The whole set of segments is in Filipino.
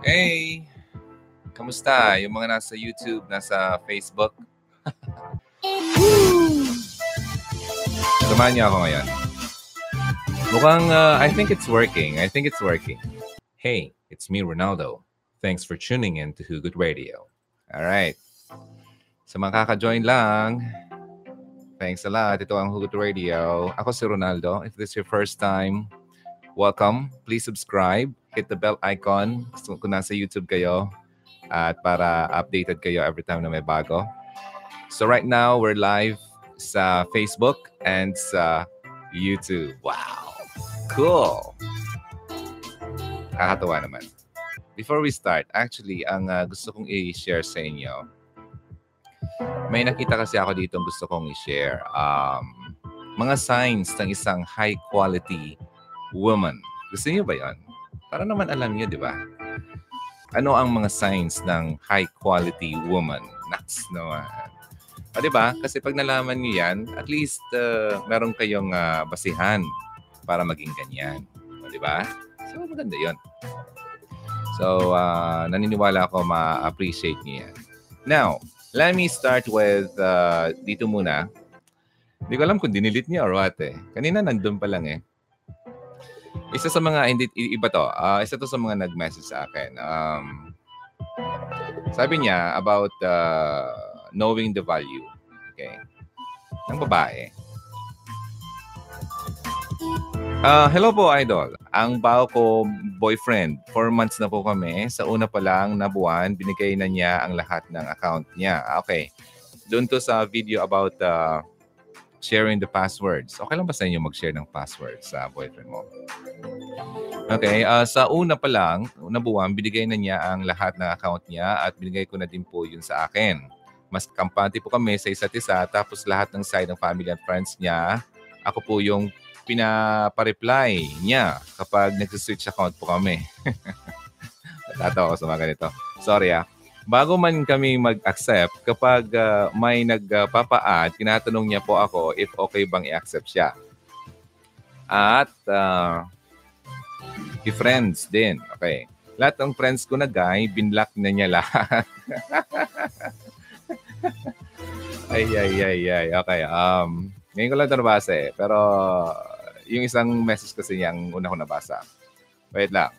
Hey! Kamusta? Yung mga nasa YouTube, nasa Facebook? Samahan niyo ako ngayon. Mukhang, uh, I think it's working. I think it's working. Hey, it's me, Ronaldo. Thanks for tuning in to Hugot Radio. All right. Sa mga kaka-join lang, thanks a lot. Ito ang Hugot Radio. Ako si Ronaldo. If this is your first time, welcome. Please subscribe. Hit the bell icon kung nasa YouTube kayo at para updated kayo every time na may bago. So right now, we're live sa Facebook and sa YouTube. Wow! Cool! Kakatawa naman. Before we start, actually, ang uh, gusto kong i-share sa inyo, may nakita kasi ako dito gusto kong i-share. Um, mga signs ng isang high quality woman. Gusto niyo ba yan? Para naman alam niyo, di ba? Ano ang mga signs ng high quality woman? Naks naman. O, di ba? Kasi pag nalaman niyo yan, at least uh, meron kayong uh, basihan para maging ganyan. O, di ba? So, maganda yon. So, uh, naniniwala ako ma-appreciate niyo yan. Now, let me start with uh, dito muna. Hindi ko alam kung dinilit niya or what eh. Kanina nandun pa lang eh. Isa sa mga, hindi, iba to. Uh, isa to sa mga nag-message sa akin. Um, sabi niya about uh, knowing the value. Okay. Ng babae. Uh, hello po, Idol. Ang bao ko boyfriend, four months na po kami. Sa una pa lang na buwan, binigay na niya ang lahat ng account niya. Okay. Doon to sa video about uh, sharing the passwords. Okay lang ba sa inyo mag-share ng passwords sa boyfriend mo? Okay. Uh, sa una pa lang, una buwan, binigay na niya ang lahat ng account niya at binigay ko na din po yun sa akin. Mas kampante po kami sa isa't isa tapos lahat ng side ng family and friends niya, ako po yung pinapa-reply niya kapag nag-switch account po kami. Natatawa ako sa mga ganito. Sorry ah. Bago man kami mag-accept, kapag uh, may nagpapa-add, tinatanong niya po ako if okay bang i-accept siya. At uh, i-friends din. Okay. Lahat ng friends ko na guy, binlock na niya lahat. ay, ay, ay, ay. Okay. Um, ngayon ko lang ito nabasa eh. Pero yung isang message kasi niyang una ko nabasa. Wait lang.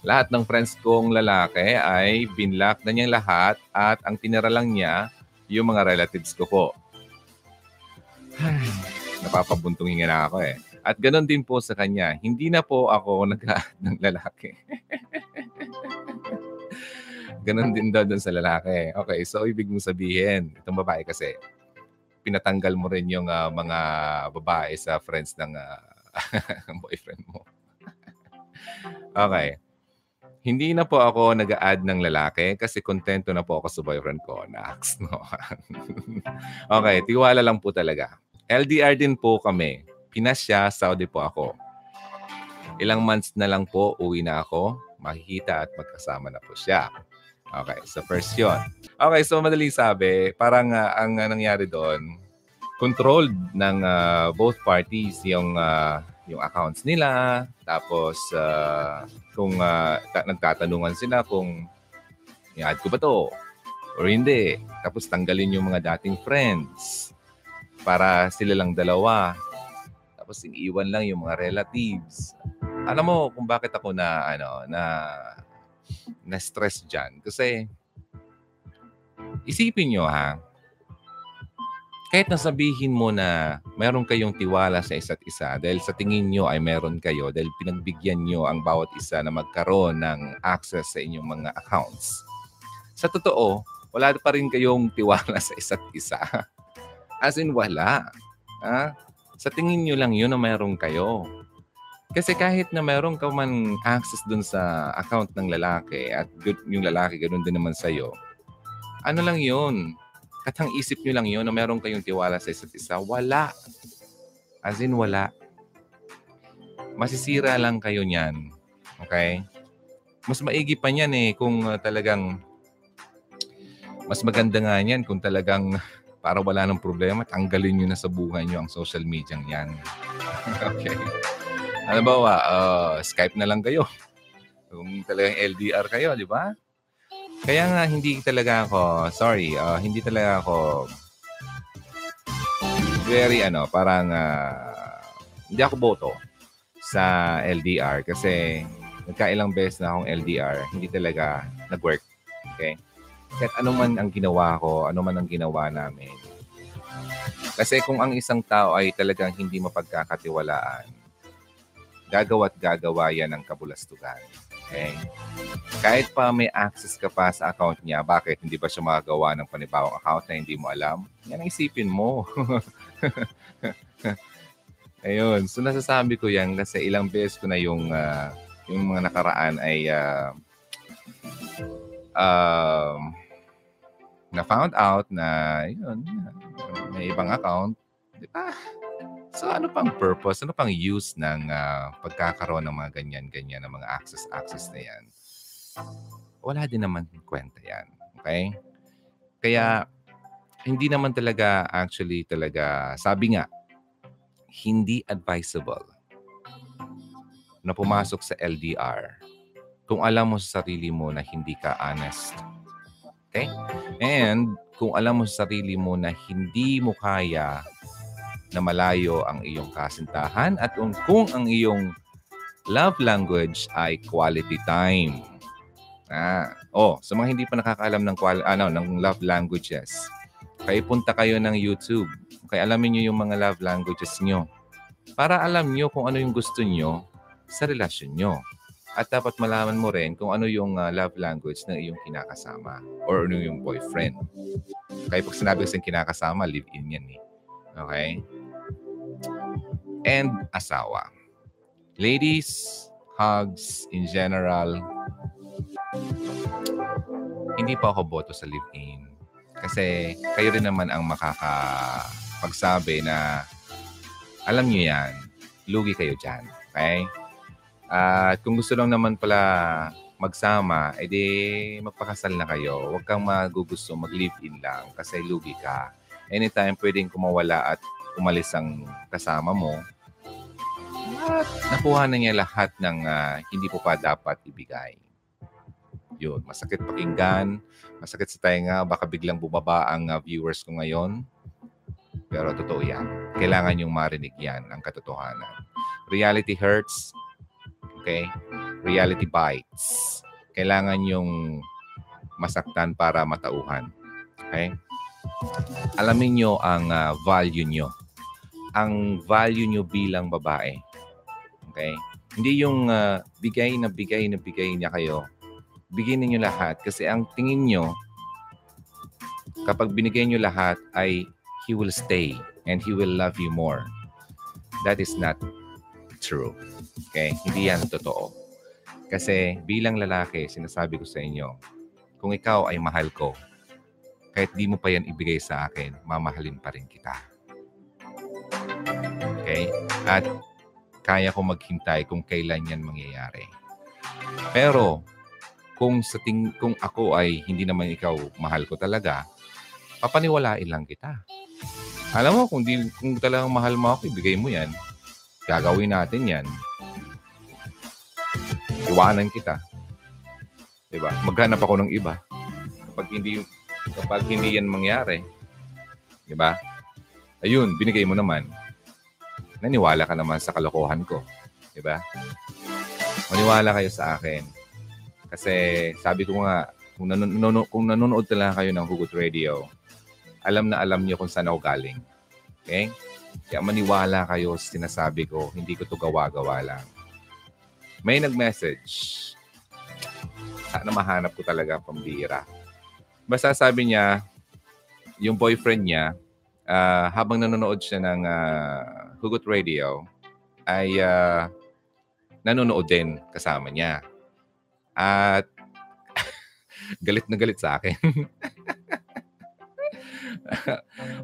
Lahat ng friends kong lalaki ay binlock na niyang lahat at ang tinira lang niya yung mga relatives ko po. Napapabuntong hinga ako eh. At ganoon din po sa kanya. Hindi na po ako nag ng lalaki. ganon din daw dun sa lalaki. Okay, so ibig mong sabihin, itong babae kasi, pinatanggal mo rin yung uh, mga babae sa friends ng uh, boyfriend mo. okay. Hindi na po ako nag-add ng lalaki kasi kontento na po ako sa boyfriend ko. Nax, no? okay, tiwala lang po talaga. LDR din po kami. Pinas siya, Saudi po ako. Ilang months na lang po, uwi na ako. Makikita at magkasama na po siya. Okay, so first yun. Okay, so madaling sabi, parang uh, ang uh, nangyari doon, controlled ng uh, both parties yung uh, yung accounts nila. Tapos uh, kung uh, ta- nagtatanungan sila kung i-add ko ba to or hindi. Tapos tanggalin yung mga dating friends para sila lang dalawa. Tapos iiwan lang yung mga relatives. Alam mo kung bakit ako na ano na na-stress dyan. Kasi, isipin nyo ha, kahit nasabihin mo na meron kayong tiwala sa isa't isa dahil sa tingin nyo ay meron kayo dahil pinagbigyan nyo ang bawat isa na magkaroon ng access sa inyong mga accounts. Sa totoo, wala pa rin kayong tiwala sa isa't isa. As in, wala. Ha? Sa tingin nyo lang yun na meron kayo. Kasi kahit na meron ka man access dun sa account ng lalaki at yung lalaki ganun din naman sa'yo, ano lang yun? Katang isip nyo lang yun na meron kayong tiwala sa isa't isa. Wala. As in, wala. Masisira lang kayo niyan. Okay? Mas maigi pa niyan eh kung uh, talagang mas maganda nga niyan kung talagang para wala ng problema, tanggalin nyo na sa buhay nyo ang social media yan. okay. Ano ba, uh, Skype na lang kayo. Kung talagang LDR kayo, di ba? Kaya nga, hindi talaga ako, sorry, uh, hindi talaga ako very, ano, parang, uh, hindi ako boto sa LDR kasi nagkailang beses na akong LDR, hindi talaga nag-work. Okay? Kahit ano man ang ginawa ko, ano man ang ginawa namin. Kasi kung ang isang tao ay talagang hindi mapagkakatiwalaan, gagawa't gagawa yan ng kabulastugan. Okay? Kahit pa may access ka pa sa account niya, bakit hindi ba siya makagawa ng panibawang account na hindi mo alam? Yan ang isipin mo. Ayun. So nasasabi ko yan kasi ilang beses ko na yung uh, yung mga nakaraan ay uh, uh, na found out na yun, may ibang account. Di ba? So ano pang purpose, ano pang use ng uh, pagkakaroon ng mga ganyan-ganyan, ng mga access-access na yan? Wala din naman kwenta yan. Okay? Kaya hindi naman talaga actually talaga, sabi nga, hindi advisable na pumasok sa LDR kung alam mo sa sarili mo na hindi ka honest. Okay? And kung alam mo sa sarili mo na hindi mo kaya na malayo ang iyong kasintahan at kung, kung ang iyong love language ay quality time. Ah, oh, sa mga hindi pa nakakaalam ng quali- ano ng love languages, kaya punta kayo ng YouTube kaya alamin niyo yung mga love languages niyo. Para alam niyo kung ano yung gusto niyo sa relasyon niyo. At dapat malaman mo rin kung ano yung uh, love language ng iyong kinakasama or ano yung boyfriend. Kaya pag sinabi ko sa kinakasama, live-in yan eh. Okay? And asawa. Ladies, hugs in general, hindi pa ako boto sa live-in. Kasi kayo rin naman ang makakapagsabi na alam nyo yan, lugi kayo dyan. Okay? At uh, kung gusto lang naman pala magsama, edi magpakasal na kayo. Huwag kang magugusto mag-live-in lang kasi lugi ka. Anytime pwedeng kumawala at umalis ang kasama mo, at nakuha na niya lahat ng uh, hindi po pa dapat ibigay. Yun, masakit pakinggan, masakit sa tainga, baka biglang bumaba ang uh, viewers ko ngayon. Pero totoo yan. Kailangan yung marinig yan, ang katotohanan. Reality hurts. Okay? Reality bites. Kailangan yung masaktan para matauhan. Okay? Alamin nyo ang uh, value nyo. Ang value nyo bilang babae. Okay? Hindi yung uh, bigay na bigay na bigay niya kayo. Bigyan niyo lahat kasi ang tingin nyo kapag binigay nyo lahat ay He will stay and He will love you more. That is not true. Okay? Hindi yan totoo. Kasi bilang lalaki, sinasabi ko sa inyo, kung ikaw ay mahal ko, kahit di mo pa yan ibigay sa akin, mamahalin pa rin kita. Okay? At kaya ko maghintay kung kailan yan mangyayari. Pero, kung sa ting kung ako ay hindi naman ikaw mahal ko talaga, papaniwalain lang kita. Alam mo, kung, di, kung talagang mahal mo ako, ibigay mo yan. Gagawin natin yan. Iwanan kita. Diba? Maghanap ako ng iba. Kapag hindi, kapag hindi yan mangyari, diba? Ayun, binigay mo naman. Naniwala ka naman sa kalokohan ko. Diba? Maniwala kayo sa akin. Kasi sabi ko nga, kung, nanun- kung nanonood talaga kayo ng Hugot Radio, alam na alam niyo kung saan ako galing. Okay? Kaya maniwala kayo sa sinasabi ko, hindi ko to gawa-gawa lang. May nag-message. Sana mahanap ko talaga pambira. Basta sabi niya, yung boyfriend niya, uh, habang nanonood siya ng uh, Hugot Radio, ay uh, nanonood din kasama niya. At galit na galit sa akin.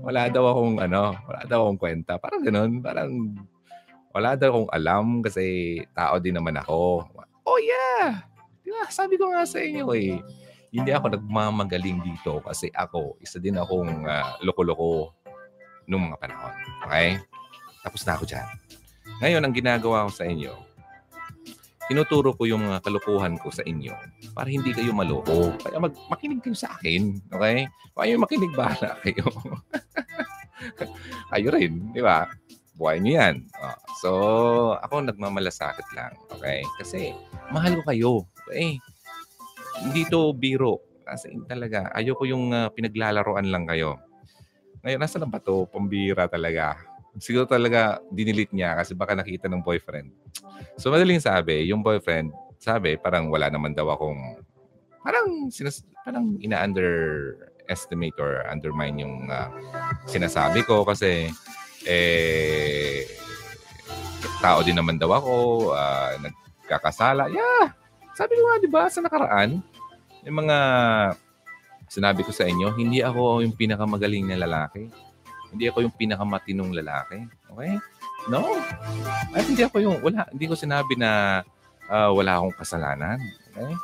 wala daw akong ano, wala daw akong kwenta. Parang ganun, parang wala daw akong alam kasi tao din naman ako. Oh yeah! Diba? Sabi ko nga sa inyo eh, hindi ako nagmamagaling dito kasi ako, isa din akong uh, loko-loko nung mga panahon. Okay? Tapos na ako dyan. Ngayon, ang ginagawa ko sa inyo, tinuturo ko yung mga kalukuhan ko sa inyo para hindi kayo maloko. Kaya mag makinig kayo sa akin, okay? Kaya makinig bahala kayo. kayo rin, di ba? Buhay niyo yan. Oh, so, ako nagmamalasakit lang, okay? Kasi mahal ko kayo. Okay? Hindi to biro. Kasi talaga, ayoko yung uh, pinaglalaroan lang kayo. Ngayon, nasa na ba to? Pambira talaga. Siguro talaga dinilit niya kasi baka nakita ng boyfriend. So madaling sabi, yung boyfriend, sabi parang wala naman daw akong parang sinas, parang ina-underestimate or undermine yung uh, sinasabi ko kasi eh tao din naman daw ako, uh, nagkakasala. Yeah. Sabi ko nga, di ba, sa nakaraan, yung mga sinabi ko sa inyo, hindi ako yung pinakamagaling na lalaki. Hindi ako yung pinakamatinong lalaki. Okay? No. At hindi ako yung, wala, hindi ko sinabi na uh, wala akong kasalanan. Okay?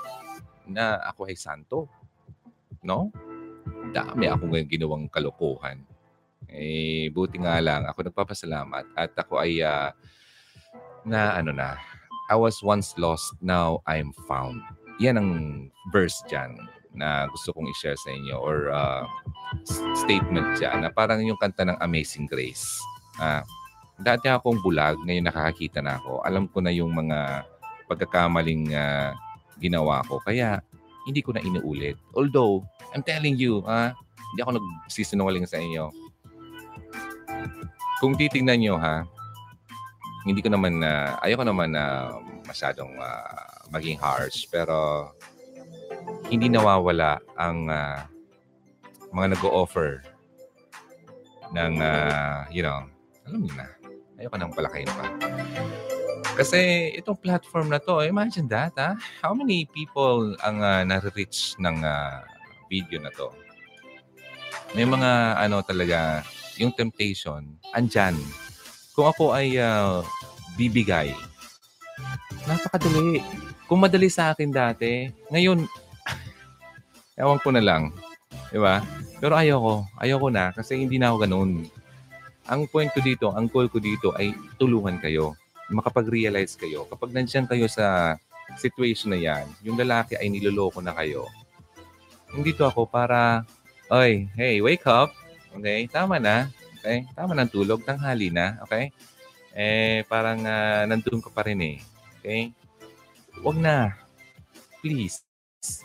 Na ako ay santo. No? Dami akong ginawang kalokohan. Eh, buti nga lang, ako nagpapasalamat at ako ay uh, na ano na, I was once lost, now I'm found. Yan ang verse dyan na gusto kong i-share sa inyo or uh, statement dyan na parang yung kanta ng Amazing Grace. Uh, dati akong bulag, ngayon nakakakita na ako. Alam ko na yung mga pagkakamaling uh, ginawa ko. Kaya hindi ko na inuulit. Although, I'm telling you, ha, hindi ako nagsisinungaling sa inyo. Kung titingnan nyo, ha, hindi ko naman na, uh, ayoko naman na uh, masyadong uh, maging harsh. Pero hindi nawawala ang uh, mga nag-o-offer ng, uh, you know, alam niyo na, ayoko nang palakayin pa. Kasi itong platform na to, imagine that, ha? How many people ang uh, nare-reach ng uh, video na to? May mga ano talaga, yung temptation, andyan. Kung ako ay uh, bibigay, napakadali. Kung madali sa akin dati, ngayon, Ewan ko na lang. Di ba? Pero ayoko. Ayoko na kasi hindi na ako ganun. Ang point ko dito, ang goal ko dito ay tulungan kayo. Makapag-realize kayo. Kapag nandiyan kayo sa situation na yan, yung lalaki ay niloloko na kayo. Hindi to ako para, oy, hey, wake up. Okay? Tama na. Okay? Tama ng tulog. Tanghali na. Okay? Eh, parang uh, nandun ka pa rin eh. Okay? Huwag na. Please.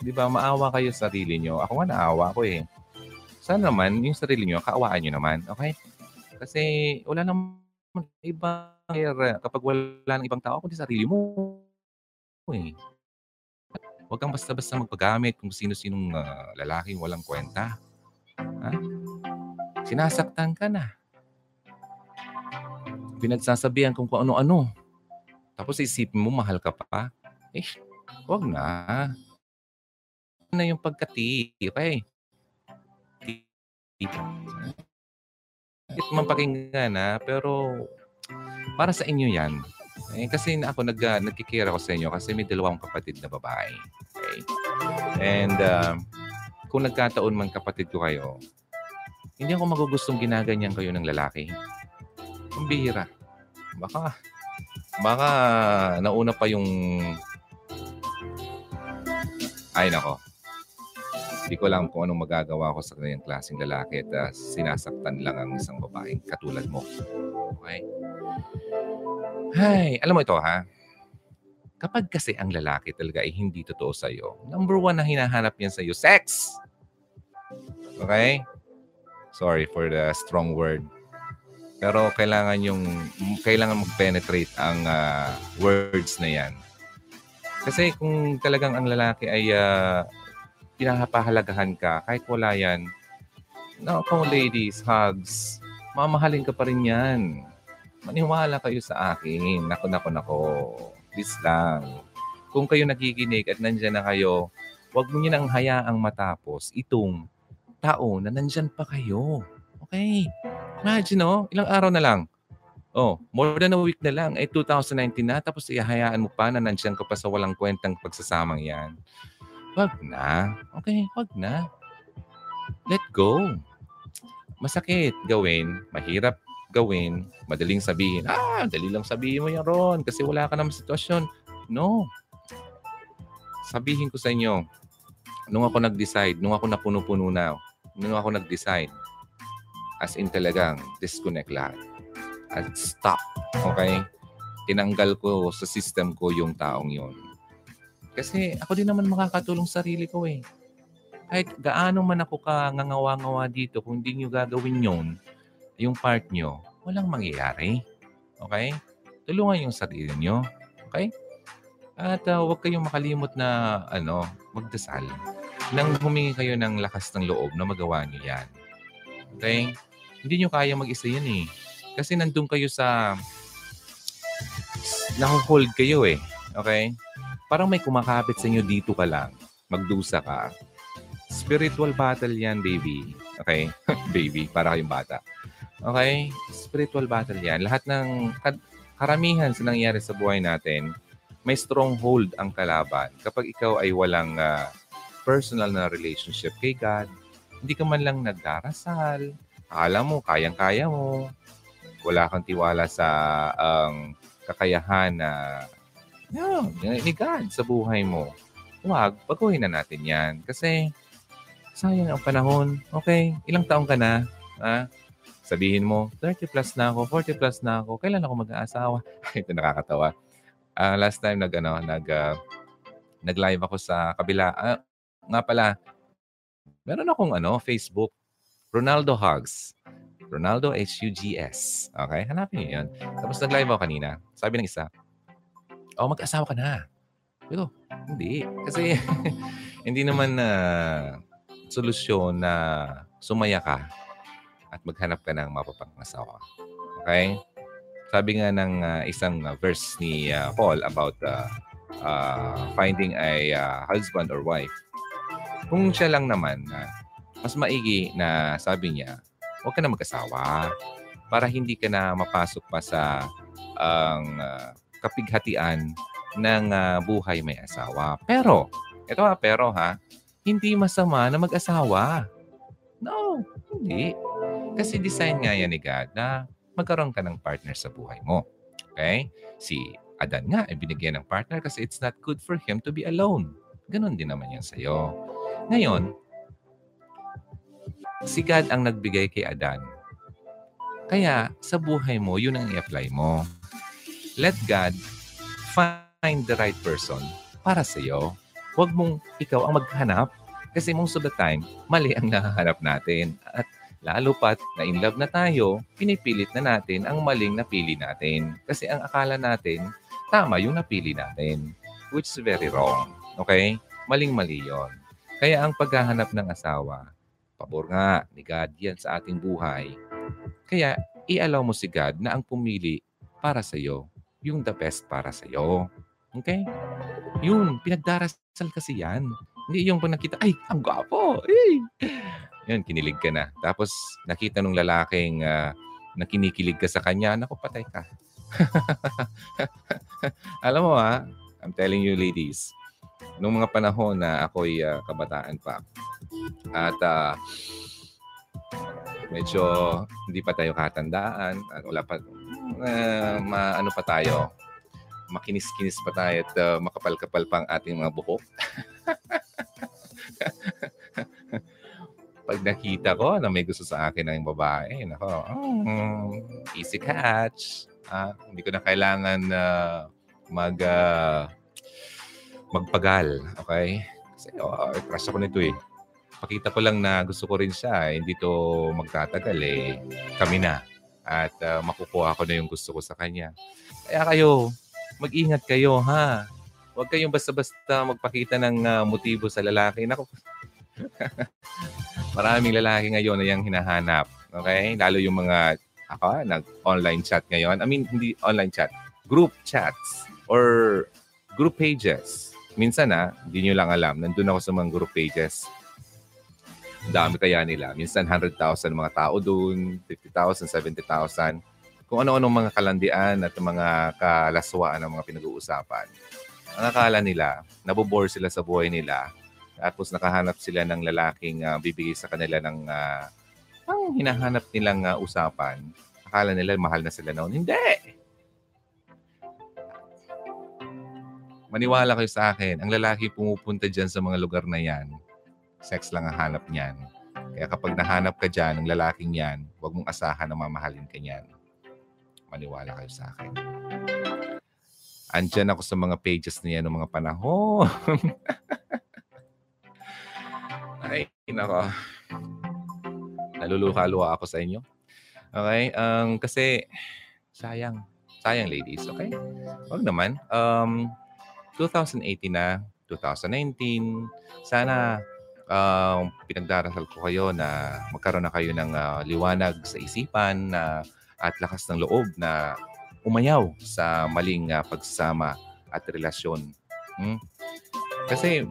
Di ba, maawa kayo sa sarili nyo. Ako nga naawa ko eh. Sana naman, yung sarili nyo, kaawaan nyo naman. Okay? Kasi wala naman ibang kapag wala ng ibang tao, kundi sarili mo. Eh. Huwag kang basta-basta magpagamit kung sino-sinong uh, lalaking walang kwenta. Ha? Sinasaktan ka na. Pinagsasabihan kung kung ano-ano. Tapos isipin mo, mahal ka pa. Eh, huwag na na yung pagkatibay. Bakit man pakinggan na, pero para sa inyo yan. Eh, kasi ako nag, uh, nagkikira ko sa inyo kasi may dalawang kapatid na babae. Okay? And uh, kung nagkataon man kapatid ko kayo, hindi ako magugustong ginaganyan kayo ng lalaki. Ang bihira. Baka, baka nauna pa yung ay nako. Hindi ko lang kung anong magagawa ko sa kanyang klaseng lalaki at uh, sinasaktan lang ang isang babaeng katulad mo. Okay? Hay, alam mo ito ha? Kapag kasi ang lalaki talaga ay hindi totoo sa'yo, number one na hinahanap niyan sa'yo, sex! Okay? Sorry for the strong word. Pero kailangan yung kailangan mag-penetrate ang uh, words na 'yan. Kasi kung talagang ang lalaki ay uh, ka, kahit wala yan, no, kung ladies, hugs, mamahalin ka pa rin yan. Maniwala kayo sa akin. Nako, nako, nako. Please lang. Kung kayo nagiginig at nandyan na kayo, huwag mo nyo nang hayaang matapos itong tao na nandyan pa kayo. Okay? Imagine, oh, ilang araw na lang. Oh, more than a week na lang. Eh, 2019 na. Tapos ihahayaan mo pa na nandyan ka pa sa walang kwentang pagsasamang yan. Wag na. Okay, wag na. Let go. Masakit gawin, mahirap gawin, madaling sabihin. Ah, dali lang sabihin mo yan ron kasi wala ka namang sitwasyon. No. Sabihin ko sa inyo, nung ako nag-decide, nung ako napuno-puno na, nung ako nag-decide, as in talagang disconnect lahat. At stop. Okay? Tinanggal ko sa system ko yung taong yon. Kasi ako din naman makakatulong sa sarili ko eh. Kahit gaano man ako ka ngangawa-ngawa dito, kung hindi nyo gagawin yon, yung part nyo, walang mangyayari. Okay? Tulungan yung sarili nyo. Okay? At uh, huwag kayong makalimot na ano, magdasal. Nang humingi kayo ng lakas ng loob na magawa niyo yan. Okay? Hindi niyo kaya mag-isa yan eh. Kasi nandun kayo sa... Nakuhold kayo eh. Okay? Parang may kumakapit sa inyo dito ka lang. Magdusa ka. Spiritual battle yan, baby. Okay? baby, para kayong bata. Okay? Spiritual battle yan. Lahat ng karamihan sa nangyayari sa buhay natin, may stronghold ang kalaban. Kapag ikaw ay walang uh, personal na relationship kay God, hindi ka man lang nagdarasal, alam mo, kayang-kaya mo, wala kang tiwala sa ang um, kakayahan na yeah, ni God sa buhay mo. Huwag, baguhin na natin yan. Kasi sayang ang panahon. Okay, ilang taong ka na? Ha? Sabihin mo, 30 plus na ako, 40 plus na ako, kailan ako mag-aasawa? Ito nakakatawa uh, last time nag ano, nag uh, nag-live ako sa kabila. Uh, nga pala, meron akong ano, Facebook, Ronaldo Hugs. Ronaldo H-U-G-S. Okay? Hanapin niyo yun. Tapos nag-live ako kanina. Sabi ng isa, oh, mag-asawa ka na. Pero, hindi. Kasi, hindi naman na uh, solusyon na sumaya ka at maghanap ka ng mapapangasawa. Okay? Sabi nga ng uh, isang uh, verse ni uh, Paul about uh, uh, finding a uh, husband or wife, kung siya lang naman, uh, mas maigi na sabi niya, huwag ka na mag-asawa para hindi ka na mapasok pa sa ang uh, kapighatian ng uh, buhay may asawa. Pero, ito ha, pero ha, hindi masama na mag-asawa. No, hindi. Kasi design nga yan ni God na magkaroon ka ng partner sa buhay mo. Okay? Si Adan nga ay binigyan ng partner kasi it's not good for him to be alone. Ganon din naman yan sa'yo. Ngayon, si God ang nagbigay kay Adan. Kaya sa buhay mo, yun ang i-apply mo. Let God find the right person para sa iyo. Huwag mong ikaw ang maghanap kasi most of the time, mali ang nahahanap natin. At Lalo pat na in love na tayo, pinipilit na natin ang maling napili natin. Kasi ang akala natin, tama yung napili natin. Which is very wrong. Okay? Maling-mali yon. Kaya ang paghahanap ng asawa, pabor nga ni God yan sa ating buhay. Kaya i-allow mo si God na ang pumili para sa iyo, yung the best para sa iyo. Okay? Yun, pinagdarasal kasi yan. Hindi yung pag nakita, ay, ang gwapo. Ay. Yun, kinilig ka na. Tapos nakita nung lalaking uh, na kinikilig ka sa kanya, naku, patay ka. Alam mo ha, I'm telling you ladies, nung mga panahon na ako'y uh, kabataan pa, at uh, medyo hindi pa tayo katandaan, at wala pa, uh, ma, ano pa tayo, makinis-kinis pa tayo at uh, makapal-kapal pa ang ating mga buhok. pag nakita ko na may gusto sa akin ng babae, nako, mm, easy catch. Ah, hindi ko na kailangan uh, mag uh, magpagal, okay? Kasi oh, crush ako nito eh. Pakita ko lang na gusto ko rin siya, eh. hindi to magtatagal eh. Kami na. At uh, makukuha ko na yung gusto ko sa kanya. Kaya kayo, mag-ingat kayo ha. Huwag kayong basta-basta magpakita ng uh, motibo sa lalaki. Nako, Maraming lalaki ngayon na yung hinahanap. Okay? Lalo yung mga ako, nag-online chat ngayon. I mean, hindi online chat. Group chats or group pages. Minsan na, hindi nyo lang alam. Nandun ako sa mga group pages. Dami kaya nila. Minsan 100,000 mga tao doon, 50,000, 70,000. Kung ano-anong mga kalandian at mga kalaswaan ng mga pinag-uusapan. Ang akala nila, nabobore sila sa buhay nila tapos nakahanap sila ng lalaking uh, bibigay sa kanila ng uh, ang hinahanap nilang uh, usapan. Akala nila mahal na sila noon. Hindi! Maniwala kayo sa akin, ang lalaki pumupunta dyan sa mga lugar na yan, sex lang ang hanap niyan. Kaya kapag nahanap ka dyan ng lalaking yan, huwag mong asahan na mamahalin ka niyan. Maniwala kayo sa akin. Andyan ako sa mga pages na yan ng mga panahon. Ay, nako. Naluluha-luha ako sa inyo. Okay? Um, kasi, sayang. Sayang, ladies. Okay? Huwag naman. Um, 2018 na, 2019, sana uh, pinagdarasal ko kayo na magkaroon na kayo ng uh, liwanag sa isipan na at lakas ng loob na umayaw sa maling uh, pagsasama at relasyon. Hmm? Kasi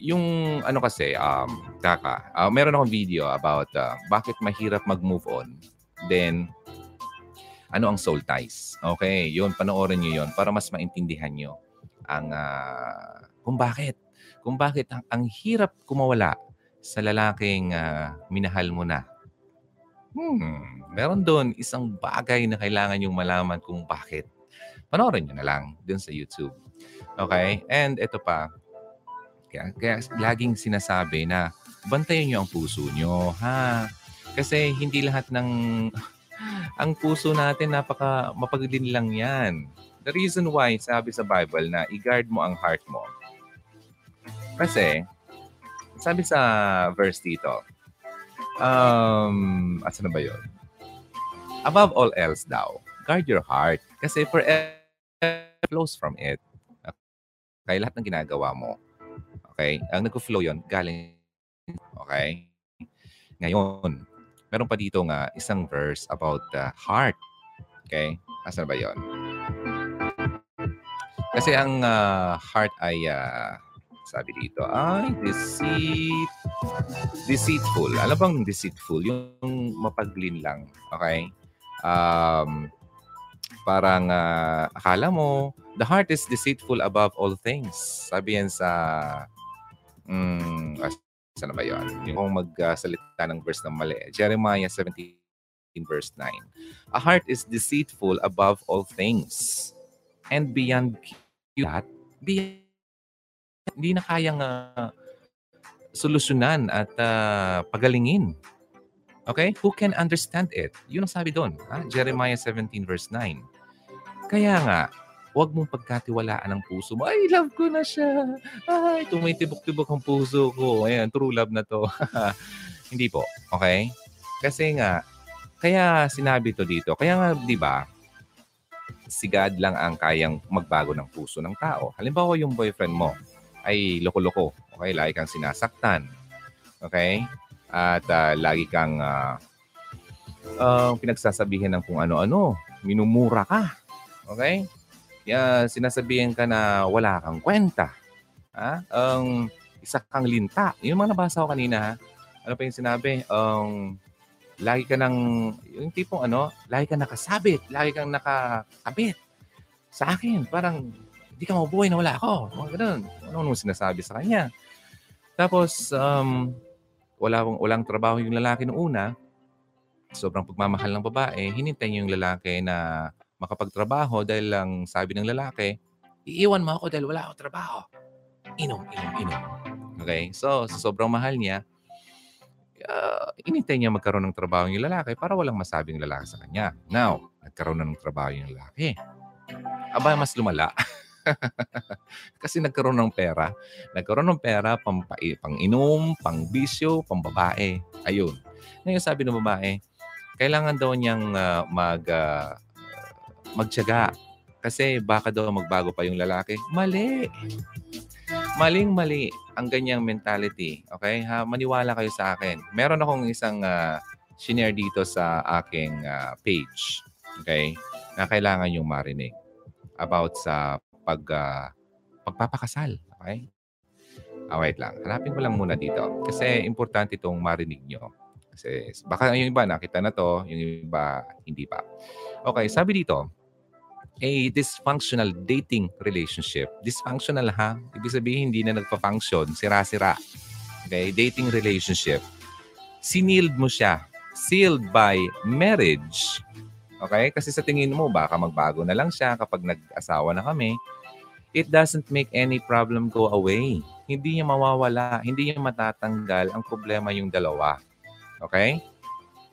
yung ano kasi, um, kaka, uh, meron akong video about uh, bakit mahirap mag-move on. Then, ano ang soul ties. Okay, yun, panoorin nyo yun para mas maintindihan nyo ang uh, kung bakit. Kung bakit ang, ang hirap kumawala sa lalaking uh, minahal mo na. Hmm, meron doon isang bagay na kailangan yung malaman kung bakit. Panoorin nyo na lang dun sa YouTube. Okay? And ito pa, kaya, kaya laging sinasabi na bantayan nyo ang puso nyo, ha? Kasi hindi lahat ng... ang puso natin, napaka mapagdin lang yan. The reason why, sabi sa Bible na i-guard mo ang heart mo. Kasi, sabi sa verse dito, um, asa na ba yun? Above all else daw, guard your heart. Kasi forever flows from it. Okay, lahat ng ginagawa mo. Okay, ang nag-flow yon galing. Okay? Ngayon, meron pa dito nga isang verse about the heart. Okay? Asa ba yon? Kasi ang uh, heart ay, uh, sabi dito, ay deceit, deceitful. Alam bang deceitful? Yung mapaglin lang. Okay? Um, parang uh, akala mo, the heart is deceitful above all things. Sabi yan sa, um, saan ba yun? Yung magsalita ng verse ng mali. Jeremiah 17 verse 9. A heart is deceitful above all things and beyond lahat, di, hindi na kayang uh, solusyonan at uh, pagalingin. Okay? Who can understand it? Yun ang sabi doon. Ha? Jeremiah 17 verse 9. Kaya nga, huwag mong pagkatiwalaan ang puso mo. Ay, love ko na siya. Ay, tumitibok-tibok ang puso ko. Ayan, true love na to. Hindi po. Okay? Kasi nga, kaya sinabi to dito. Kaya nga, di ba, si God lang ang kayang magbago ng puso ng tao. Halimbawa, yung boyfriend mo ay loko-loko. Okay? Lagi kang sinasaktan. Okay? At uh, lagi kang uh, uh, pinagsasabihin ng kung ano-ano. Minumura ka. Okay? Kaya sinasabihin ka na wala kang kwenta. Ha? Ang um, isa kang linta. Yung mga nabasa ko kanina, ha? ano pa yung sinabi? Um, lagi ka nang, yung tipong ano, lagi ka nakasabit, lagi kang nakakabit. Sa akin, parang, hindi ka mabuhay na wala ako. Mga ganun. Ano nung sinasabi sa kanya. Tapos, um, wala, walang trabaho yung lalaki noong una. Sobrang pagmamahal ng babae, hinintay niya yung lalaki na makapagtrabaho dahil lang sabi ng lalaki, iiwan mo ako dahil wala akong trabaho. Inom, inom, inom. Okay? So, sobrang mahal niya, uh, inintay niya magkaroon ng trabaho yung lalaki para walang masabing lalaki sa kanya. Now, nagkaroon na ng trabaho yung lalaki. Aba, mas lumala. Kasi nagkaroon ng pera. Nagkaroon ng pera pang, pang inom, pang bisyo, pang babae. Ayun. Ngayon sabi ng babae, kailangan daw niyang uh, mag, uh, magtyaga. Kasi baka daw magbago pa yung lalaki. Mali. Maling-mali ang ganyang mentality. Okay? Ha, maniwala kayo sa akin. Meron akong isang uh, shinare dito sa aking uh, page. Okay? Na kailangan yung marinig about sa pag uh, pagpapakasal. Okay? Ah, wait lang. Hanapin ko lang muna dito. Kasi importante itong marinig nyo. Kasi baka yung iba nakita na to, yung iba hindi pa. Okay, sabi dito, a dysfunctional dating relationship. Dysfunctional ha? Ibig sabihin hindi na nagpa-function, sira-sira. Okay? Dating relationship. Siniled mo siya. Sealed by marriage. Okay? Kasi sa tingin mo, baka magbago na lang siya kapag nag-asawa na kami. it doesn't make any problem go away. Hindi niya mawawala, hindi niya matatanggal ang problema yung dalawa. Okay?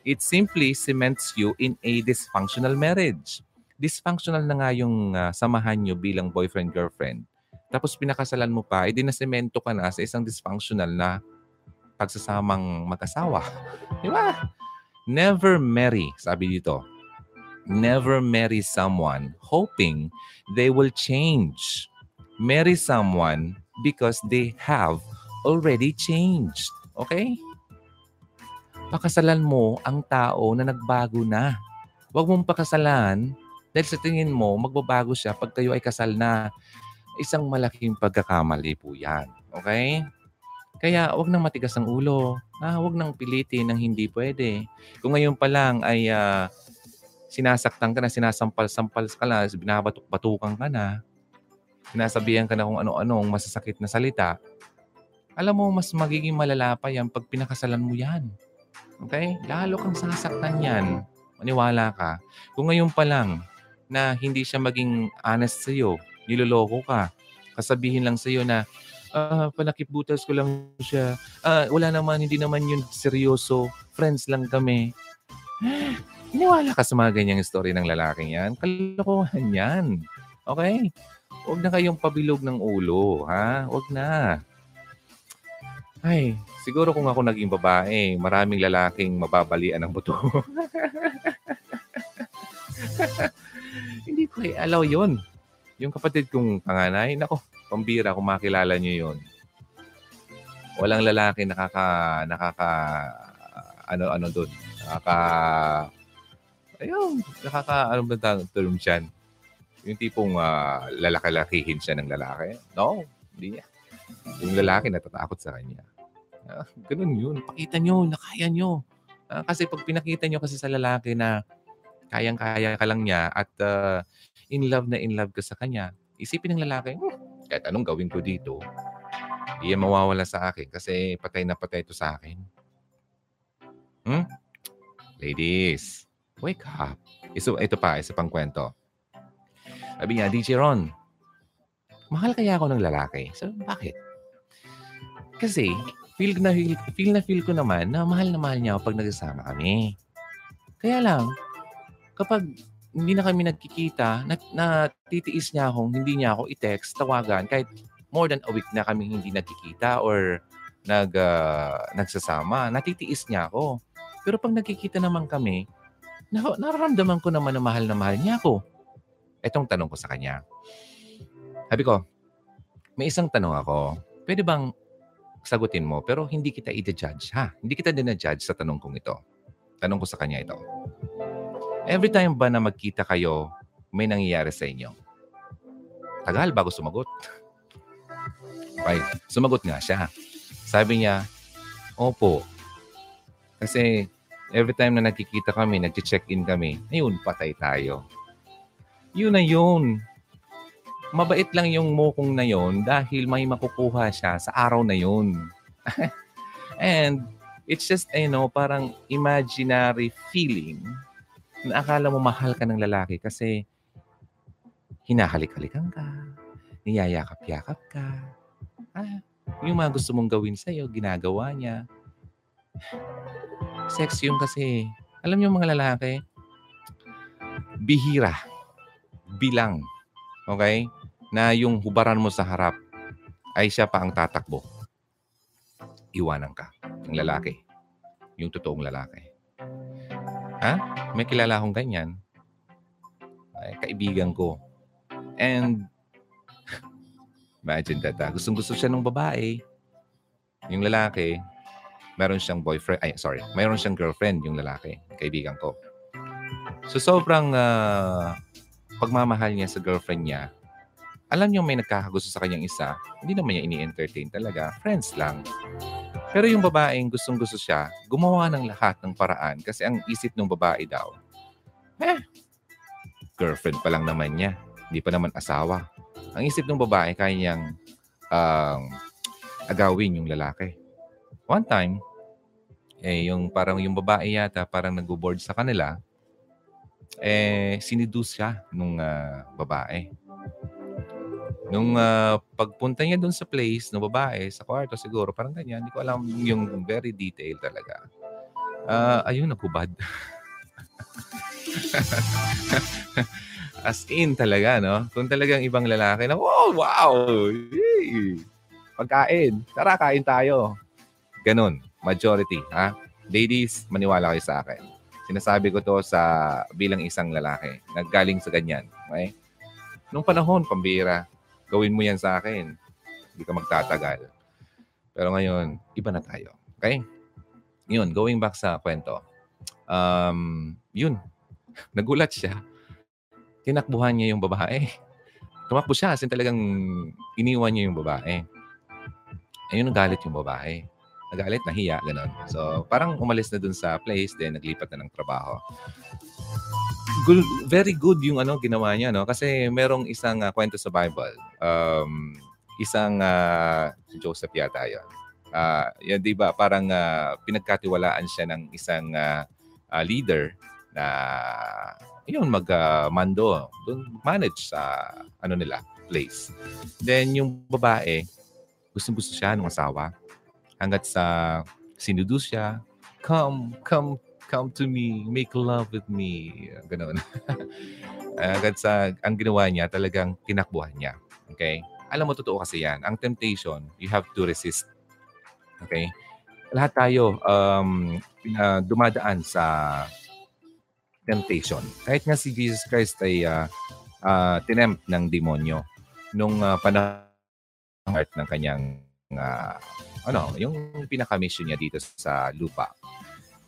It simply cements you in a dysfunctional marriage. Dysfunctional na nga yung uh, samahan nyo bilang boyfriend-girlfriend. Tapos pinakasalan mo pa, edi na semento ka na sa isang dysfunctional na pagsasamang mag-asawa. Di ba? Never marry, sabi dito. Never marry someone hoping they will change. Marry someone because they have already changed. Okay? Pakasalan mo ang tao na nagbago na. Huwag mong pakasalan dahil sa tingin mo, magbabago siya pag kayo ay kasal na. Isang malaking pagkakamali po yan. Okay? Kaya wag nang matigas ang ulo. Ah, wag nang pilitin ng hindi pwede. Kung ngayon pa lang ay uh, sinasaktan ka na, sinasampal-sampal ka na, binabatok-batukan ka na, sinasabihan ka na kung ano-anong masasakit na salita, alam mo, mas magiging malala pa yan pag pinakasalan mo yan. Okay? Lalo kang sasaktan yan. Maniwala ka. Kung ngayon pa lang na hindi siya maging honest sa'yo, niloloko ka, kasabihin lang sa'yo na, ah, panakipbutas ko lang siya. Ah, wala naman, hindi naman yun seryoso. Friends lang kami. Iniwala ka sa mga ganyang story ng lalaking yan. Kalokohan yan. Okay? Huwag na kayong pabilog ng ulo, ha? Huwag na. Ay, siguro kung ako naging babae, maraming lalaking mababalian ng buto. Hindi ko i-allow yun. Yung kapatid kong panganay, nako, pambira kung makilala niyo yon. Walang lalaki nakaka nakaka ano ano doon. Nakaka ayun, nakaka ano ba term siyan? Yung tipong uh, lalaki-lakihin siya ng lalaki. No, hindi niya. Yung lalaki natatakot sa kanya. Uh, ganun yun. Pakita nyo na nyo. Uh, kasi pag pinakita nyo kasi sa lalaki na kayang-kaya ka lang niya at uh, in love na in love ka sa kanya, isipin ng lalaki, hmm, kahit anong gawin ko dito, hindi yan mawawala sa akin kasi patay na patay ito sa akin. Hmm? Ladies, wake up. Iso, ito pa, isa pang kwento. Sabi niya, DJ Ron, mahal kaya ako ng lalaki? So, bakit? Kasi, feel na feel, feel na feel ko naman na mahal na mahal niya ako pag nagsasama kami. Kaya lang, kapag hindi na kami nagkikita, na, na titiis niya akong hindi niya ako i-text, tawagan, kahit more than a week na kami hindi nagkikita or nag, uh, nagsasama, natitiis niya ako. Pero pag nagkikita naman kami, na, nararamdaman ko naman na mahal na mahal niya ako. Etong tanong ko sa kanya. Sabi ko, may isang tanong ako. Pwede bang sagutin mo pero hindi kita i-judge ha? Hindi kita din na-judge sa tanong kong ito. Tanong ko sa kanya ito. Every time ba na magkita kayo, may nangyayari sa inyo? Tagal bago sumagot. Okay, sumagot nga siya. Sabi niya, Opo. Kasi every time na nagkikita kami, nag-check-in kami, ayun, patay tayo. Yun na yun. Mabait lang yung mukong na yun dahil may makukuha siya sa araw na yun. And it's just, you know, parang imaginary feeling na akala mo mahal ka ng lalaki kasi hinahalik-halikan ka, niyayakap-yakap ka. Ah, yung mga gusto mong gawin sa'yo, ginagawa niya. Sex yung kasi, alam niyo mga lalaki, bihira, bilang, okay? Na yung hubaran mo sa harap ay siya pa ang tatakbo. Iwanan ka ng lalaki. Yung totoong lalaki. Ha? May kilala akong ganyan. Ay, kaibigan ko. And, imagine that. Ah. Gustong gusto siya ng babae. Yung lalaki, meron siyang boyfriend. Ay, sorry. Meron siyang girlfriend, yung lalaki. Kaibigan ko. So, sobrang uh, pagmamahal niya sa girlfriend niya. Alam niyo may nagkakagusto sa kanyang isa. Hindi naman niya ini-entertain talaga. Friends lang. Pero yung babaeng gustong-gusto siya, gumawa ng lahat ng paraan kasi ang isip ng babae daw, eh, girlfriend pa lang naman niya. Hindi pa naman asawa. Ang isip ng babae, kaya niyang um, agawin yung lalaki. One time, eh, yung parang yung babae yata parang nag-board sa kanila, eh, sinidus siya nung uh, babae. Nung uh, pagpunta niya doon sa place ng babae, sa kwarto siguro, parang ganyan. Hindi ko alam yung very detail talaga. Uh, ayun, nakubad. As in talaga, no? Kung talagang ibang lalaki na, wow, wow! Yay! Pagkain. Tara, kain tayo. Ganun. Majority, ha? Ladies, maniwala kayo sa akin. Sinasabi ko to sa bilang isang lalaki. Naggaling sa ganyan. Okay? Nung panahon, pambira Gawin mo yan sa akin. Hindi ka magtatagal. Pero ngayon, iba na tayo. Okay? Yun, going back sa kwento. Um, yun, nagulat siya. Tinakbuhan niya yung babae. Tumakbo siya, as talagang iniwan niya yung babae. Ayun, nagalit yung babae. Nagalit, nahiya, gano'n. So, parang umalis na dun sa place, then naglipat na ng trabaho good, very good yung ano ginawa niya no kasi merong isang uh, kwento sa Bible. Um, isang uh, Joseph yata 'yon. Uh, yan 'di ba parang uh, pinagkatiwalaan siya ng isang uh, uh, leader na yun mag-mando uh, doon manage sa ano nila place. Then yung babae gusto-gusto siya ng asawa hanggat sa sinuduce siya come come come to me, make love with me. Ganun. Agad sa, ang ginawa niya, talagang tinakbuhan niya. Okay? Alam mo, totoo kasi yan. Ang temptation, you have to resist. Okay? Lahat tayo um, uh, dumadaan sa temptation. Kahit nga si Jesus Christ ay uh, uh, tinempt ng demonyo nung uh, panahon ng kanyang uh, ano, yung pinaka-mission niya dito sa lupa.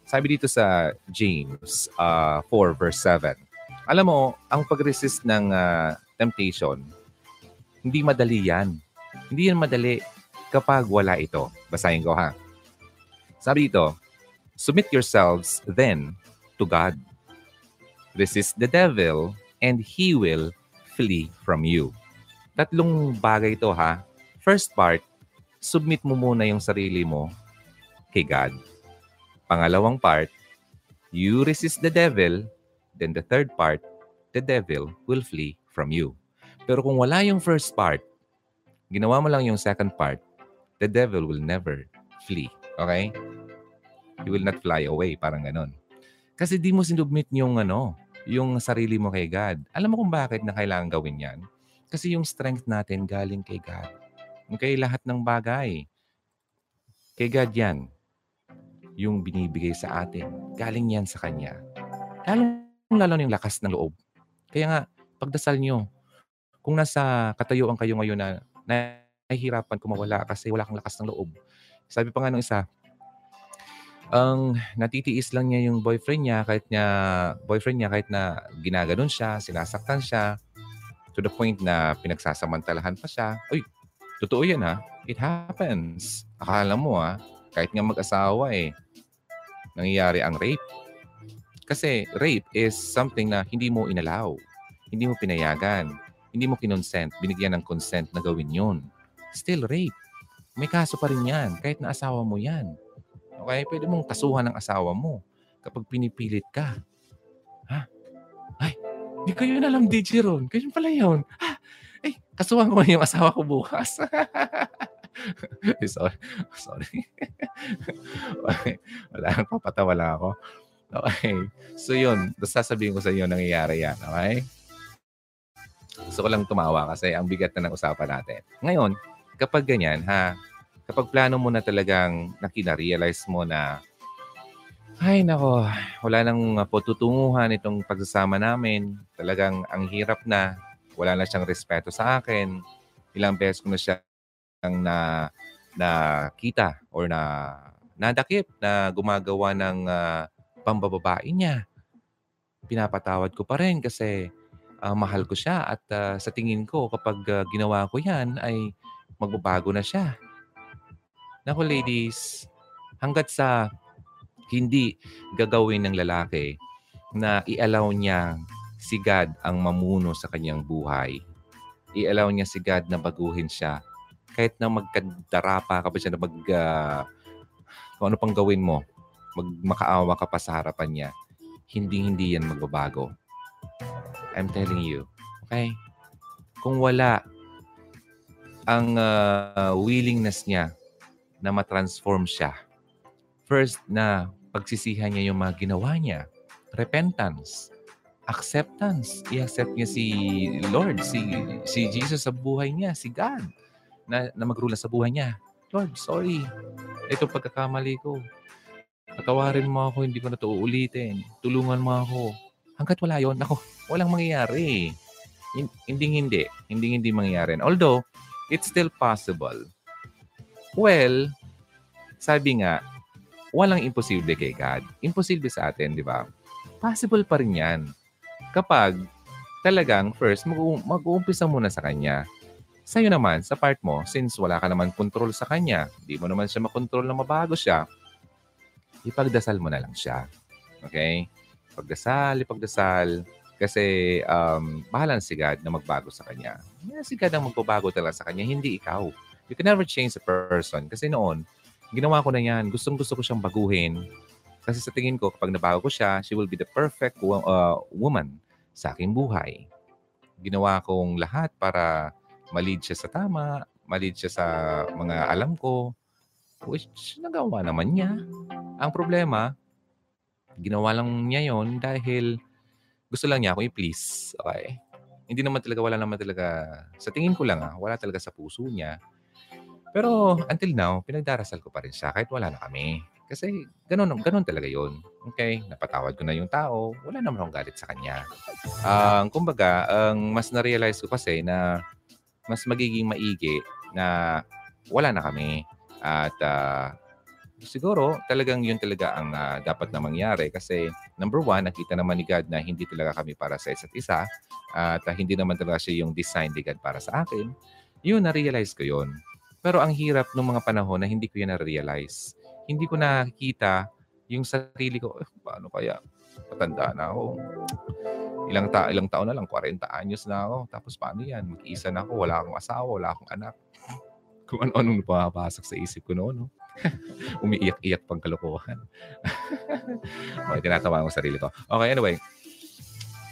Sabi dito sa James uh, 4 verse 7. Alam mo, ang pag-resist ng uh, temptation, hindi madali yan. Hindi yan madali kapag wala ito. Basahin ko ha. Sabi dito, Submit yourselves then to God. Resist the devil and he will flee from you. Tatlong bagay ito ha. First part, submit mo muna yung sarili mo kay God. Pangalawang part, you resist the devil. Then the third part, the devil will flee from you. Pero kung wala yung first part, ginawa mo lang yung second part, the devil will never flee. Okay? He will not fly away, parang ganon. Kasi di mo sinubmit yung ano, yung sarili mo kay God. Alam mo kung bakit na kailangan gawin yan? Kasi yung strength natin galing kay God. Okay, lahat ng bagay. Kay God yan yung binibigay sa atin. Galing yan sa Kanya. Lalong lalo yung lakas ng loob. Kaya nga, pagdasal nyo, kung nasa katayuan kayo ngayon na nahihirapan kumawala kasi wala kang lakas ng loob. Sabi pa nga nung isa, ang natitiis lang niya yung boyfriend niya kahit niya boyfriend niya kahit na ginaganon siya, sinasaktan siya to the point na pinagsasamantalahan pa siya. Uy, totoo yan ha. It happens. Akala mo ha, kahit nga mag-asawa eh, nangyayari ang rape. Kasi rape is something na hindi mo inalaw. Hindi mo pinayagan. Hindi mo kinonsent. Binigyan ng consent na gawin yon. Still rape. May kaso pa rin yan. Kahit na asawa mo yan. Okay? Pwede mong kasuhan ng asawa mo kapag pinipilit ka. Ha? Ay, hindi na lang DJ Ron. Ganyan pala yun. Eh, kasuhan ko yung asawa ko bukas. sorry. Sorry. okay. Wala, papatawa lang ako. Okay. So yun, sasabihin ko sa inyo nangyayari yan. Okay? Gusto ko lang tumawa kasi ang bigat na ng usapan natin. Ngayon, kapag ganyan, ha, kapag plano mo na talagang nakina-realize mo na ay nako, wala nang patutunguhan itong pagsasama namin. Talagang ang hirap na. Wala na siyang respeto sa akin. Ilang beses ko na siya na nakita or na nadakip na gumagawa ng uh, pambababae niya. Pinapatawad ko pa rin kasi uh, mahal ko siya at uh, sa tingin ko kapag uh, ginawa ko yan ay magbabago na siya. Naku ladies, hanggat sa hindi gagawin ng lalaki na i-allow niya si God ang mamuno sa kanyang buhay. I-allow niya si God na baguhin siya kahit na magkadarapa ka pa siya na mag, uh, kung ano pang gawin mo, mag, makaawa ka pa sa harapan niya, hindi-hindi yan magbabago. I'm telling you. Okay? Kung wala ang uh, willingness niya na matransform siya. First, na pagsisihan niya yung mga ginawa niya. Repentance. Acceptance. I-accept niya si Lord, si, si Jesus sa buhay niya, si God, na, na magrula sa buhay niya. Lord, sorry. Ito pagkakamali ko. Patawarin mo ako, hindi ko na ito uulitin. Tulungan mo ako. Hanggat wala yon ako, walang mangyayari. Hindi, hindi. Hindi, hindi mangyayari. Although, it's still possible. Well, sabi nga, walang imposible kay God. Imposible sa atin, di ba? Possible pa rin yan. Kapag talagang first, mag- mag-uumpisa muna sa Kanya. Sa'yo naman, sa part mo, since wala ka naman control sa Kanya, di mo naman siya makontrol na mabago siya, ipagdasal mo na lang siya. Okay? Pagdasal, ipagdasal, kasi um, bahala si God na magbago sa kanya. Si God ang magbabago talaga sa kanya, hindi ikaw. You can never change a person. Kasi noon, ginawa ko na yan. Gustong gusto ko siyang baguhin. Kasi sa tingin ko, kapag nabago ko siya, she will be the perfect uh, woman sa aking buhay. Ginawa kong lahat para malid siya sa tama, malid siya sa mga alam ko, which nagawa naman niya. Ang problema, ginawa lang niya yon dahil gusto lang niya ako i-please. Okay? Hindi naman talaga, wala naman talaga, sa tingin ko lang ah, wala talaga sa puso niya. Pero until now, pinagdarasal ko pa rin siya kahit wala na kami. Kasi ganun, ganun talaga yon Okay? Napatawad ko na yung tao. Wala naman akong galit sa kanya. Ang uh, kumbaga, ang mas na-realize ko kasi na mas magiging maigi na wala na kami. At uh, siguro talagang yun talaga ang uh, dapat na mangyari kasi number one, nakita naman ni God na hindi talaga kami para sa isa't isa at uh, hindi naman talaga siya yung design ni God para sa akin. Yun, na-realize ko yun. Pero ang hirap ng mga panahon na hindi ko yun na-realize. Hindi ko nakikita yung sarili ko, eh, paano kaya? Patanda na ako. Ilang, ta ilang taon na lang, 40 anyos na ako. Tapos paano yan? Mag-isa na ako, wala akong asawa, wala akong anak. Kung ano-anong pumapasok sa isip ko noon. No? Umiiyak-iyak pang kalokohan. okay, tinatawa ko sarili ko. Okay, anyway.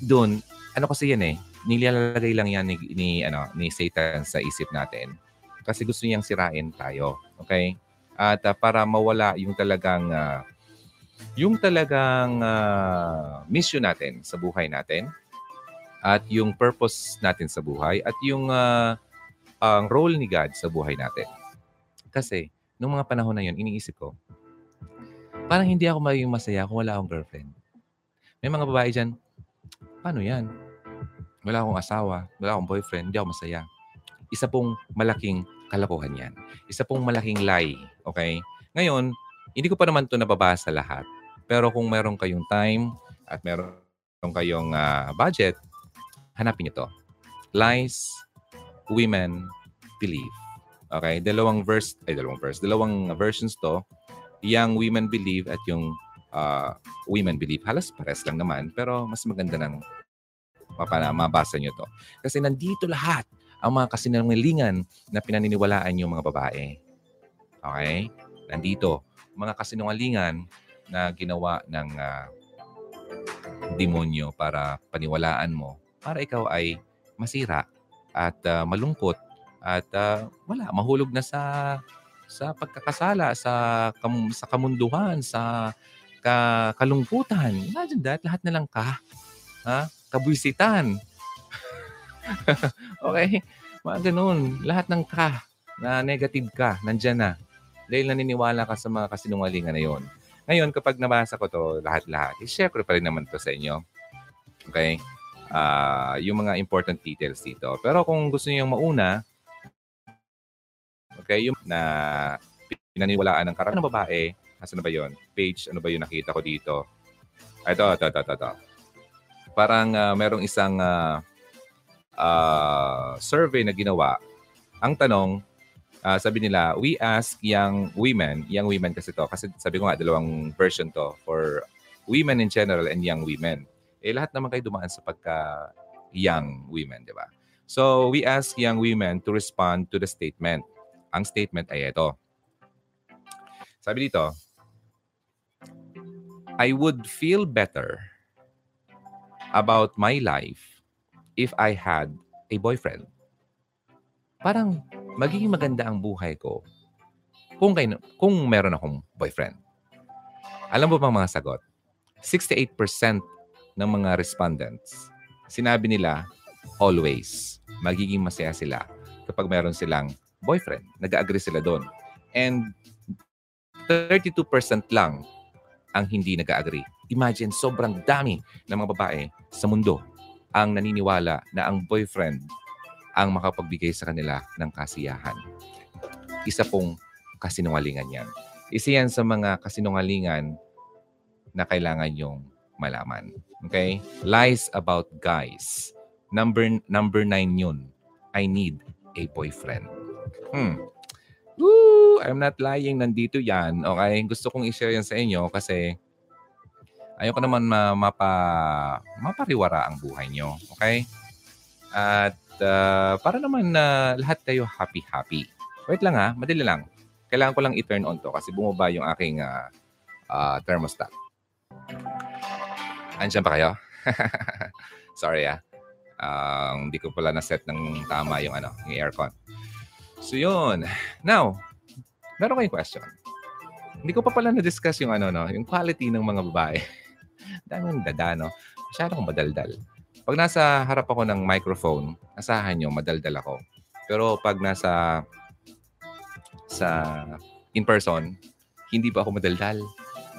Doon, ano kasi yan eh, nilalagay lang yan ni, ni, ano, ni Satan sa isip natin. Kasi gusto niyang sirain tayo. Okay? At uh, para mawala yung talagang uh, yung talagang uh, mission natin sa buhay natin at yung purpose natin sa buhay at yung uh, ang role ni God sa buhay natin. Kasi Nung mga panahon na yun, iniisip ko, parang hindi ako magiging masaya kung wala akong girlfriend. May mga babae dyan, paano yan? Wala akong asawa, wala akong boyfriend, hindi ako masaya. Isa pong malaking kalokohan yan. Isa pong malaking lie. Okay? Ngayon, hindi ko pa naman ito nababasa lahat. Pero kung meron kayong time at meron kayong uh, budget, hanapin nyo to. Lies women believe. Okay, dalawang verse, ay dalawang verse, dalawang versions to. Young Women Believe at yung uh, Women Believe. Halos pares lang naman, pero mas maganda ng mapana, mabasa nyo to. Kasi nandito lahat ang mga kasinungalingan na pinaniniwalaan yung mga babae. Okay? Nandito. Mga kasinungalingan na ginawa ng uh, demonyo para paniwalaan mo para ikaw ay masira at uh, malungkot at uh, wala, mahulog na sa sa pagkakasala, sa kam, sa kamunduhan, sa ka, kalungkutan. Imagine that, lahat na lang ka. Ha? Kabuisitan. okay? Mga ganun. Lahat ng ka na negative ka, nandyan na. Dahil naniniwala ka sa mga kasinungalingan na yon. Ngayon, kapag nabasa ko to lahat-lahat, eh, ko pa rin naman to sa inyo. Okay? Uh, yung mga important details dito. Pero kung gusto niyo mauna, Okay, yung na pinaniwalaan ng karamihan ng babae, asa na ba yon? Page, ano ba yung nakita ko dito? Ito, ito, ito, ito. ito. Parang uh, merong isang uh, uh, survey na ginawa. Ang tanong, uh, sabi nila, we ask young women, young women kasi to, kasi sabi ko nga, dalawang version to for women in general and young women. Eh, lahat naman kayo dumaan sa pagka young women, di ba? So, we ask young women to respond to the statement. Ang statement ay ito. Sabi dito, I would feel better about my life if I had a boyfriend. Parang magiging maganda ang buhay ko kung, kayo, kung meron akong boyfriend. Alam mo ba mga sagot? 68% ng mga respondents, sinabi nila, always, magiging masaya sila kapag meron silang boyfriend. Nag-agree sila doon. And 32% lang ang hindi nag-agree. Imagine, sobrang dami ng mga babae sa mundo ang naniniwala na ang boyfriend ang makapagbigay sa kanila ng kasiyahan. Isa pong kasinungalingan yan. Isa yan sa mga kasinungalingan na kailangan yung malaman. Okay? Lies about guys. Number number nine yun. I need a boyfriend. Hmm. Woo! I'm not lying. Nandito yan. Okay? Gusto kong i-share yan sa inyo kasi ayoko naman ma mapa, mapariwara ang buhay nyo. Okay? At uh, para naman na uh, lahat kayo happy-happy. Wait lang ha, madali lang. Kailangan ko lang i-turn on to kasi bumaba yung aking uh, uh, thermostat. Andiyan pa kayo? Sorry ah. Uh, hindi ko pala na-set ng tama yung ano, yung aircon. So yun. Now, meron kayong question. Hindi ko pa pala na-discuss yung ano, no, yung quality ng mga babae. Dami ng dada, no? Masyadong madaldal. Pag nasa harap ako ng microphone, asahan nyo, madaldal ako. Pero pag nasa sa in person, hindi pa ako madaldal.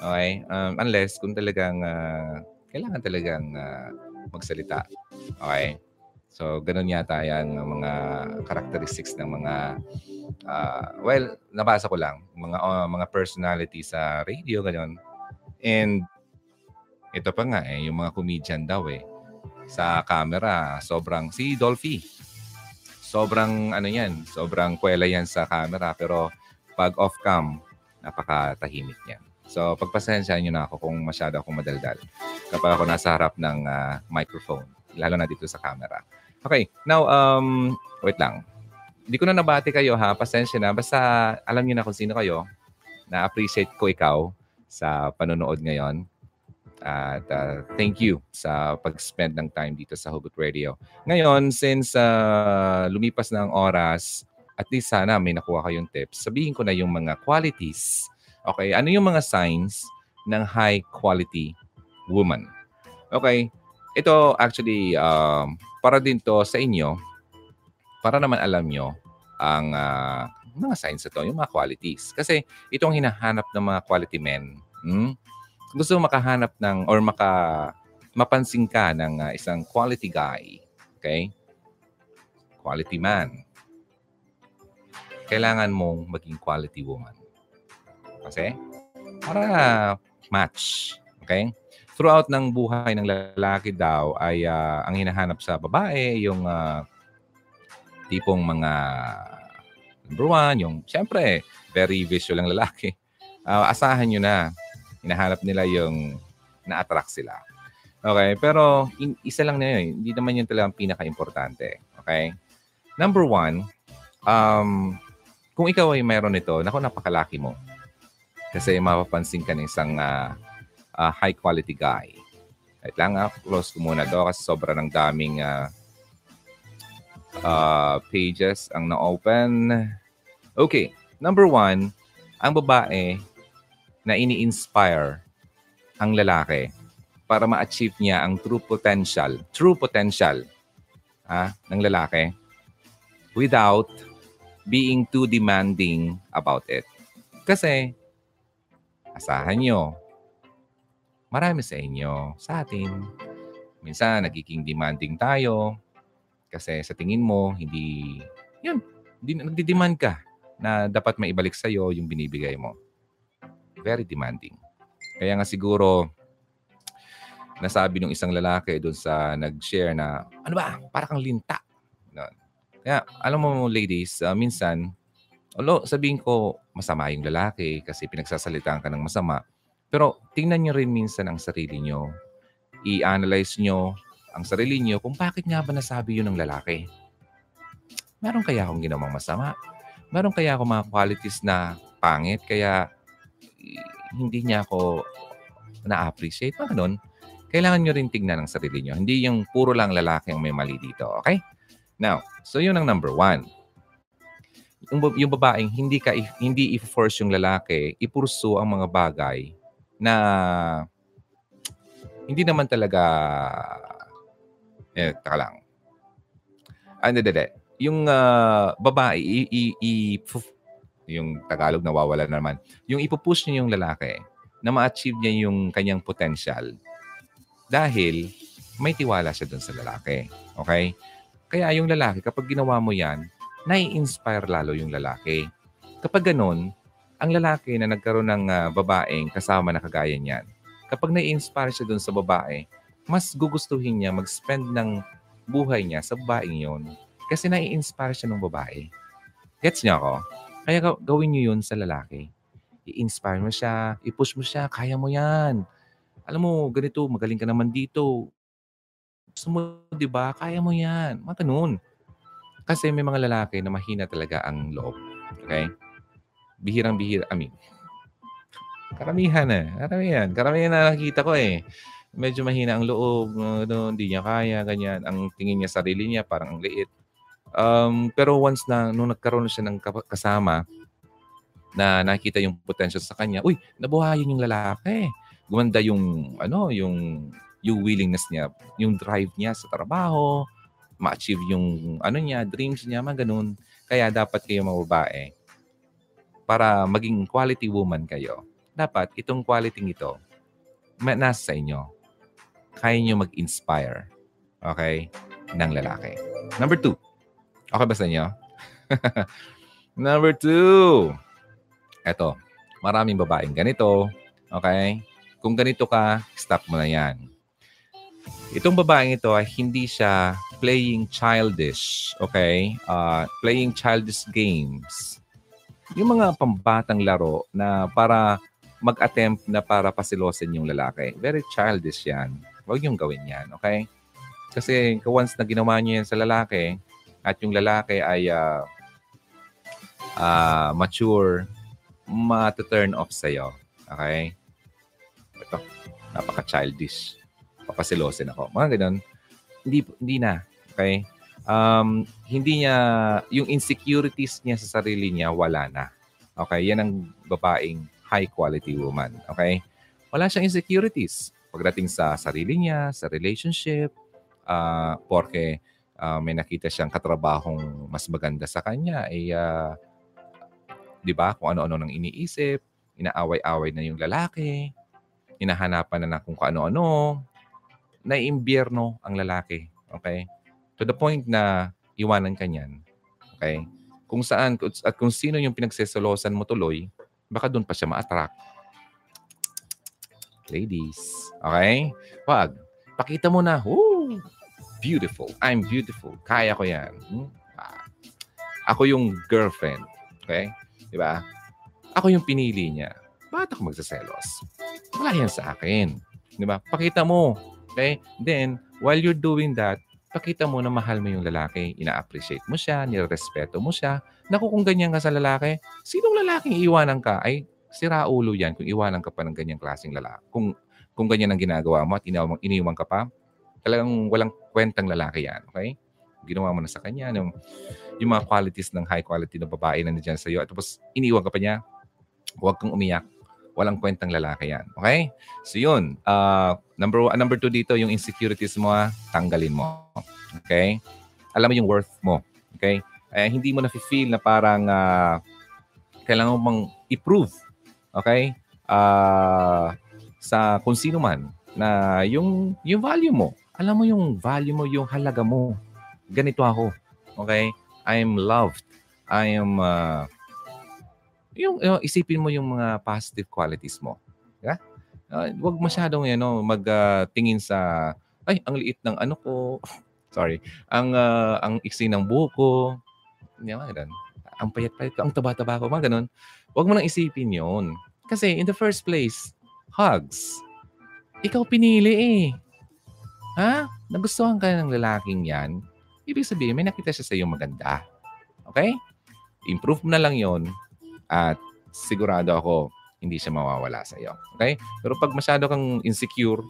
Okay? Um, unless kung talagang uh, kailangan talagang uh, magsalita. Okay? So, ganun yata yan ang mga characteristics ng mga uh, well, nabasa ko lang mga uh, mga personality sa radio ganyan. And ito pa nga eh, yung mga comedian daw eh sa camera, sobrang si Dolphy. Sobrang ano yan, sobrang kwela yan sa camera pero pag off cam, napakatahimik niyan. So, pagpasensya niyo na ako kung masyado akong madaldal kapag ako nasa harap ng uh, microphone, lalo na dito sa camera. Okay, now, um, wait lang. Hindi ko na nabati kayo ha, pasensya na. Basta alam niyo na kung sino kayo. Na-appreciate ko ikaw sa panonood ngayon. At uh, thank you sa pag-spend ng time dito sa Hugot Radio. Ngayon, since uh, lumipas na ang oras, at least sana may nakuha kayong tips. Sabihin ko na yung mga qualities Okay, ano yung mga signs ng high quality woman? Okay, ito actually um, para din to sa inyo para naman alam nyo ang uh, mga signs ito, yung mga qualities. Kasi itong hinahanap ng mga quality men, hmm? Gusto makahanap ng or maka mapansin ka ng uh, isang quality guy, okay? Quality man. Kailangan mong maging quality woman. Kasi para match. Okay? Throughout ng buhay ng lalaki daw ay uh, ang hinahanap sa babae yung uh, tipong mga number one, yung siyempre very visual ang lalaki. Uh, asahan nyo na. Hinahanap nila yung na-attract sila. Okay? Pero in, isa lang na yun. Hindi naman yun talagang pinaka-importante. Okay? Number one, um, kung ikaw ay mayroon nito, naku, napakalaki mo. Kasi mapapansin ka ng isang uh, uh, high quality guy. Kahit lang, uh, close ko muna do kasi sobra ng daming uh, uh, pages ang na-open. Okay, number one, ang babae na ini-inspire ang lalaki para ma-achieve niya ang true potential, true potential ha, ng lalaki without being too demanding about it. Kasi Asahan nyo. Marami sa inyo, sa atin. Minsan, nagiging demanding tayo. Kasi sa tingin mo, hindi, yun, hindi, nagdi-demand ka na dapat maibalik sa'yo yung binibigay mo. Very demanding. Kaya nga siguro, nasabi ng isang lalaki doon sa nag-share na, ano ba, para kang linta. Kaya, alam mo ladies, uh, minsan, Although sabihin ko, masama yung lalaki kasi pinagsasalitaan ka ng masama. Pero tingnan nyo rin minsan ang sarili nyo. I-analyze nyo ang sarili nyo kung bakit nga ba nasabi yun ng lalaki. Meron kaya akong ginawang masama? Meron kaya ako mga qualities na pangit kaya hindi niya ako na-appreciate? Mga ganun. Kailangan nyo rin tignan ang sarili nyo. Hindi yung puro lang lalaki ang may mali dito. Okay? Now, so yun ang number one. yung, yung babaeng hindi ka hindi i-force yung lalaki ipursu ang mga bagay na hindi naman talaga eh taka lang. Ano dede, yung uh, babae i, i, i yung Tagalog nawawala na naman. Yung ipupush niya yung lalaki na ma-achieve niya yung kanyang potential dahil may tiwala siya dun sa lalaki. Okay? Kaya yung lalaki, kapag ginawa mo yan, nai-inspire lalo yung lalaki. Kapag ganun, ang lalaki na nagkaroon ng uh, babaeng kasama na kagaya niyan, kapag nai-inspire siya dun sa babae, mas gugustuhin niya mag-spend ng buhay niya sa babaeng yon kasi nai-inspire siya ng babae. Gets niya ako? Kaya gawin niyo yun sa lalaki. I-inspire mo siya, i-push mo siya, kaya mo yan. Alam mo, ganito, magaling ka naman dito. Gusto mo, di ba? Kaya mo yan. Mga ganun. Kasi may mga lalaki na mahina talaga ang loob. Okay? Bihirang-bihira. I mean, karamihan eh. Karamihan. Karamihan na nakikita ko eh. Medyo mahina ang loob. Ano, hindi niya kaya, ganyan. Ang tingin niya sarili niya, parang ang liit. Um, pero once na, nung nagkaroon siya ng kasama, na nakita yung potential sa kanya, uy, nabuhayan yung lalaki. Gumanda yung, ano, yung, yung willingness niya, yung drive niya sa trabaho, ma-achieve yung ano niya, dreams niya, mga ganun. Kaya dapat kayo mga babae, para maging quality woman kayo, dapat itong quality ito, nasa sa inyo. Kaya nyo mag-inspire, okay, ng lalaki. Number two. Okay ba sa inyo? Number two. Eto, maraming babaeng ganito, okay? Kung ganito ka, stop mo na yan. Itong babaeng ito ay hindi siya playing childish, okay? Uh, playing childish games. Yung mga pambatang laro na para mag-attempt na para pasilosin yung lalaki. Very childish yan. Huwag yung gawin yan, okay? Kasi once na ginawa niyo yan sa lalaki at yung lalaki ay uh, uh, mature, ma-turn off sa'yo. Okay? Ito, napaka-childish. Papasilosin ako. Mga ganun hindi hindi na. Okay? Um, hindi niya, yung insecurities niya sa sarili niya, wala na. Okay? Yan ang babaeng high quality woman. Okay? Wala siyang insecurities pagdating sa sarili niya, sa relationship, uh, porque uh, may nakita siyang katrabahong mas maganda sa kanya, ay, uh, di ba, kung ano-ano nang iniisip, inaaway-away na yung lalaki, hinahanapan na na kung ano-ano, naiimbierno ang lalaki. Okay? To the point na iwanan ka niyan. Okay? Kung saan at kung sino yung pinagsesolosan mo tuloy, baka doon pa siya ma-attract. Ladies. Okay? Wag. Pakita mo na, Woo! Beautiful. I'm beautiful. Kaya ko yan. Hmm? Ah. Ako yung girlfriend. Okay? Di ba? Ako yung pinili niya. Bakit ako magsaselos? Wala yan sa akin. Di ba? Pakita mo Okay? Then, while you're doing that, pakita mo na mahal mo yung lalaki. Ina-appreciate mo siya, nirespeto mo siya. Naku, kung ganyan ka sa lalaki, sinong lalaking iiwanan ka? Ay, sira ulo yan kung iwanan ka pa ng ganyang klaseng lalaki. Kung, kung ganyan ang ginagawa mo at iniwan, iniwan ka pa, talagang walang kwentang lalaki yan. Okay? Ginawa mo na sa kanya. Yung, yung mga qualities ng high quality na babae na nandiyan sa iyo. At tapos, iniwan ka pa niya. Huwag kang umiyak Walang kwentang lalaki yan. Okay? So yun. Uh, number, one, number two dito, yung insecurities mo, ah, tanggalin mo. Okay? Alam mo yung worth mo. Okay? Eh, hindi mo na-feel na parang uh, kailangan mong i-prove. Okay? Uh, sa kung sino man na yung, yung value mo. Alam mo yung value mo, yung halaga mo. Ganito ako. Okay? I am loved. I am uh, yung, yung isipin mo yung mga positive qualities mo. Yeah? Uh, wag masyadong ano, magtingin uh, sa ay, ang liit ng ano ko. Sorry. Ang uh, ang iksi ng buhok ko. Hindi mga ganun. Ang payat-payat ko, ang taba-taba ko, mga ganun. Huwag mo nang isipin yon. Kasi in the first place, hugs. Ikaw pinili eh. Ha? Nagustuhan ka ng lalaking yan, ibig sabihin, may nakita siya sa iyo maganda. Okay? Improve mo na lang yon at sigurado ako, hindi siya mawawala sa iyo. Okay? Pero pag masyado kang insecure,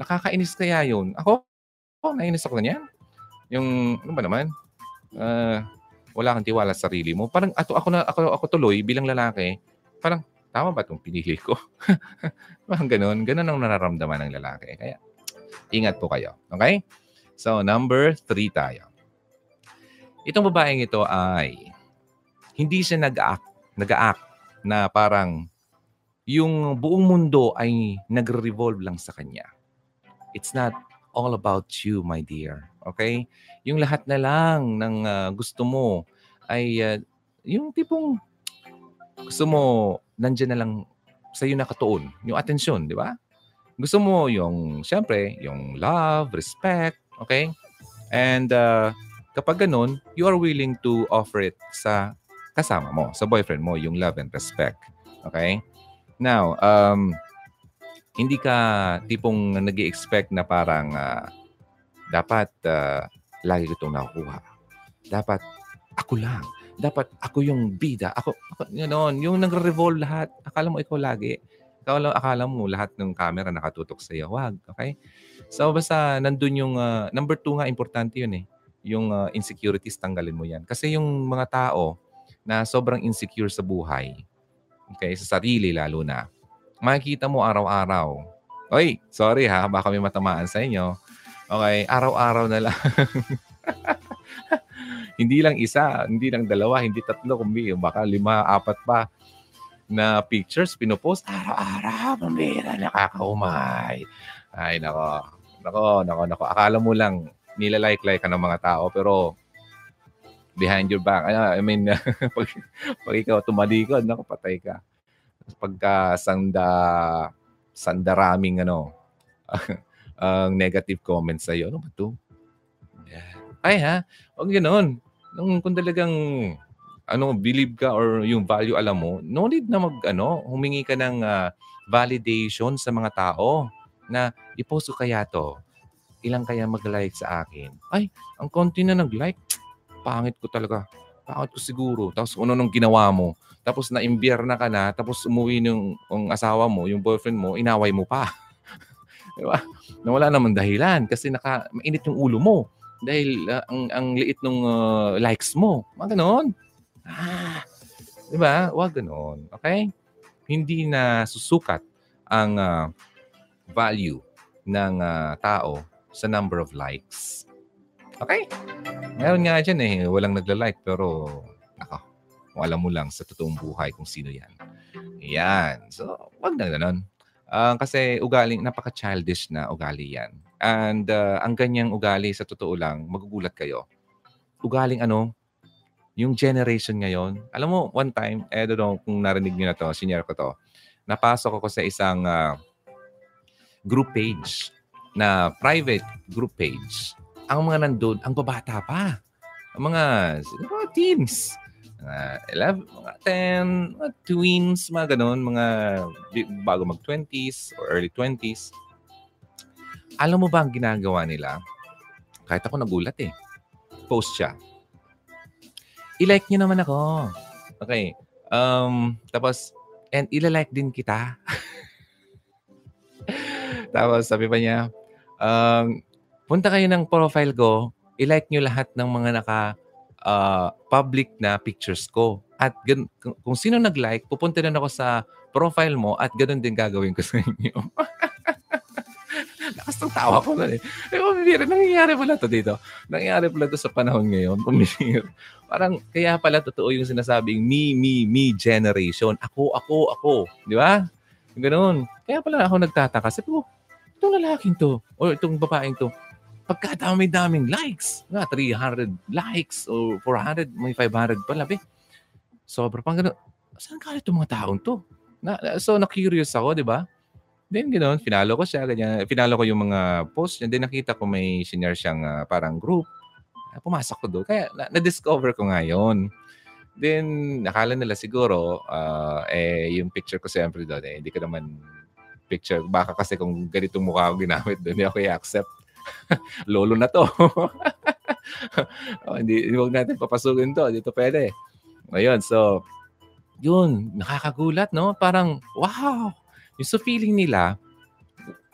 nakakainis kaya yun. Ako, oh, nainis ako niyan. Yung, ano ba naman? Uh, wala kang tiwala sa sarili mo. Parang ato, ako, na, ako, ako tuloy bilang lalaki, parang tama ba itong pinili ko? parang ganun. Ganun ang nararamdaman ng lalaki. Kaya ingat po kayo. Okay? So, number three tayo. Itong babaeng ito ay hindi siya nag-act, nag-act na parang yung buong mundo ay nagre-revolve lang sa kanya. It's not all about you, my dear. Okay? Yung lahat na lang ng uh, gusto mo ay uh, yung tipong gusto mo nandiyan na lang sa iyo nakatuon, yung atensyon, di ba? Gusto mo yung, syempre, yung love, respect, okay? And uh, kapag ganun, you are willing to offer it sa kasama mo, sa boyfriend mo, yung love and respect. Okay? Now, um, hindi ka tipong nag expect na parang uh, dapat uh, lagi ko itong nakukuha. Dapat ako lang. Dapat ako yung bida. Ako, ako yun, yung nagre-revolve lahat. Akala mo ikaw lagi. Akala, akala mo lahat ng camera nakatutok sa iyo. Wag, okay? So basta nandun yung, uh, number two nga, importante yun eh. Yung uh, insecurities, tanggalin mo yan. Kasi yung mga tao na sobrang insecure sa buhay, okay, sa sarili lalo na, makikita mo araw-araw. Oy, sorry ha, baka may matamaan sa inyo. Okay, araw-araw na lang. hindi lang isa, hindi lang dalawa, hindi tatlo, kumbi, baka lima, apat pa na pictures pinopost araw-araw. Pambira, nakakaumay. Ay, nako. Nako, nako, nako. Akala mo lang nilalike-like ka ng mga tao pero behind your back. I mean, pag, pag ikaw tumalikod, nako, patay ka. Pagka sanda, sandaraming ano, ang negative comments sa'yo. Ano ba ito? Yeah. Ay ha, huwag ganoon. Nung kung talagang ano, believe ka or yung value alam mo, no need na mag, ano, humingi ka ng uh, validation sa mga tao na i-post ko kaya to. Ilang kaya mag-like sa akin? Ay, ang konti na nag-like. Pangit ko talaga. Pangit ko siguro. Tapos ano nung ginawa mo? Tapos na-imbier na ka na, tapos umuwi ng ang asawa mo, yung boyfriend mo, inaway mo pa. Di ba? Na wala naman dahilan kasi naka, mainit yung ulo mo dahil uh, ang, ang liit ng uh, likes mo. Mga ganon. Ah, di ba? Huwag ganoon. Okay? Hindi na susukat ang uh, value ng uh, tao sa number of likes. Okay? Meron nga dyan eh, walang nagla-like pero ako, kung alam mo lang sa totoong buhay kung sino yan. Yan. So, wag na ganun. Uh, kasi ugaling, napaka-childish na ugali yan. And uh, ang ganyang ugali, sa totoo lang, magugulat kayo. Ugaling ano, yung generation ngayon, alam mo, one time, eh, don't know kung narinig niyo na to, senior ko to, napasok ako sa isang uh, group page na private group page. Ang mga nandun, ang babata pa. Ang mga, mga teens. Uh, 11, mga 10, mga tweens, mga ganun, mga bago mag-20s or early 20s. Alam mo ba ang ginagawa nila? Kahit ako nagulat eh. Post siya i-like niyo naman ako. Okay. Um, tapos, and ila-like din kita. tapos, sabi pa niya, um, punta kayo ng profile ko, i-like niyo lahat ng mga naka uh, public na pictures ko. At gan- kung sino nag-like, pupunta na ako sa profile mo at ganun din gagawin ko sa inyo. Ng tawa ko na eh. Eh, pumibira. Nangyayari pala to dito. Nangyayari pala to sa panahon ngayon. Pumibira. Parang, kaya pala totoo yung sinasabing me, me, me generation. Ako, ako, ako. Di ba? Ganun. Kaya pala ako nagtataka. Sabi ko, itong lalaking to, o itong babaeng to, pagkadami-daming likes, nga 300 likes o 400, may 500 pala, be. Sobra pang ganun. Saan ka itong mga taong to? Na, so, na-curious ako, di ba? Then ganoon, finalo ko siya, ganyan. Finalo ko yung mga post niya. Then nakita ko may senior siyang uh, parang group. Uh, pumasok ko doon. Kaya na- na-discover ko ngayon. Then nakala nila siguro, uh, eh, yung picture ko siyempre doon, eh, hindi ko naman picture. Baka kasi kung ganitong mukha ko ginamit doon, hindi ako i-accept. Lolo na to. oh, hindi, huwag natin papasukin to. Dito pwede. Ngayon, so, yun, nakakagulat, no? Parang, wow, yung sa feeling nila,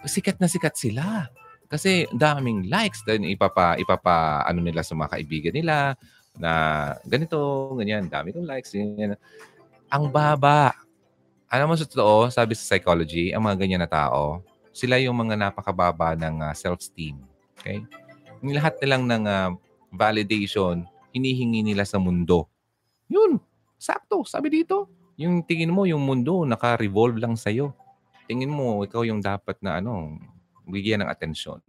sikat na sikat sila. Kasi daming likes. Then ipapa, ipapa ano nila sa mga kaibigan nila. na ganito, ganyan, dami kong likes, ganyan. Ang baba. Alam mo sa totoo, sabi sa psychology, ang mga ganyan na tao, sila yung mga napakababa ng uh, self-esteem. Okay? Yung lahat nilang ng uh, validation, hinihingi nila sa mundo. Yun, sakto. Sabi dito, yung tingin mo, yung mundo, naka-revolve lang sa'yo. Tingin mo, ikaw yung dapat na ano, bigyan ng atensyon.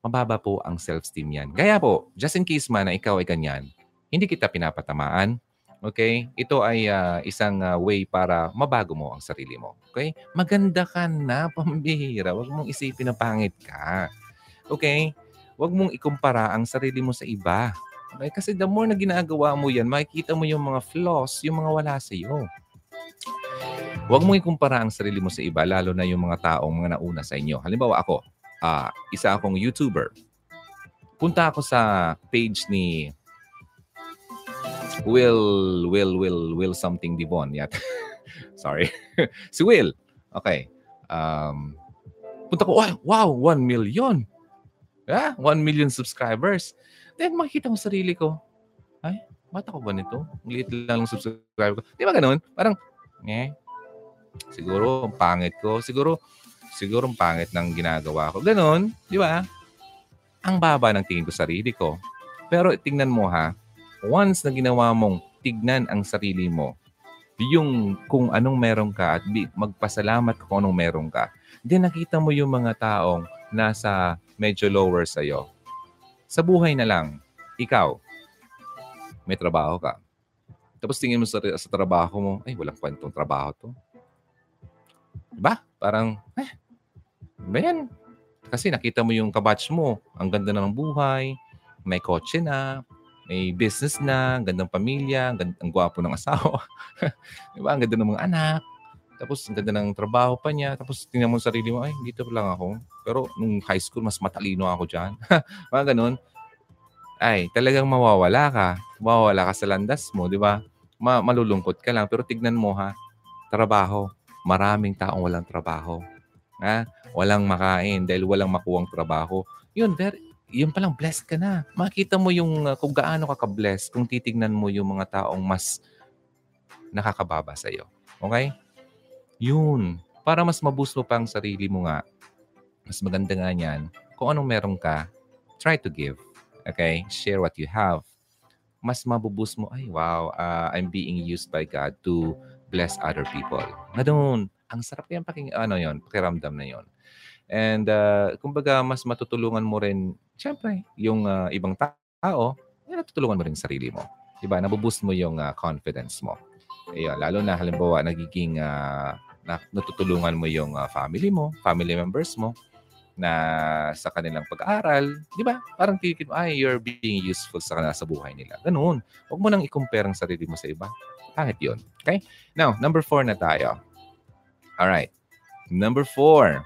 Mababa po ang self-esteem yan. Kaya po, just in case man na ikaw ay ganyan, hindi kita pinapatamaan, Okay? Ito ay uh, isang uh, way para mabago mo ang sarili mo. Okay? Maganda ka na, pambihira. Huwag mong isipin na pangit ka. Okay? Huwag mong ikumpara ang sarili mo sa iba. Okay? Kasi the more na ginagawa mo yan, makikita mo yung mga flaws, yung mga wala sa iyo. Huwag mong ikumpara ang sarili mo sa iba, lalo na yung mga taong mga nauna sa inyo. Halimbawa ako, uh, isa akong YouTuber. Punta ako sa page ni Will, Will, Will, Will something Divon. Yat. Sorry. si Will. Okay. Um, punta ko, wow, 1 million. Yeah, 1 million subscribers. Then makikita mo sarili ko. Ay, ba't ako ba nito? Liit lang ng subscriber ko. Di ba ganun? Parang, eh, siguro ang pangit ko. Siguro, siguro ang pangit ng ginagawa ko. Ganun, di ba? Ang baba ng tingin ko sarili ko. Pero tingnan mo ha, once na ginawa mong tignan ang sarili mo, yung kung anong meron ka at magpasalamat kung anong meron ka, then nakita mo yung mga taong nasa medyo lower sa'yo. Sa buhay na lang, ikaw, may trabaho ka. Tapos tingin mo sa, sa trabaho mo, ay, walang kwentong trabaho to. Diba? Parang, eh, ba yan? Kasi nakita mo yung kabatch mo, ang ganda ng buhay, may kotse na, may business na, ang gandang pamilya, ang, ganda, ang gwapo ng asawa. di ba? Ang ganda ng mga anak. Tapos, ang ganda ng trabaho pa niya. Tapos, tingnan mo sa sarili mo, ay, dito lang ako. Pero, nung high school, mas matalino ako dyan. mga ganun. Ay, talagang mawawala ka. Mawawala ka sa landas mo, di ba? Ma- malulungkot ka lang. Pero tignan mo ha, trabaho. Maraming taong walang trabaho. Ha? Walang makain dahil walang makuwang trabaho. Yun, very, yun palang blessed ka na. Makita mo yung uh, kung gaano ka ka-blessed kung titignan mo yung mga taong mas nakakababa sa iyo. Okay? Yun. Para mas maboost mo pa ang sarili mo nga. Mas maganda nga niyan. Kung anong meron ka, try to give. Okay? Share what you have. Mas mabuboost mo, ay wow, uh, I'm being used by God to bless other people. Ganun. Ang sarap yan paking, ano yon pakiramdam na yon And uh, kumbaga, mas matutulungan mo rin, syempre, yung uh, ibang tao, eh, natutulungan mo rin sarili mo. Diba? Nabuboost mo yung uh, confidence mo. Ayun, lalo na halimbawa, nagiging uh, na, natutulungan mo yung uh, family mo, family members mo, na sa kanilang pag-aaral, di ba? Parang tikin mo, ay, you're being useful sa kanila sa buhay nila. Ganun. Huwag mo nang i-compare ang sarili mo sa iba. Pangit yun. Okay? Now, number four na tayo. Alright. Number four.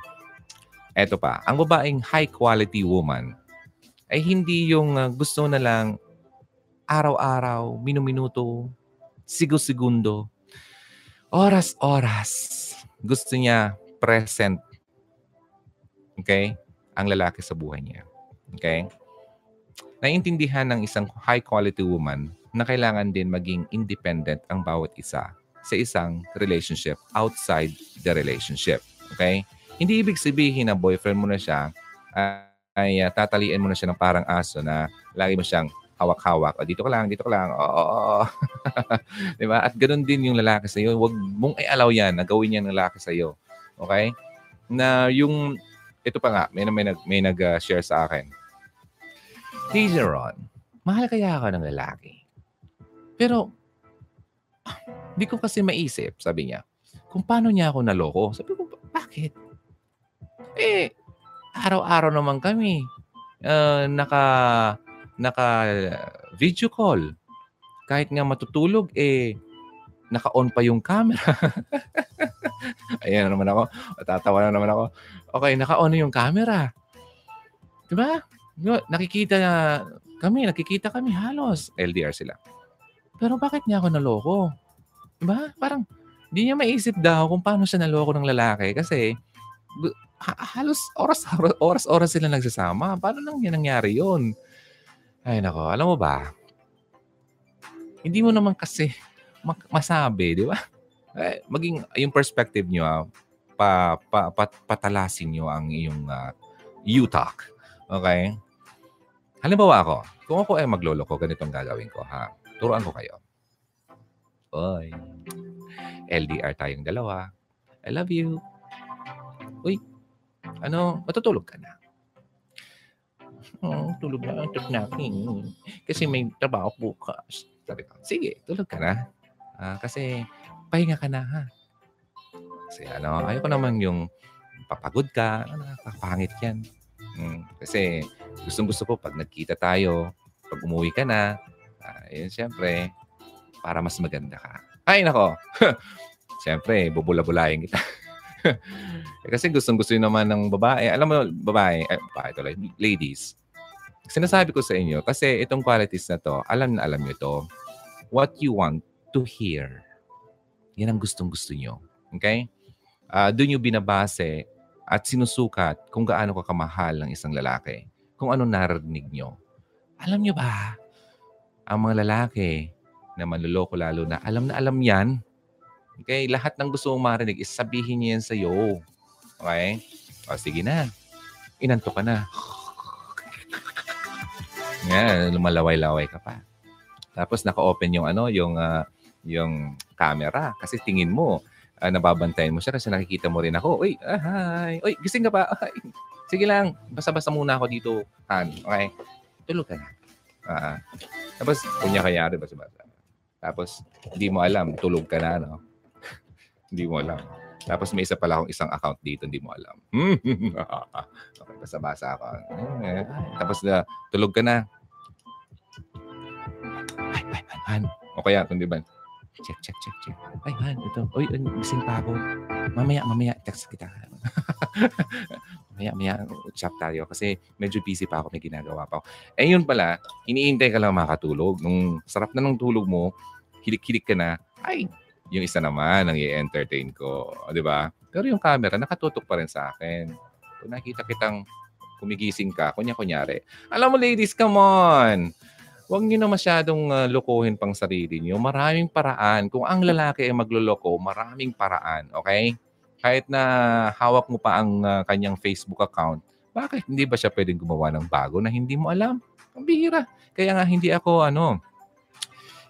Eto pa, ang babaeng high quality woman ay hindi yung uh, gusto na lang araw-araw, minuminuto, sigo-segundo, oras-oras. Gusto niya present. Okay? Ang lalaki sa buhay niya. Okay? Naintindihan ng isang high quality woman na kailangan din maging independent ang bawat isa sa isang relationship outside the relationship. Okay? Hindi ibig sabihin na boyfriend mo na siya uh, ay uh, tatalian mo na siya ng parang aso na lagi mo siyang hawak-hawak. O, dito ka lang, dito ka lang. Oo, oo, oo. Di ba? At ganoon din yung lalaki sa iyo. Huwag mong i-allow yan na gawin yan ng lalaki sa iyo. Okay? Na yung, ito pa nga, may, may, may nag-share uh, sa akin. DJ Ron, mahal kaya ako ng lalaki. Pero, hindi ko kasi maisip, sabi niya, kung paano niya ako naloko. Sabi ko, bakit? Eh, araw-araw naman kami uh, naka naka video call. Kahit nga matutulog eh naka-on pa yung camera. Ayan naman ako. Tatawa na naman ako. Okay, naka-on yung camera. 'Di ba? Nakikita na kami, nakikita kami halos. LDR sila. Pero bakit niya ako naloko? 'Di ba? Parang hindi niya maisip daw kung paano siya naloko ng lalaki kasi halos oras, oras, oras sila nagsasama. Paano nang nangyari yun? Ay nako, alam mo ba? hindi mo naman kasi masabi, di ba? Eh, maging yung perspective nyo, ah, pa, pa, pa, patalasin nyo ang iyong uh, you-talk. Okay? Halimbawa ako, kung ako ay magloloko, ganitong gagawin ko, ha? Turuan ko kayo. Oy, LDR tayong dalawa. I love you. Uy, ano, matutulog ka na. Oh, tulog na, tulog na. Kasi may trabaho bukas. Sabi ko, sige, tulog ka na. Uh, kasi pahinga ka na ha. Kasi ano, ayoko naman yung papagod ka. Ano, papangit yan. Hmm, kasi gustong gusto ko pag nagkita tayo, pag umuwi ka na, uh, yun syempre, para mas maganda ka. Ay, nako. Siyempre, bubula-bulayin kita. eh, kasi gustong gusto naman ng babae. Alam mo, babae, eh, babae tuloy, ladies, sinasabi ko sa inyo, kasi itong qualities na to, alam na alam nyo to, what you want to hear. Yan ang gustong gusto nyo. Okay? Uh, doon yung binabase at sinusukat kung gaano ka kamahal ng isang lalaki. Kung ano narinig nyo. Alam nyo ba, ang mga lalaki na manloloko lalo na, alam na alam yan. Okay? Lahat ng gusto mong marinig is sabihin niya yan sa'yo. Okay? O, sige na. Inanto ka na. Yan, lumalaway-laway ka pa. Tapos naka-open yung ano, yung uh, yung camera kasi tingin mo uh, nababantayan mo siya kasi nakikita mo rin ako. Uy, ah, hi. Uy, gising ka pa? Ay, sige lang, basta-basta muna ako dito. Han, okay? Tulog ka na. Uh, tapos, kunya kayari, basta-basta. Tapos, hindi mo alam, tulog ka na, no? hindi mo alam. Tapos may isa pala akong isang account dito, hindi mo alam. okay, basta-basa ako. Eh, tapos na, tulog ka na. Ay, ay, ay, Han. O kaya, kung di ba, check, check, check, check. Ay, Han, ito. Uy, gising pa ako. Mamaya, mamaya, text kita. mamaya, chat tayo. Kasi medyo busy pa ako, may ginagawa pa ako. Eh, yun pala, iniintay ka lang makatulog. Nung sarap na ng tulog mo, hilik-hilik ka na, ay, yung isa naman ang i-entertain ko. Di ba? Pero yung camera, nakatutok pa rin sa akin. Kung nakita kitang kumigising ka, kunya-kunyari. Alam mo ladies, come on! Huwag niyo na masyadong uh, lokohin pang sarili niyo. Maraming paraan. Kung ang lalaki ay magloloko, maraming paraan. Okay? Kahit na hawak mo pa ang uh, kanyang Facebook account, bakit hindi ba siya pwedeng gumawa ng bago na hindi mo alam? Ang bihira. Kaya nga hindi ako ano,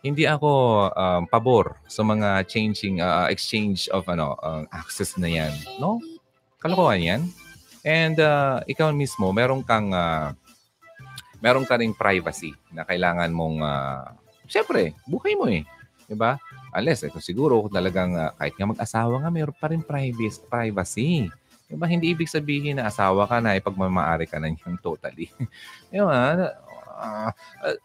hindi ako um, pabor sa mga changing uh, exchange of ano uh, access na yan, no? Kalokohan 'yan. And uh, ikaw mismo, meron kang uh, meron ka ring privacy na kailangan mong uh, Siyempre, buhay mo eh. 'Di ba? Unless, ito siguro, kung talagang uh, kahit nga mag-asawa nga, mayroon pa rin privacy. privacy. Diba? Hindi ibig sabihin na asawa ka na, ipagmamaari ka na niyang totally. diba? uh,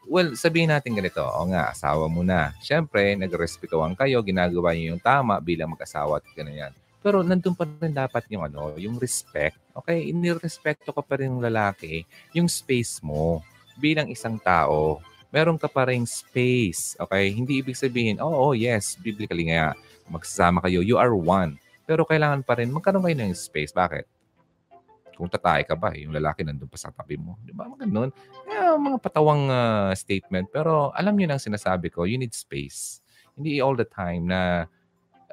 well, sabihin natin ganito, o nga, asawa mo na. Siyempre, nagrespetuhan kayo, ginagawa niyo yung tama bilang mag-asawa at ganyan. Pero nandun pa rin dapat yung ano, yung respect. Okay, inirespeto ka pa rin ng lalaki, yung space mo bilang isang tao. Meron ka pa rin space. Okay, hindi ibig sabihin, oh, oh yes, biblically nga, magsasama kayo, you are one. Pero kailangan pa rin magkaroon kayo ng space. Bakit? Kung tatay ka ba, yung lalaki nandun pa sa tabi mo. Di ba? Mga ganun. Eh, mga patawang uh, statement. Pero alam niyo nang sinasabi ko, you need space. Hindi all the time na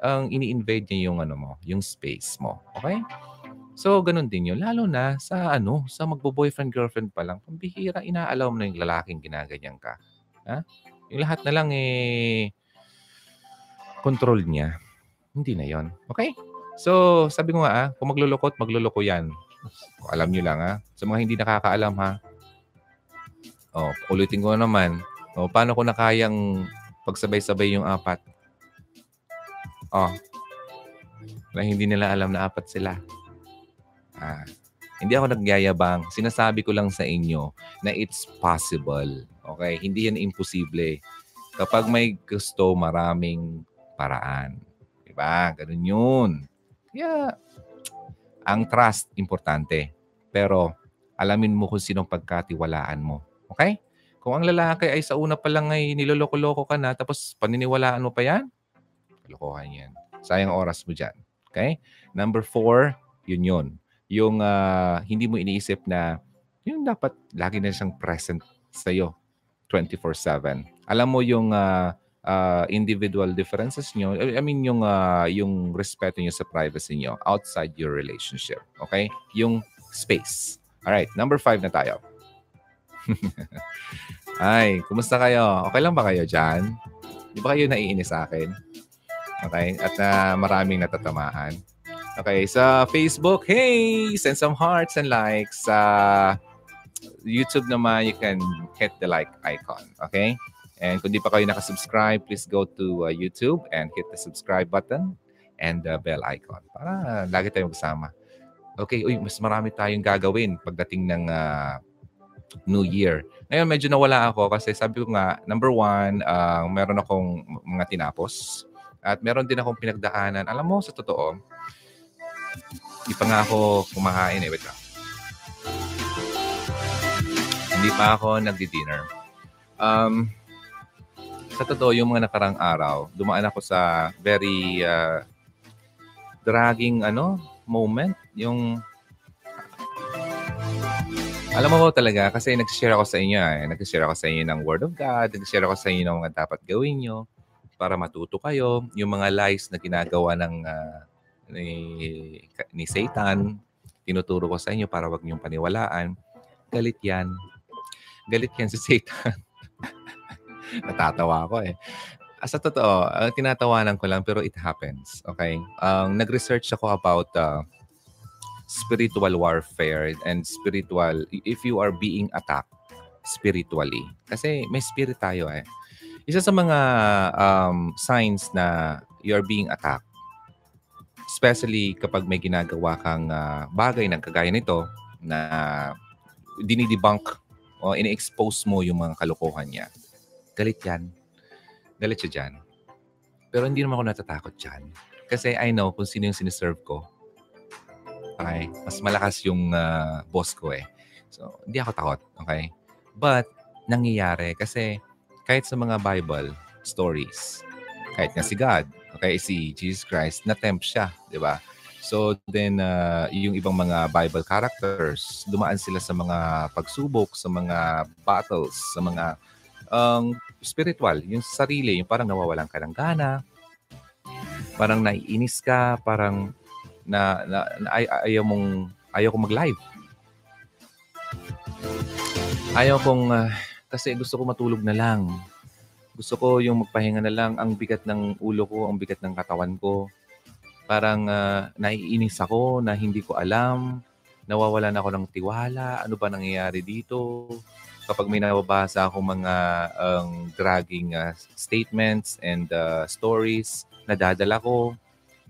ang ini-invade niya yung ano mo, yung space mo. Okay? So, ganun din yun. Lalo na sa ano, sa magbo-boyfriend, girlfriend pa lang. Pambihira, inaalaw mo na yung lalaking ginaganyan ka. Ha? Yung lahat na lang eh, control niya. Hindi na yon Okay? So, sabi ko nga ah, kung maglulukot, magluloko yan. Alam nyo lang ha. Sa mga hindi nakakaalam ha. Oh, ulitin ko naman. Oh, paano ko nakayang pagsabay-sabay yung apat? Oh. Na hindi nila alam na apat sila. Ah, hindi ako nagyayabang. Sinasabi ko lang sa inyo na it's possible. Okay? Hindi yan imposible. Kapag may gusto, maraming paraan. Diba? Ganun yun. Kaya, ang trust, importante. Pero alamin mo kung sinong pagkatiwalaan mo. Okay? Kung ang lalaki ay sa una pa lang ay niloloko-loko ka na, tapos paniniwalaan mo pa yan, kalokohan yan. Sayang oras mo dyan. Okay? Number four, yun yun. Yung uh, hindi mo iniisip na yung dapat lagi na siyang present sa iyo 24-7. Alam mo yung uh, uh, individual differences nyo. I mean, yung, uh, yung respeto nyo sa privacy nyo outside your relationship. Okay? Yung space. Alright, number five na tayo. Ay, kumusta kayo? Okay lang ba kayo dyan? Di ba kayo naiinis sa akin? Okay? At uh, maraming natatamaan. Okay, sa Facebook, hey! Send some hearts and likes. Sa YouTube naman, you can hit the like icon. Okay? And kung di pa kayo nakasubscribe, please go to uh, YouTube and hit the subscribe button and the bell icon para lagi tayong kasama. Okay, uy, mas marami tayong gagawin pagdating ng uh, New Year. Ngayon, medyo nawala ako kasi sabi ko nga, number one, uh, meron akong mga tinapos at meron din akong pinagdaanan. Alam mo, sa totoo, hindi pa nga ako kumakain eh. Wait lang. Hindi pa ako nagdi-dinner. Um, sa totoo, yung mga nakarang araw, dumaan ako sa very uh, dragging ano, moment. Yung alam mo ko talaga, kasi nag-share ako sa inyo eh. Nag-share ako sa inyo ng Word of God, nag-share ako sa inyo ng mga dapat gawin nyo para matuto kayo. Yung mga lies na ginagawa ng uh, ni, ni Satan, tinuturo ko sa inyo para wag niyong paniwalaan. Galit yan. Galit yan si Satan. Natatawa ako eh. Ah, sa totoo, uh, tinatawanan ko lang pero it happens. Okay? Um, nag-research ako about uh, spiritual warfare and spiritual, if you are being attacked spiritually. Kasi may spirit tayo eh. Isa sa mga um, signs na you are being attacked, especially kapag may ginagawa kang uh, bagay na kagaya nito na dinidebunk o ini-expose mo yung mga kalokohan niya Galit yan. Galit siya dyan. Pero hindi naman ako natatakot dyan. Kasi I know kung sino yung siniserve ko. Okay? Mas malakas yung uh, boss ko eh. So, hindi ako takot. Okay? But, nangyayari kasi kahit sa mga Bible stories, kahit nga si God, okay, si Jesus Christ, na-tempt siya, di ba? So then, uh, yung ibang mga Bible characters, dumaan sila sa mga pagsubok, sa mga battles, sa mga um, spiritual, yung sarili, yung parang nawawalan ka ng gana, parang naiinis ka, parang na, na, na ay, ayaw mong ayaw kong mag-live. Ayaw kong uh, kasi gusto ko matulog na lang. Gusto ko yung magpahinga na lang. Ang bigat ng ulo ko, ang bigat ng katawan ko. Parang uh, naiinis ako na hindi ko alam. Nawawalan ako ng tiwala. Ano ba nangyayari dito? kapag may nababasa ako mga um, dragging uh, statements and uh, stories, nadadala ko,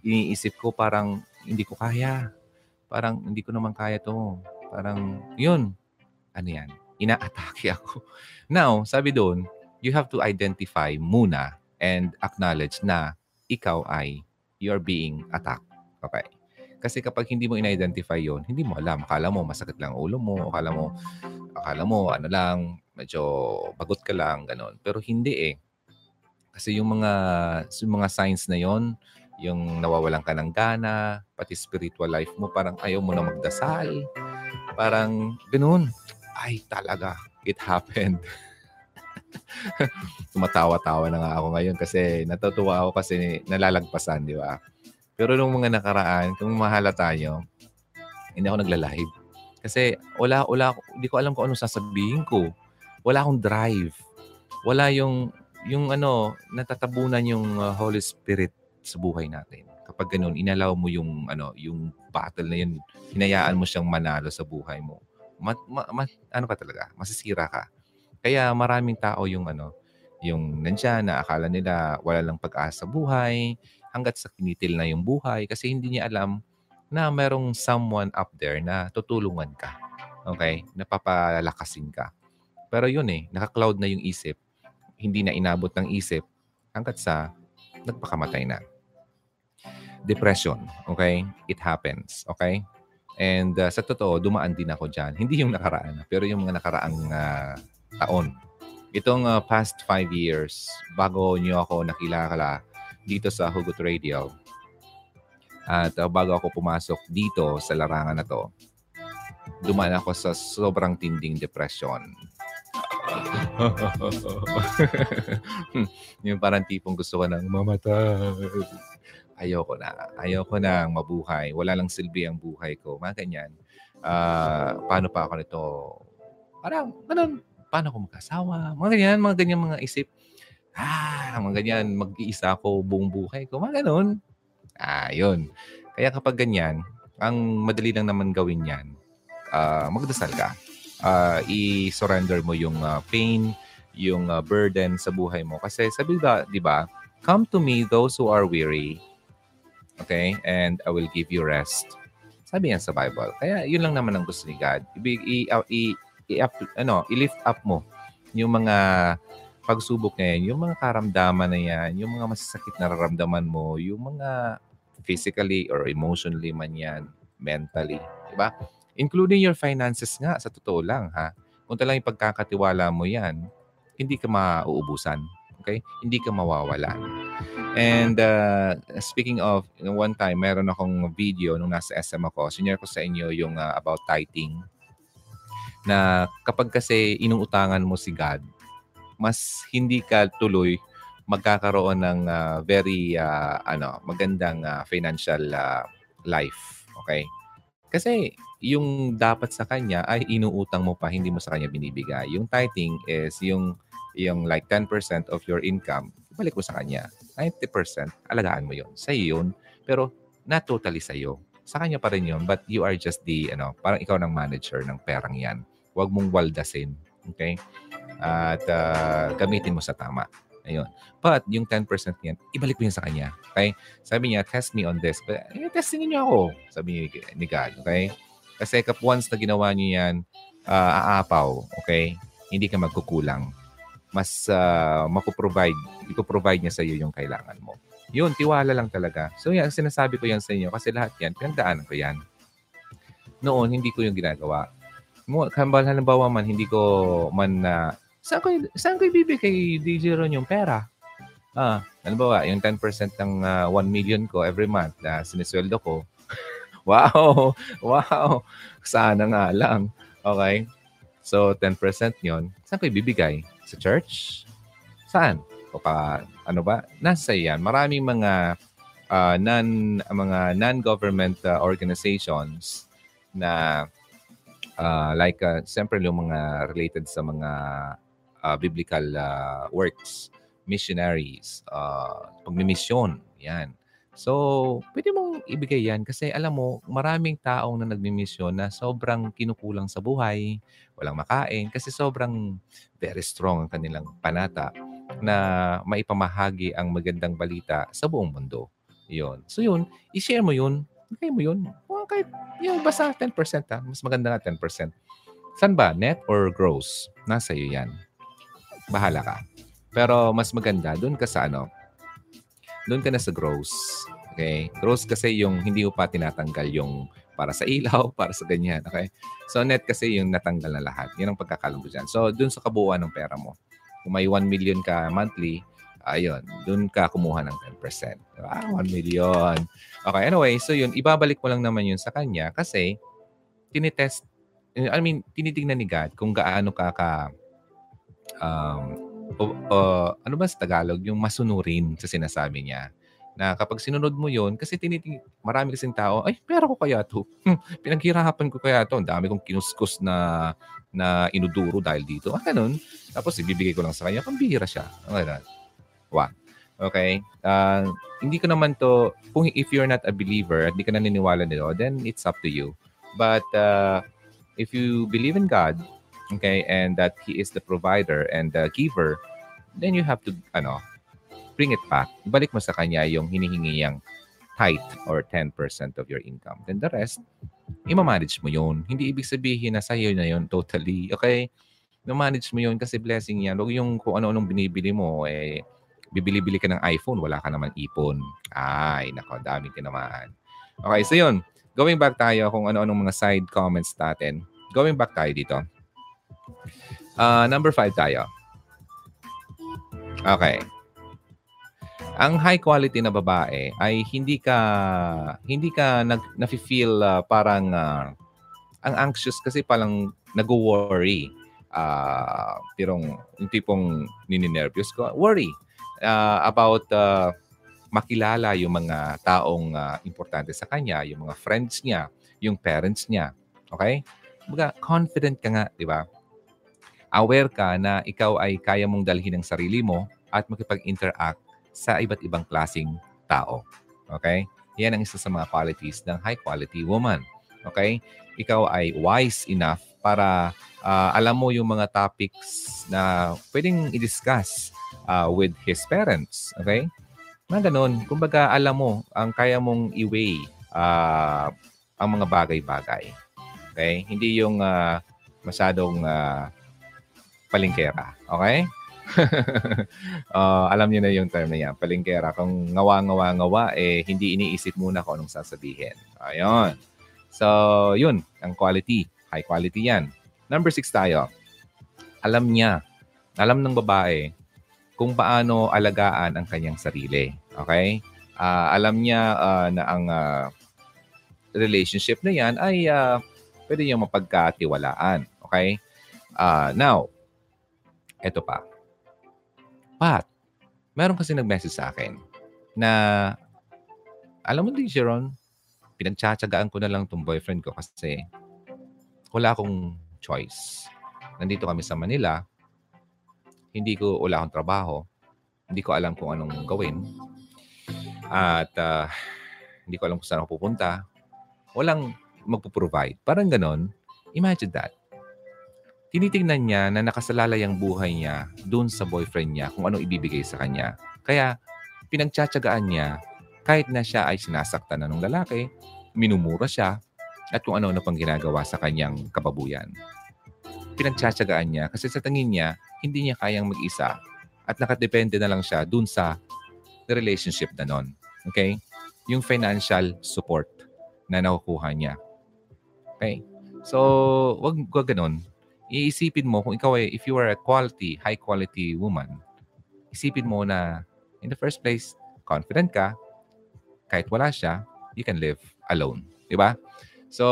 iniisip ko parang hindi ko kaya. Parang hindi ko naman kaya to. Parang, yun. Ano yan? Inaatake ako. Now, sabi doon, you have to identify muna and acknowledge na ikaw ay you're being attacked. Okay. Kasi kapag hindi mo in-identify yon hindi mo alam. Akala mo masakit lang ulo mo. Akala mo akala mo ano lang, medyo bagot ka lang, ganun. Pero hindi eh. Kasi yung mga yung mga signs na yon, yung nawawalan ka ng gana, pati spiritual life mo, parang ayaw mo na magdasal. Parang ganun. Ay, talaga. It happened. Tumatawa-tawa na nga ako ngayon kasi natutuwa ako kasi nalalagpasan, di ba? Pero nung mga nakaraan, kung mahala tayo, hindi ako nagla-live. Kasi wala, wala, hindi ko alam kung ano sasabihin ko. Wala akong drive. Wala yung, yung ano, natatabunan yung uh, Holy Spirit sa buhay natin. Kapag ganun, inalaw mo yung, ano, yung battle na yun, hinayaan mo siyang manalo sa buhay mo. Ma, ma, ma, ano ka talaga, masisira ka. Kaya maraming tao yung ano, yung nandyan na akala nila wala lang pag-asa sa buhay, hanggat sa kinitil na yung buhay kasi hindi niya alam na merong someone up there na tutulungan ka. Okay? Napapalakasin ka. Pero yun eh, naka-cloud na yung isip. Hindi na inabot ng isip hanggat sa nagpakamatay na. Depression, okay? It happens, okay? And uh, sa totoo, dumaan din ako dyan. Hindi yung nakaraan, pero yung mga nakaraang uh, taon. Itong uh, past five years, bago nyo ako nakilala dito sa Hugot Radio, at uh, bago ako pumasok dito sa larangan na to, dumaan ako sa sobrang tinding depression. yung parang tipong gusto ko nang mamatay. Ayoko na. Ayoko na mabuhay. Wala lang silbi ang buhay ko. Mga ganyan. Uh, paano pa ako nito? Parang, ganun. Paano ako magkasawa? Mga ganyan, mga ganyan mga isip. Ah, mga ganyan, mag-iisa ako buong buhay ko. Mga ganun. Ah, yun. Kaya kapag ganyan, ang madali lang naman gawin yan, uh, magdasal ka. Uh, i-surrender mo yung uh, pain, yung uh, burden sa buhay mo. Kasi sabi ba, di ba, come to me those who are weary, okay, and I will give you rest. Sabi yan sa Bible. Kaya yun lang naman ang gusto ni God. I, i, i, i, up, ano, i-lift up mo yung mga pagsubok na yung mga karamdaman na yan, yung mga masasakit na nararamdaman mo, yung mga physically or emotionally man yan, mentally. Diba? Including your finances nga, sa totoo lang ha. Kung talagang pagkakatiwala mo yan, hindi ka mauubusan. Okay? Hindi ka mawawalan. And uh, speaking of, one time, meron akong video nung nasa SM ako. Sinare ko sa inyo yung uh, about tithing. Na kapag kasi inuutangan mo si God, mas hindi ka tuloy magkakaroon ng uh, very uh, ano magandang uh, financial uh, life. Okay? Kasi yung dapat sa kanya ay inuutang mo pa, hindi mo sa kanya binibigay. Yung tithing is yung yung like 10% of your income, balik mo sa kanya. 90%, alagaan mo yon Sa yun, pero not totally sa iyo. Sa kanya pa rin yun, but you are just the, ano, parang ikaw ng manager ng perang yan. Huwag mong waldasin. Okay? At uh, gamitin mo sa tama. Ayun. But yung 10% niyan, ibalik mo yun sa kanya. Okay? Sabi niya, test me on this. But, eh, testing niyo ako. Sabi ni, ni God. Okay? Kasi kap once na ginawa niyo yan, uh, aapaw. Okay? Hindi ka magkukulang. Mas uh, makuprovide, ipoprovide niya sa iyo yung kailangan mo. Yun, tiwala lang talaga. So yan, sinasabi ko yan sa inyo kasi lahat yan, pinagdaanan ko yan. Noon, hindi ko yung ginagawa. Mo, halimbawa man, hindi ko man na uh, Saan ko, saan ko ibibigay DJ Ron yung pera? Ah, ba, yung 10% ng uh, ah, 1 million ko every month na sinisweldo ko. wow! Wow! Sana nga lang. Okay? So, 10% yon saan ko ibibigay? Sa church? Saan? O pa, ano ba? Nasa yan. Maraming mga uh, non mga non-government uh, organizations na uh, like uh, siyempre yung mga related sa mga uh, biblical uh, works, missionaries, uh, pagmimisyon, yan. So, pwede mong ibigay yan kasi alam mo, maraming taong na nagmimisyon na sobrang kinukulang sa buhay, walang makain, kasi sobrang very strong ang kanilang panata na maipamahagi ang magandang balita sa buong mundo. Yun. So yun, i-share mo yun. Bigay mo yun. O kahit yung basta 10% ha. Mas maganda nga 10%. San ba? Net or gross? Nasa iyo yan bahala ka. Pero mas maganda, doon ka sa ano, doon ka na sa gross. Okay? Gross kasi yung hindi mo pa tinatanggal yung para sa ilaw, para sa ganyan. Okay? So net kasi yung natanggal na lahat. Yan ang pagkakalam ko dyan. So doon sa kabuuan ng pera mo. Kung may 1 million ka monthly, ayun, doon ka kumuha ng 10%. Ah, 1 million. Okay, anyway, so yun, ibabalik mo lang naman yun sa kanya kasi tinitest, I mean, tinitingnan ni God kung gaano ka ka um, uh, ano ba sa Tagalog, yung masunurin sa sinasabi niya. Na kapag sinunod mo yon kasi tiniting, marami kasing tao, ay, pera ko kaya to. Hmm, pinaghirapan ko kaya to. Ang dami kong kinuskus na na inuduro dahil dito. Ah, ganun. Tapos ibibigay ko lang sa kanya, pambihira siya. Okay, One. Okay? Uh, hindi ko naman to, kung if you're not a believer at hindi ka naniniwala nito, then it's up to you. But uh, if you believe in God, okay, and that He is the provider and the giver, then you have to, ano, bring it back. Ibalik mo sa Kanya yung hinihingi yung tithe or 10% of your income. Then the rest, ima-manage mo yun. Hindi ibig sabihin na sa'yo na yun totally. Okay? Ma-manage mo yun kasi blessing yan. Huwag yung kung ano-anong binibili mo, eh, bibili-bili ka ng iPhone, wala ka naman ipon. Ay, nako, daming tinamaan. Okay, so yun. Going back tayo kung ano-anong mga side comments natin. Going back tayo dito. Uh, number five tayo. Okay. Ang high quality na babae ay hindi ka hindi ka nag nafi-feel uh, parang uh, ang anxious kasi palang nag-worry uh, pirong, yung tipong nininervyos ko, worry uh, about uh, makilala yung mga taong uh, importante sa kanya, yung mga friends niya, yung parents niya. Okay? Baga, confident ka nga, di ba? Aware ka na ikaw ay kaya mong dalhin ang sarili mo at makipag-interact sa iba't ibang klasing tao. Okay? Yan ang isa sa mga qualities ng high-quality woman. Okay? Ikaw ay wise enough para uh, alam mo yung mga topics na pwedeng i-discuss uh, with his parents. Okay? Na ganun. Kumbaga, alam mo, ang kaya mong i-weigh uh, ang mga bagay-bagay. Okay? Hindi yung uh, masyadong uh, palingkera. Okay? uh, alam niyo na yung term na yan, palingkera. Kung ngawa-ngawa-ngawa, eh, hindi iniisip muna kung anong sasabihin. Ayun. So, yun, ang quality. High quality yan. Number six tayo. Alam niya, alam ng babae kung paano alagaan ang kanyang sarili. Okay? Uh, alam niya uh, na ang uh, relationship na yan ay uh, pwede niyang mapagkatiwalaan. Okay? Uh, now, eto pa. Pat, meron kasi nag-message sa akin na alam mo din, Sharon, pinagtsatsagaan ko na lang tong boyfriend ko kasi wala akong choice. Nandito kami sa Manila, hindi ko, wala akong trabaho. Hindi ko alam kung anong gawin. At uh, hindi ko alam kung saan ako pupunta. Walang magpo-provide. Parang ganon. Imagine that. Tinitingnan niya na nakasalalay ang buhay niya doon sa boyfriend niya kung anong ibibigay sa kanya. Kaya pinagtsatsagaan niya kahit na siya ay sinasaktan na ng lalaki, minumura siya, at kung ano-ano pang ginagawa sa kanyang kababuyan. Pinagtsatsagaan niya kasi sa tingin niya, hindi niya kayang mag-isa at nakadepende na lang siya dun sa relationship na nun. Okay? Yung financial support na nakukuha niya. Okay? So, wag, wag ganun. Iisipin mo kung ikaw ay, if you are a quality, high quality woman, isipin mo na in the first place, confident ka, kahit wala siya, you can live alone. Di ba? So,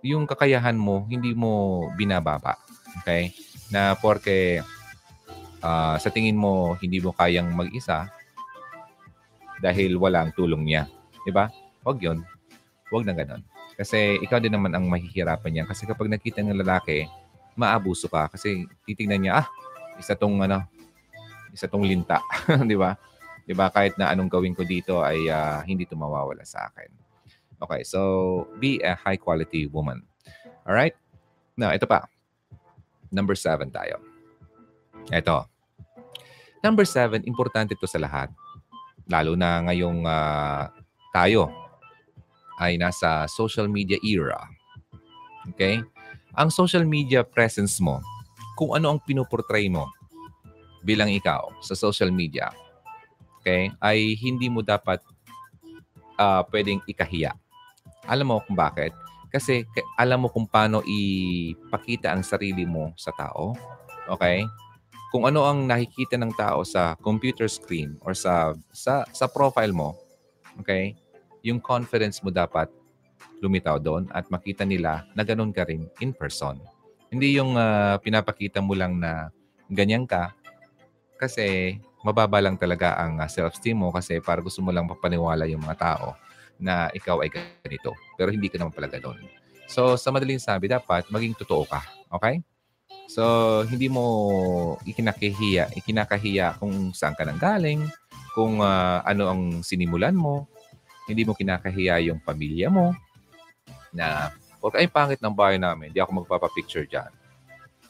yung kakayahan mo, hindi mo binababa. Okay? Na porke uh, sa tingin mo hindi mo kayang mag-isa dahil walang tulong niya. Di ba? Huwag yun. Huwag na ganun. Kasi ikaw din naman ang mahihirapan niya. Kasi kapag nakita ng lalaki, maabuso ka. Kasi titingnan niya, ah, isa tong ano, isa tong linta. di ba? Di ba? Kahit na anong gawin ko dito ay uh, hindi ito mawawala sa akin. Okay, so be a high quality woman. All right? Now, ito pa. Number seven tayo. Ito. Number seven, importante to sa lahat. Lalo na ngayong uh, tayo ay nasa social media era. Okay? Ang social media presence mo, kung ano ang pinuportray mo bilang ikaw sa social media, okay, ay hindi mo dapat uh, pwedeng ikahiya. Alam mo kung bakit? Kasi alam mo kung paano ipakita ang sarili mo sa tao. Okay? Kung ano ang nakikita ng tao sa computer screen or sa sa sa profile mo, okay? Yung confidence mo dapat lumitaw doon at makita nila na ganun ka rin in person. Hindi yung uh, pinapakita mo lang na ganyan ka kasi mababa lang talaga ang uh, self-esteem mo kasi para gusto mo lang papaniwala yung mga tao na ikaw ay ganito. Pero hindi ka naman pala ganun. So, sa madaling sabi, dapat maging totoo ka. Okay? So, hindi mo ikinakahiya, ikinakahiya kung saan ka nanggaling, kung uh, ano ang sinimulan mo. Hindi mo kinakahiya yung pamilya mo na, huwag ay pangit ng bahay namin, hindi ako magpapapicture dyan.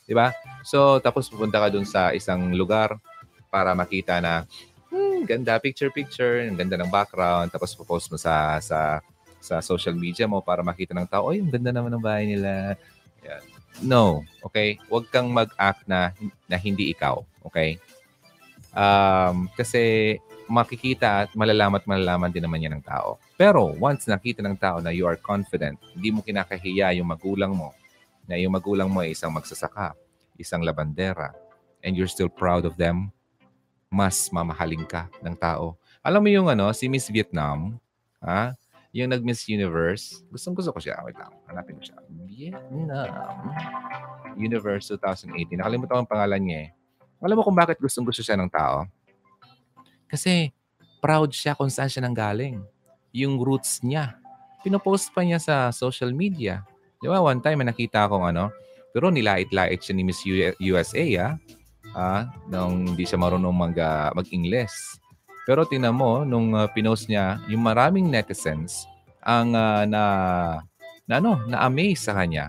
Di ba? So, tapos pupunta ka dun sa isang lugar para makita na ganda, picture-picture, ang ganda ng background, tapos post mo sa, sa, sa social media mo para makita ng tao, ay, ang ganda naman ng bahay nila. Yan. No, okay? Huwag kang mag-act na, na hindi ikaw, okay? Um, kasi makikita at malalaman at malalaman din naman yan ng tao. Pero once nakita ng tao na you are confident, hindi mo kinakahiya yung magulang mo, na yung magulang mo ay isang magsasaka, isang labandera, and you're still proud of them, mas mamahaling ka ng tao. Alam mo yung ano, si Miss Vietnam, ha? Yung nag-Miss Universe. Gustong gusto ko siya. Wait lang. Hanapin ko siya. Vietnam. Universe 2018. Nakalimutan ko ang pangalan niya eh. Alam mo kung bakit gustong gusto siya ng tao? Kasi proud siya kung saan siya nanggaling. Yung roots niya. Pinopost pa niya sa social media. Di ba? One time, nakita akong ano, pero nilait-lait siya ni Miss USA, ah. Ah nung hindi siya marunong mag, uh, mag-Ingles. Pero tingnan mo, nung uh, pinost niya, yung maraming netizens ang uh, na, na, ano, na-amaze sa kanya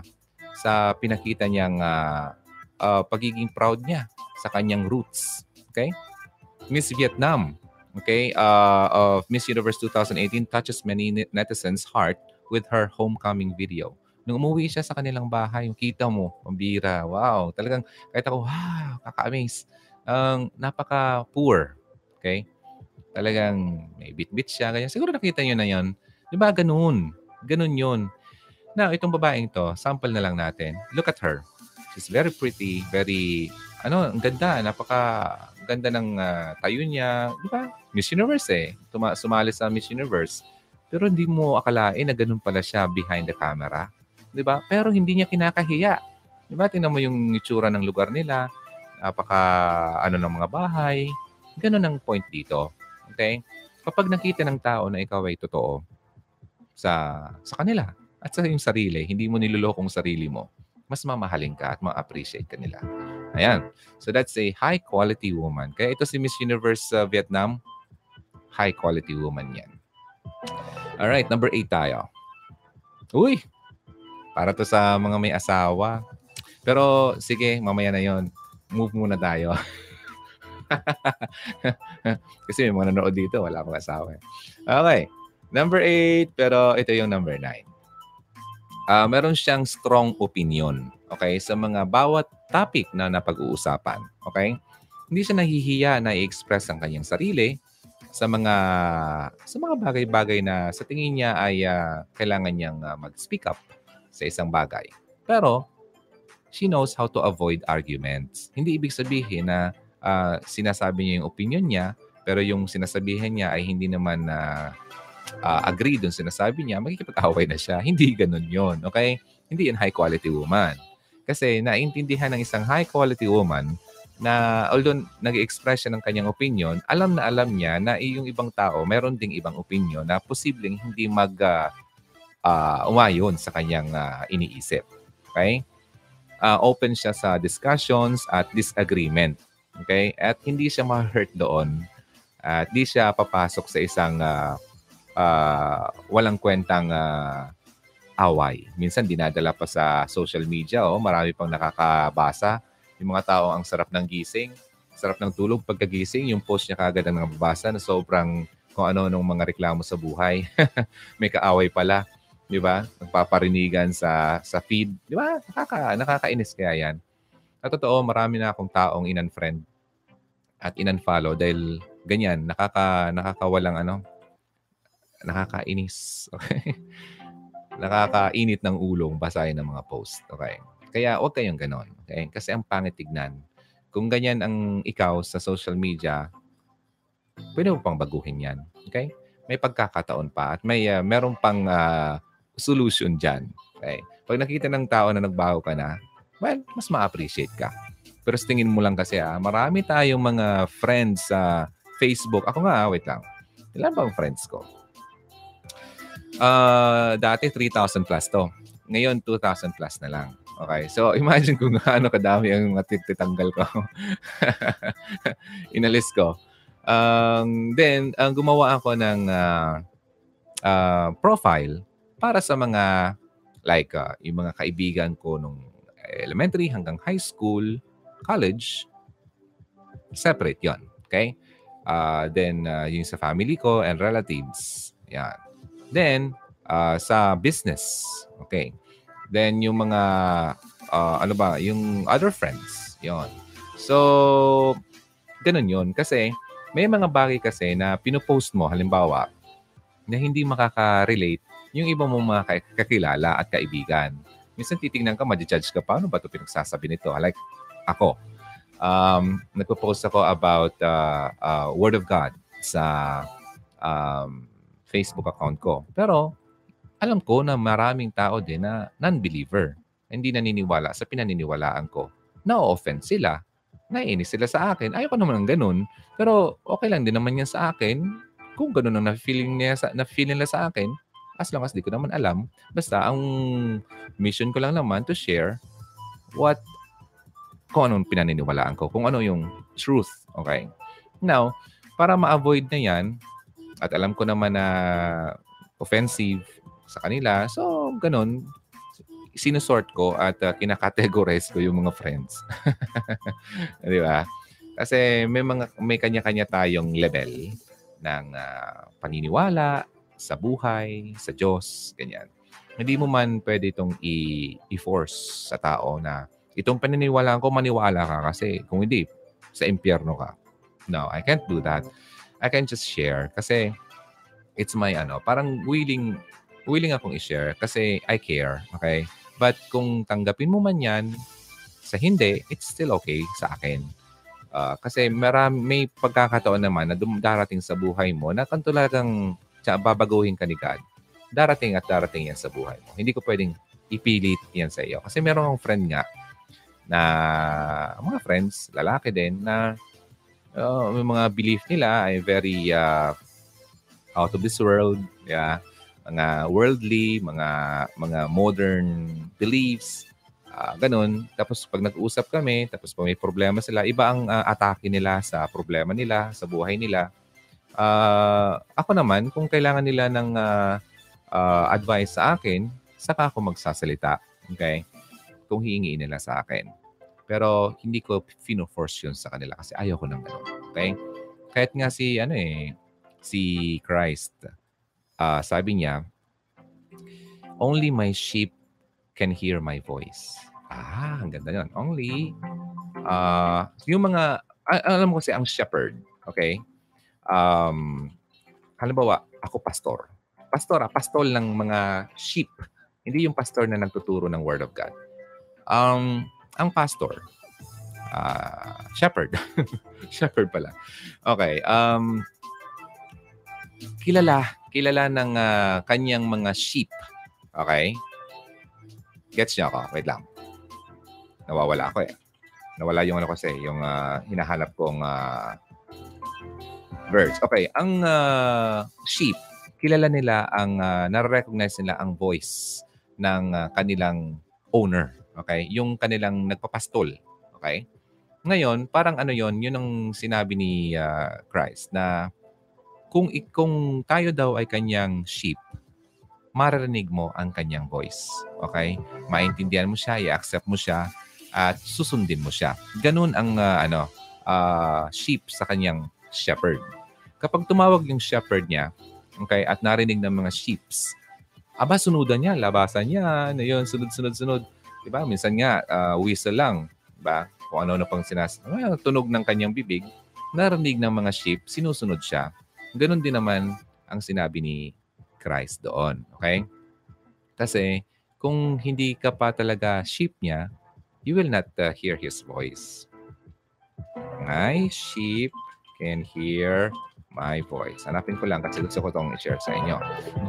sa pinakita niyang uh, uh, pagiging proud niya sa kanyang roots. Okay? Miss Vietnam, okay, uh, of Miss Universe 2018 touches many netizens' heart with her homecoming video. Nung umuwi siya sa kanilang bahay, kita mo, pambira, wow, talagang kahit ako, wow, kaka-amaze. Ang um, napaka-poor, okay? Talagang may bit-bit siya, ganyan. Siguro nakita niyo na yon. Di ba, ganun. Ganun yun. Now, itong babaeng to, sample na lang natin. Look at her. She's very pretty, very, ano, ang ganda, napaka ganda ng uh, tayo niya. Di ba? Miss Universe eh. Tuma- sumali sa Miss Universe. Pero hindi mo akalain na ganun pala siya behind the camera. 'Di ba? Pero hindi niya kinakahiya. 'Di ba? Tingnan mo yung itsura ng lugar nila, napaka ano ng mga bahay. Ganun ang point dito. Okay? Kapag nakita ng tao na ikaw ay totoo sa sa kanila at sa iyong sarili, hindi mo nilolokong sarili mo, mas mamahalin ka at ma-appreciate ka nila. Ayan. So that's a high quality woman. Kaya ito si Miss Universe uh, Vietnam, high quality woman yan. All right, number 8 tayo. Uy, para to sa mga may asawa. Pero sige, mamaya na yon. Move muna tayo. Kasi may mga nanood dito, wala akong asawa. Eh. Okay. Number 8, pero ito yung number 9. Uh, meron siyang strong opinion, okay, sa mga bawat topic na napag-uusapan, okay? Hindi siya nahihiya na i-express ang kanyang sarili sa mga sa mga bagay-bagay na sa tingin niya ay uh, kailangan niyang uh, mag-speak up sa isang bagay. Pero, she knows how to avoid arguments. Hindi ibig sabihin na uh, sinasabi niya yung opinion niya, pero yung sinasabihan niya ay hindi naman na uh, uh, agree dun sinasabi niya, magkikipag-away na siya. Hindi ganun yon Okay? Hindi yan high quality woman. Kasi naintindihan ng isang high quality woman na although nag-express siya ng kanyang opinion, alam na alam niya na yung ibang tao, meron ding ibang opinion na posibleng hindi mag uh, uh, umayon sa kanyang uh, iniisip. Okay? Uh, open siya sa discussions at disagreement. Okay? At hindi siya ma-hurt doon. At hindi siya papasok sa isang uh, uh, walang kwentang uh, away. Minsan dinadala pa sa social media. Oh, marami pang nakakabasa. Yung mga tao ang sarap ng gising, sarap ng tulog pagkagising. Yung post niya kagad ang nababasa na sobrang kung ano nung mga reklamo sa buhay. May kaaway pala. 'Di ba? Nagpaparinigan sa sa feed, 'di ba? Nakaka nakakainis kaya 'yan. At totoo, marami na akong taong in-unfriend at in-unfollow dahil ganyan, nakaka nakakawalang ano, nakakainis. Okay? Nakakainit ng ulong basahin ng mga post. Okay? Kaya huwag kayong ganon. Okay? Kasi ang pangit tignan. Kung ganyan ang ikaw sa social media, pwede mo pang baguhin yan. Okay? May pagkakataon pa at may uh, meron pang uh, solution dyan. Okay? Pag nakita ng tao na nagbago ka na, well, mas ma-appreciate ka. Pero sa tingin mo lang kasi, ah, marami tayong mga friends sa Facebook. Ako nga, ah, wait lang. Ilan bang friends ko? Uh, dati 3,000 plus to. Ngayon, 2,000 plus na lang. Okay. So, imagine kung gaano kadami ang matitanggal ko. Inalis ko. Um, then, ang uh, gumawa ako ng uh, uh, profile para sa mga like uh, yung mga kaibigan ko nung elementary hanggang high school, college, separate yon Okay? Uh, then, uh, yung sa family ko and relatives. Yan. Then, uh, sa business. Okay. Then, yung mga, uh, ano ba, yung other friends. yon So, ganun yun. Kasi, may mga bagay kasi na pinopost mo, halimbawa, na hindi makaka-relate yung iba mong mga kakilala at kaibigan. Minsan titingnan ka, ma-judge ka, paano ba ito pinagsasabi nito? Like, ako, um, nagpo-post ako about uh, uh, Word of God sa um, Facebook account ko. Pero alam ko na maraming tao din na non-believer. Hindi naniniwala sa pinaniniwalaan ko. Na-offend sila. Naiinis sila sa akin. Ayoko naman ng ganun. Pero okay lang din naman yan sa akin. Kung ganun ang na-feeling, niya sa, na-feeling nila sa akin, as long as di ko naman alam. Basta ang mission ko lang naman to share what kung anong pinaniniwalaan ko, kung ano yung truth. Okay? Now, para ma-avoid na yan, at alam ko naman na offensive sa kanila, so ganun, sinusort ko at uh, kinakategorize ko yung mga friends. Di ba? Kasi may mga may kanya-kanya tayong level ng uh, paniniwala sa buhay, sa Diyos, ganyan. Hindi mo man pwede itong i-force sa tao na itong paniniwalaan ko, maniwala ka kasi kung hindi, sa impyerno ka. No, I can't do that. I can just share kasi it's my ano, parang willing willing akong i-share kasi I care, okay? But kung tanggapin mo man yan sa hindi, it's still okay sa akin. Uh, kasi marami, may pagkakataon naman na darating sa buhay mo na kung talagang babaguhin ka ni God. Darating at darating yan sa buhay mo. Hindi ko pwedeng ipilit yan sa iyo. Kasi meron akong friend nga na mga friends, lalaki din, na uh, may mga belief nila ay very uh, out of this world. Yeah. Mga worldly, mga mga modern beliefs. Uh, ganun. Tapos pag nag-usap kami, tapos pag may problema sila, iba ang uh, atake nila sa problema nila, sa buhay nila. Uh, ako naman, kung kailangan nila ng uh, uh, advice sa akin, saka ako magsasalita. Okay? Kung hihingi nila sa akin. Pero hindi ko fino-force yun sa kanila kasi ayaw ko ng gano'n. Okay? Kahit nga si, ano eh, si Christ, uh, sabi niya, only my sheep can hear my voice. Ah, ang ganda yun. Only, uh, yung mga, alam mo kasi ang shepherd, okay? Um, halimbawa, ako pastor. Pastor, ah, pastol ng mga sheep. Hindi yung pastor na nagtuturo ng Word of God. Um, ang pastor, uh, shepherd. shepherd pala. Okay. Um, kilala, kilala ng uh, kanyang mga sheep. Okay? Gets niyo ako? Wait lang. Nawawala ako eh. Nawala yung ano kasi, yung uh, hinahanap kong uh, verse. Okay, ang uh, sheep, kilala nila ang, uh, nare-recognize nila ang voice ng uh, kanilang owner. Okay? Yung kanilang nagpapastol. Okay? Ngayon, parang ano yon yun ang sinabi ni uh, Christ na kung, kung tayo daw ay kanyang sheep, maririnig mo ang kanyang voice. Okay? Maintindihan mo siya, i-accept mo siya, at susundin mo siya. Ganun ang uh, ano, uh, sheep sa kanyang shepherd. Kapag tumawag yung shepherd niya, okay, at narinig ng mga sheeps, aba, sunudan niya, labasan niya, ano yun, sunod, sunod, sunod Di ba? Minsan nga, uh, whistle lang. Ba? Kung ano-ano pang sinas... Uh, tunog ng kanyang bibig, narinig ng mga sheep, sinusunod siya. Ganon din naman ang sinabi ni Christ doon. Okay? Kasi kung hindi ka pa talaga sheep niya, you will not uh, hear His voice. My sheep can hear my voice. Hanapin ko lang kasi gusto ko itong i-share sa inyo.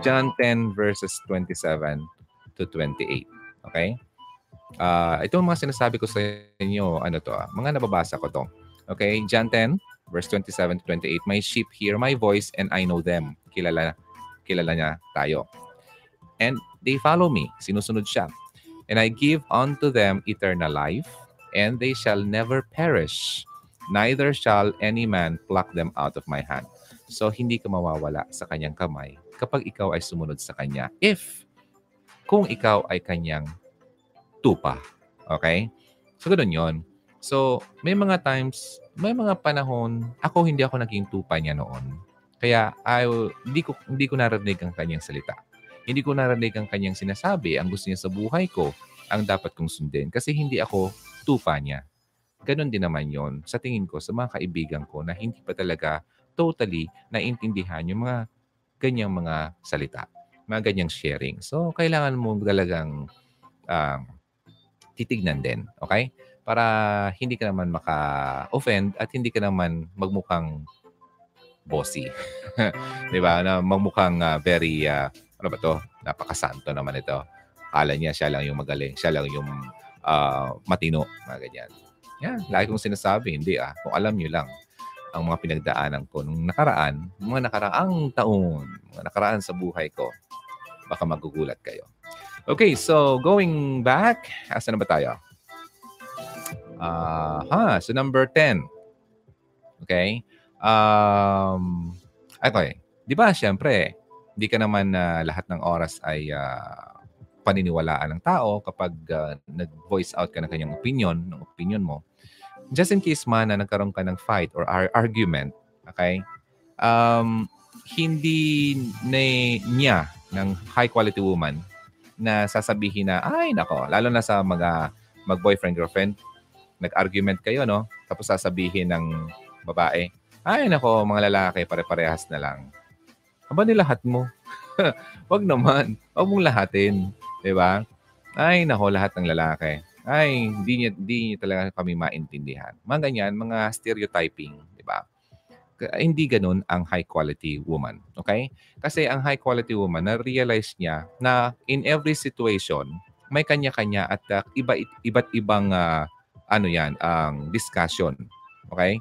John 10 verses 27 to 28. Okay? Uh, itong mga sinasabi ko sa inyo, ano to, ah, mga nababasa ko to. Okay, John 10, verse 27 to 28. My sheep hear my voice and I know them. Kilala, kilala niya tayo. And they follow me. Sinusunod siya. And I give unto them eternal life, and they shall never perish. Neither shall any man pluck them out of my hand. So, hindi ka mawawala sa kanyang kamay kapag ikaw ay sumunod sa kanya. If, kung ikaw ay kanyang tupa. Okay? So, ganun yon. So, may mga times, may mga panahon, ako hindi ako naging tupa niya noon. Kaya, I, hindi, ko, hindi ko narinig ang kanyang salita. Hindi ko narinig ang kanyang sinasabi, ang gusto niya sa buhay ko, ang dapat kong sundin. Kasi hindi ako tupa niya. Ganon din naman yon sa tingin ko sa mga kaibigan ko na hindi pa talaga totally naintindihan yung mga ganyang mga salita, mga ganyang sharing. So, kailangan mo talagang um, titignan din. Okay? Para hindi ka naman maka-offend at hindi ka naman magmukhang bossy. 'Di ba? Na magmukhang uh, very uh, ano ba to? Napakasanto naman ito. Kala niya siya lang yung magaling, siya lang yung uh, matino, mga ganyan. Yan, lagi kong sinasabi, hindi ah. Kung alam niyo lang ang mga pinagdaanan ko nung nakaraan, mga nakaraang taon, mga nakaraan sa buhay ko, baka magugulat kayo. Okay, so going back, asa na ba tayo? Uh, ha, so number 10. Okay? Um, okay. Di ba, syempre, hindi ka naman uh, lahat ng oras ay uh, paniniwalaan ng tao kapag uh, nag-voice out ka ng kanyang opinion, ng opinion mo. Just in case man na nagkaroon ka ng fight or ar- argument, okay? Um, hindi ni niya ng high quality woman na sasabihin na, ay nako, lalo na sa mga mag-boyfriend, girlfriend, nag-argument kayo, no? Tapos sasabihin ng babae, ay nako, mga lalaki, pare-parehas na lang. Aba nilahat mo. Wag naman. Wag mong lahatin. Ba? Ay, nako, lahat ng lalaki. Ay, hindi niya, hindi niya talaga kami maintindihan. Mga ganyan, mga stereotyping, di ba? Hindi ganun ang high quality woman. Okay? Kasi ang high quality woman, na-realize niya na in every situation, may kanya-kanya at uh, iba, iba't ibang uh, ano yan, ang discussion. Okay?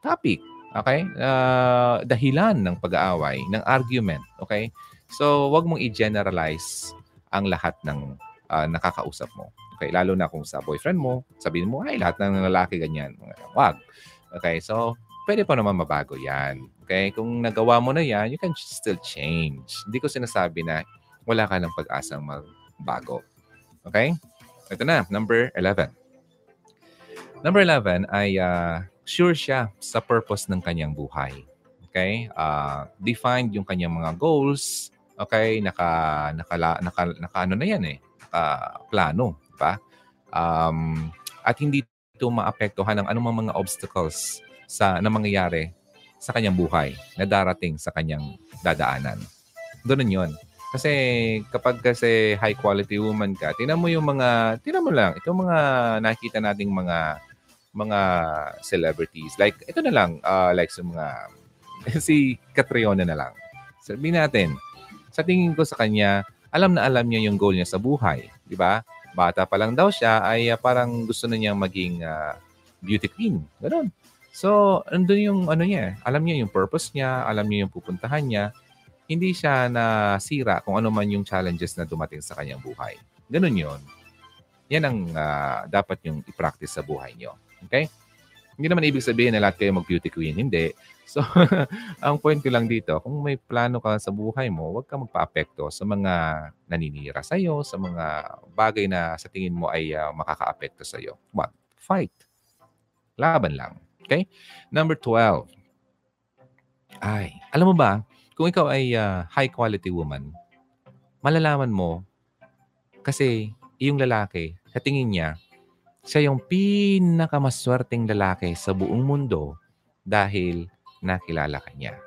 Topic. Okay? Uh, dahilan ng pag-aaway, ng argument. Okay? So, wag mong i-generalize ang lahat ng uh, nakakausap mo. Okay, lalo na kung sa boyfriend mo, sabihin mo, ay, lahat ng lalaki ganyan. Wag. Okay, so, pwede pa naman mabago yan. Okay, kung nagawa mo na yan, you can still change. Hindi ko sinasabi na wala ka ng pag-asang magbago. Okay? Ito na, number 11. Number 11 ay uh, sure siya sa purpose ng kanyang buhay. Okay? Uh, defined yung kanyang mga goals, Okay, naka naka naka, naka ano na 'yan eh. Naka plano, pa. Um, at hindi ito maapektuhan ng anumang mga obstacles sa na mangyayari sa kanyang buhay na darating sa kanyang dadaanan. Doon 'yon. Kasi kapag kasi high quality woman ka, tingnan mo yung mga, tingnan mo lang, itong mga nakita nating mga mga celebrities. Like, ito na lang, uh, like sa mga, si Catriona na lang. Sabihin natin, sa tingin ko sa kanya, alam na alam niya yung goal niya sa buhay. Di ba? Bata pa lang daw siya ay uh, parang gusto na niyang maging uh, beauty queen. Ganun. So, andun yung ano niya. Alam niya yung purpose niya, alam niya yung pupuntahan niya. Hindi siya nasira kung ano man yung challenges na dumating sa kanyang buhay. Ganun yun. Yan ang uh, dapat yung i-practice sa buhay niyo. Okay? Hindi naman ibig sabihin na lahat kayo mag-beauty queen. Hindi. So, ang point ko lang dito, kung may plano ka sa buhay mo, huwag ka magpa-apekto sa mga naninira sa iyo, sa mga bagay na sa tingin mo ay uh, makaka-apekto sa iyo. What? Fight. Laban lang. Okay? Number 12. Ay, alam mo ba, kung ikaw ay uh, high quality woman, malalaman mo kasi yung lalaki, sa tingin niya, siya yung pinakamaswerteng lalaki sa buong mundo dahil nakilala ka niya.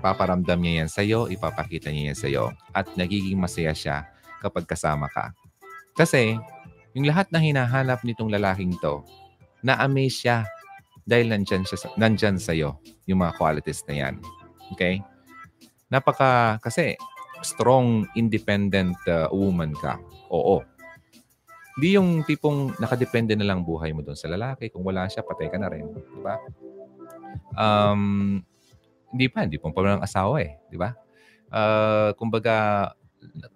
Paparamdam niya yan sa'yo, ipapakita niya yan sa'yo, at nagiging masaya siya kapag kasama ka. Kasi, yung lahat na hinahanap nitong lalaking to, na-amaze siya dahil nandyan, siya, nandyan sa'yo yung mga qualities na yan. Okay? Napaka, kasi strong, independent uh, woman ka. Oo. Di yung tipong nakadepende na lang buhay mo doon sa lalaki. Kung wala siya, patay ka na rin. Di ba? Um, hindi pa, hindi pa pa ng asawa eh, di ba? Uh, kumbaga,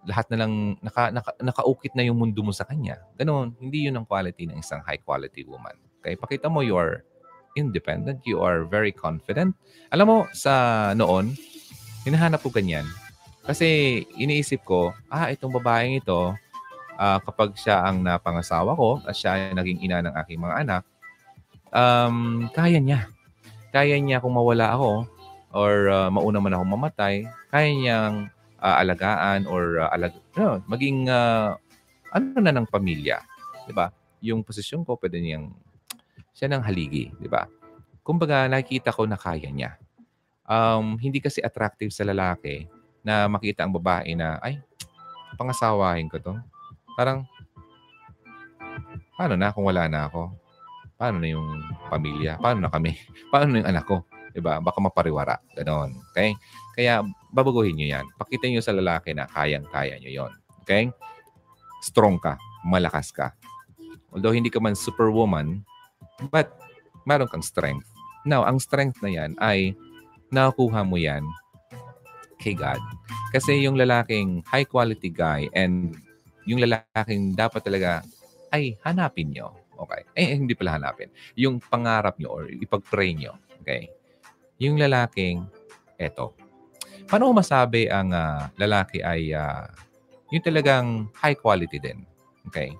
lahat na lang, naka, naka, nakaukit na yung mundo mo sa kanya. Ganon, hindi yun ang quality ng isang high quality woman. Okay, pakita mo you are independent, you are very confident. Alam mo, sa noon, hinahanap ko ganyan. Kasi iniisip ko, ah, itong babaeng ito, uh, kapag siya ang napangasawa ko, at siya ay naging ina ng aking mga anak, um, kaya niya kaya niya kung mawala ako or uh, mauna man ako mamatay, kaya niyang uh, alagaan or uh, alag no, maging uh, ano na ng pamilya, 'di ba? Yung posisyon ko pwede niyang siya ng haligi, 'di ba? Kumbaga nakikita ko na kaya niya. Um, hindi kasi attractive sa lalaki na makita ang babae na ay pangasawahin ko 'to. Parang paano na kung wala na ako? Paano na yung pamilya? Paano na kami? Paano na yung anak ko? Diba? Baka mapariwara. Ganon. Okay? Kaya babaguhin nyo yan. Pakita nyo sa lalaki na kayang-kaya nyo yon. Okay? Strong ka. Malakas ka. Although hindi ka man superwoman, but meron kang strength. Now, ang strength na yan ay nakukuha mo yan kay God. Kasi yung lalaking high quality guy and yung lalaking dapat talaga ay hanapin nyo. Okay. Eh, hindi pala hanapin. Yung pangarap nyo or ipag-pray nyo. Okay. Yung lalaking, eto. Paano masabi ang uh, lalaki ay uh, yung talagang high quality din? Okay.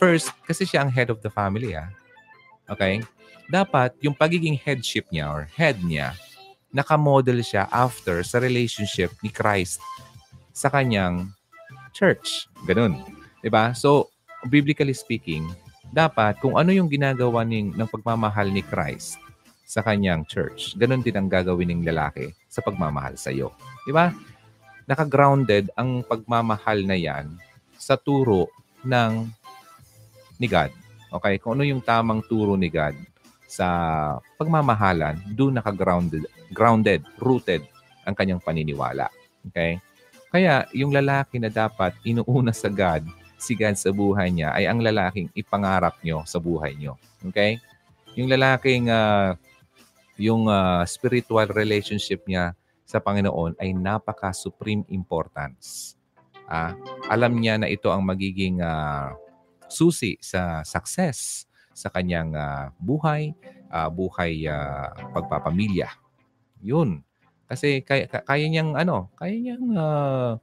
First, kasi siya ang head of the family. Ah. Okay. Dapat yung pagiging headship niya or head niya, nakamodel siya after sa relationship ni Christ sa kanyang church. Ganun. ba? So, biblically speaking, dapat kung ano yung ginagawa ng, ng pagmamahal ni Christ sa kanyang church, ganun din ang gagawin ng lalaki sa pagmamahal sa iyo. Di ba? Naka-grounded ang pagmamahal na yan sa turo ng ni God. Okay? Kung ano yung tamang turo ni God sa pagmamahalan, doon naka-grounded, grounded, rooted ang kanyang paniniwala. Okay? Kaya yung lalaki na dapat inuuna sa God si God sa buhay niya ay ang lalaking ipangarap nyo sa buhay nyo. Okay? Yung lalaking uh, yung uh, spiritual relationship niya sa Panginoon ay napaka-supreme importance. Uh, alam niya na ito ang magiging uh, susi sa success sa kanyang uh, buhay, uh, buhay uh, pagpapamilya. Yun. Kasi kaya, kaya niyang ano, kaya niyang uh,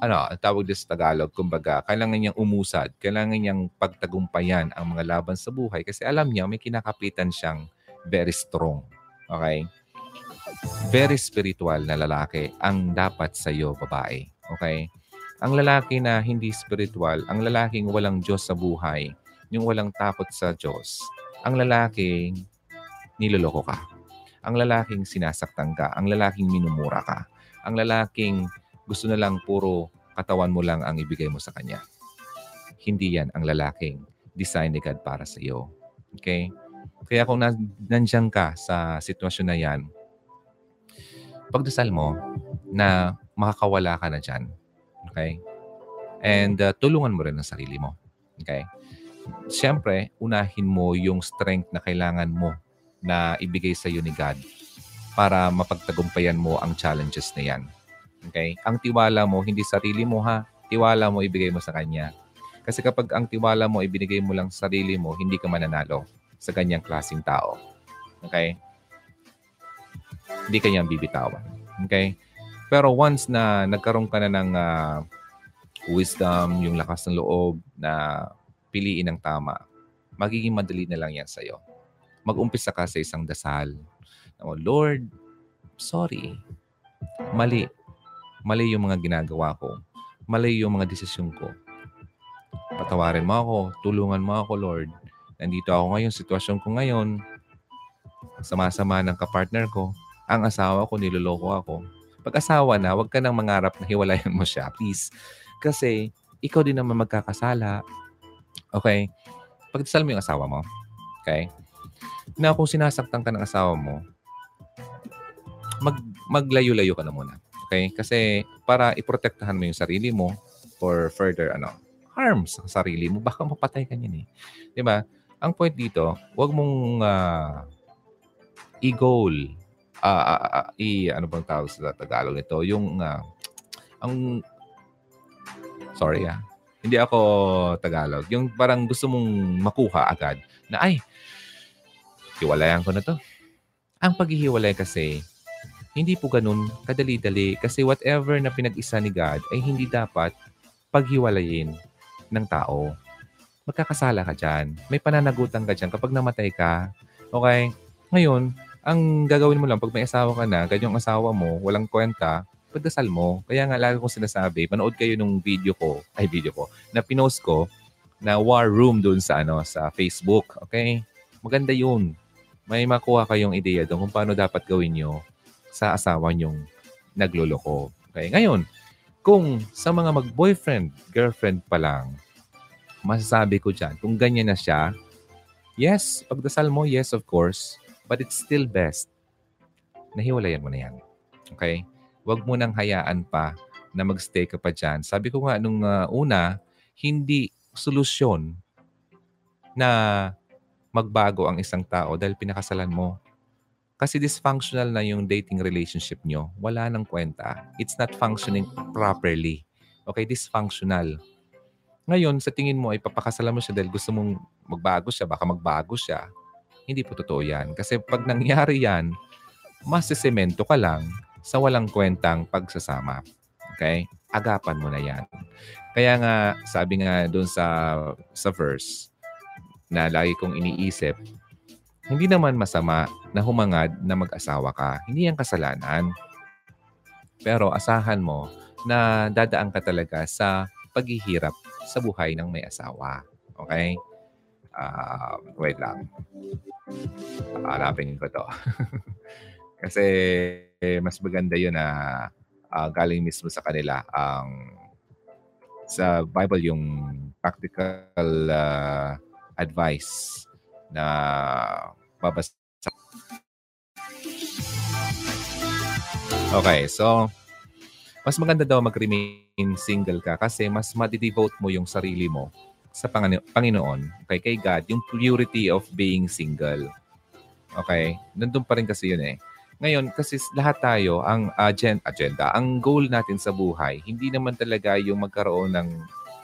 ano, tawag din sa Tagalog, kumbaga, kailangan niyang umusad, kailangan niyang pagtagumpayan ang mga laban sa buhay kasi alam niya may kinakapitan siyang very strong. Okay? Very spiritual na lalaki ang dapat sa iyo, babae. Okay? Ang lalaki na hindi spiritual, ang lalaking walang Diyos sa buhay, yung walang takot sa Diyos, ang lalaking niloloko ka. Ang lalaking sinasaktan ka. Ang lalaking minumura ka. Ang lalaking gusto na lang puro katawan mo lang ang ibigay mo sa kanya. Hindi yan ang lalaking design ni God para sa iyo. Okay? Kaya kung nandiyan ka sa sitwasyon na yan, pagdasal mo na makakawala ka na dyan. Okay? And uh, tulungan mo rin ang sarili mo. Okay? Siyempre, unahin mo yung strength na kailangan mo na ibigay sa iyo ni God para mapagtagumpayan mo ang challenges na yan. Okay? Ang tiwala mo, hindi sarili mo ha. Tiwala mo, ibigay mo sa Kanya. Kasi kapag ang tiwala mo, ibinigay mo lang sa sarili mo, hindi ka mananalo sa ganyang klaseng tao. Okay? Hindi kanyang bibitawan. Okay? Pero once na nagkaroon ka na ng uh, wisdom, yung lakas ng loob na piliin ang tama, magiging madali na lang yan sa'yo. Mag-umpisa ka sa isang dasal. Oh, Lord, sorry. Mali Mali yung mga ginagawa ko. Mali yung mga desisyon ko. Patawarin mo ako. Tulungan mo ako, Lord. Nandito ako ngayon, sitwasyon ko ngayon. Sama-sama ng kapartner ko. Ang asawa ko, niloloko ako. Pag asawa na, huwag ka nang mangarap na hiwalayan mo siya, please. Kasi ikaw din naman magkakasala. Okay? Pagdasal mo yung asawa mo. Okay? Na kung sinasaktan ka ng asawa mo, mag, maglayo-layo ka na muna. Okay? Kasi para iprotektahan mo yung sarili mo for further ano, harm sa sarili mo, baka mapatay ka niyan eh. 'Di ba? Ang point dito, huwag mong uh, i-goal uh, uh, uh, i ano bang tawag sa Tagalog nito, yung uh, ang sorry ah. Hindi ako Tagalog. Yung parang gusto mong makuha agad na ay hiwalayan ko na to. Ang paghihiwalay kasi hindi po ganun kadali-dali kasi whatever na pinag-isa ni God ay hindi dapat paghiwalayin ng tao. Magkakasala ka dyan. May pananagutan ka dyan kapag namatay ka. Okay? Ngayon, ang gagawin mo lang pag may asawa ka na, ganyang asawa mo, walang kwenta, pagdasal mo. Kaya nga lagi kong sinasabi, manood kayo nung video ko, ay video ko, na pinost ko na war room doon sa ano sa Facebook. Okay? Maganda yun. May makuha kayong ideya doon kung paano dapat gawin nyo sa asawa niyong nagloloko. Okay? Ngayon, kung sa mga mag-boyfriend, girlfriend pa lang, masasabi ko dyan, kung ganyan na siya, yes, pagdasal mo, yes, of course. But it's still best na hiwalayan mo na yan. Okay? Huwag mo nang hayaan pa na magstay ka pa dyan. Sabi ko nga nung uh, una, hindi solusyon na magbago ang isang tao dahil pinakasalan mo. Kasi dysfunctional na yung dating relationship nyo. Wala nang kwenta. It's not functioning properly. Okay, dysfunctional. Ngayon, sa tingin mo ay papakasalan mo siya dahil gusto mong magbago siya, baka magbago siya. Hindi po totoo yan. Kasi pag nangyari yan, masisemento ka lang sa walang kwentang pagsasama. Okay? Agapan mo na yan. Kaya nga, sabi nga doon sa, sa verse na lagi kong iniisip, hindi naman masama na humangad na mag-asawa ka. Hindi yan kasalanan. Pero asahan mo na dadaan ka talaga sa paghihirap sa buhay ng may asawa. Okay? Uh, wait lang. Hanapin ko to. Kasi eh, mas maganda yun na uh, galing mismo sa kanila ang sa Bible yung practical uh, advice na babasa. Okay, so mas maganda daw mag-remain single ka kasi mas madidevote mo yung sarili mo sa Panginoon, okay, kay God, yung purity of being single. Okay? Nandun pa rin kasi yun eh. Ngayon, kasi lahat tayo, ang agenda, agenda, ang goal natin sa buhay, hindi naman talaga yung magkaroon ng,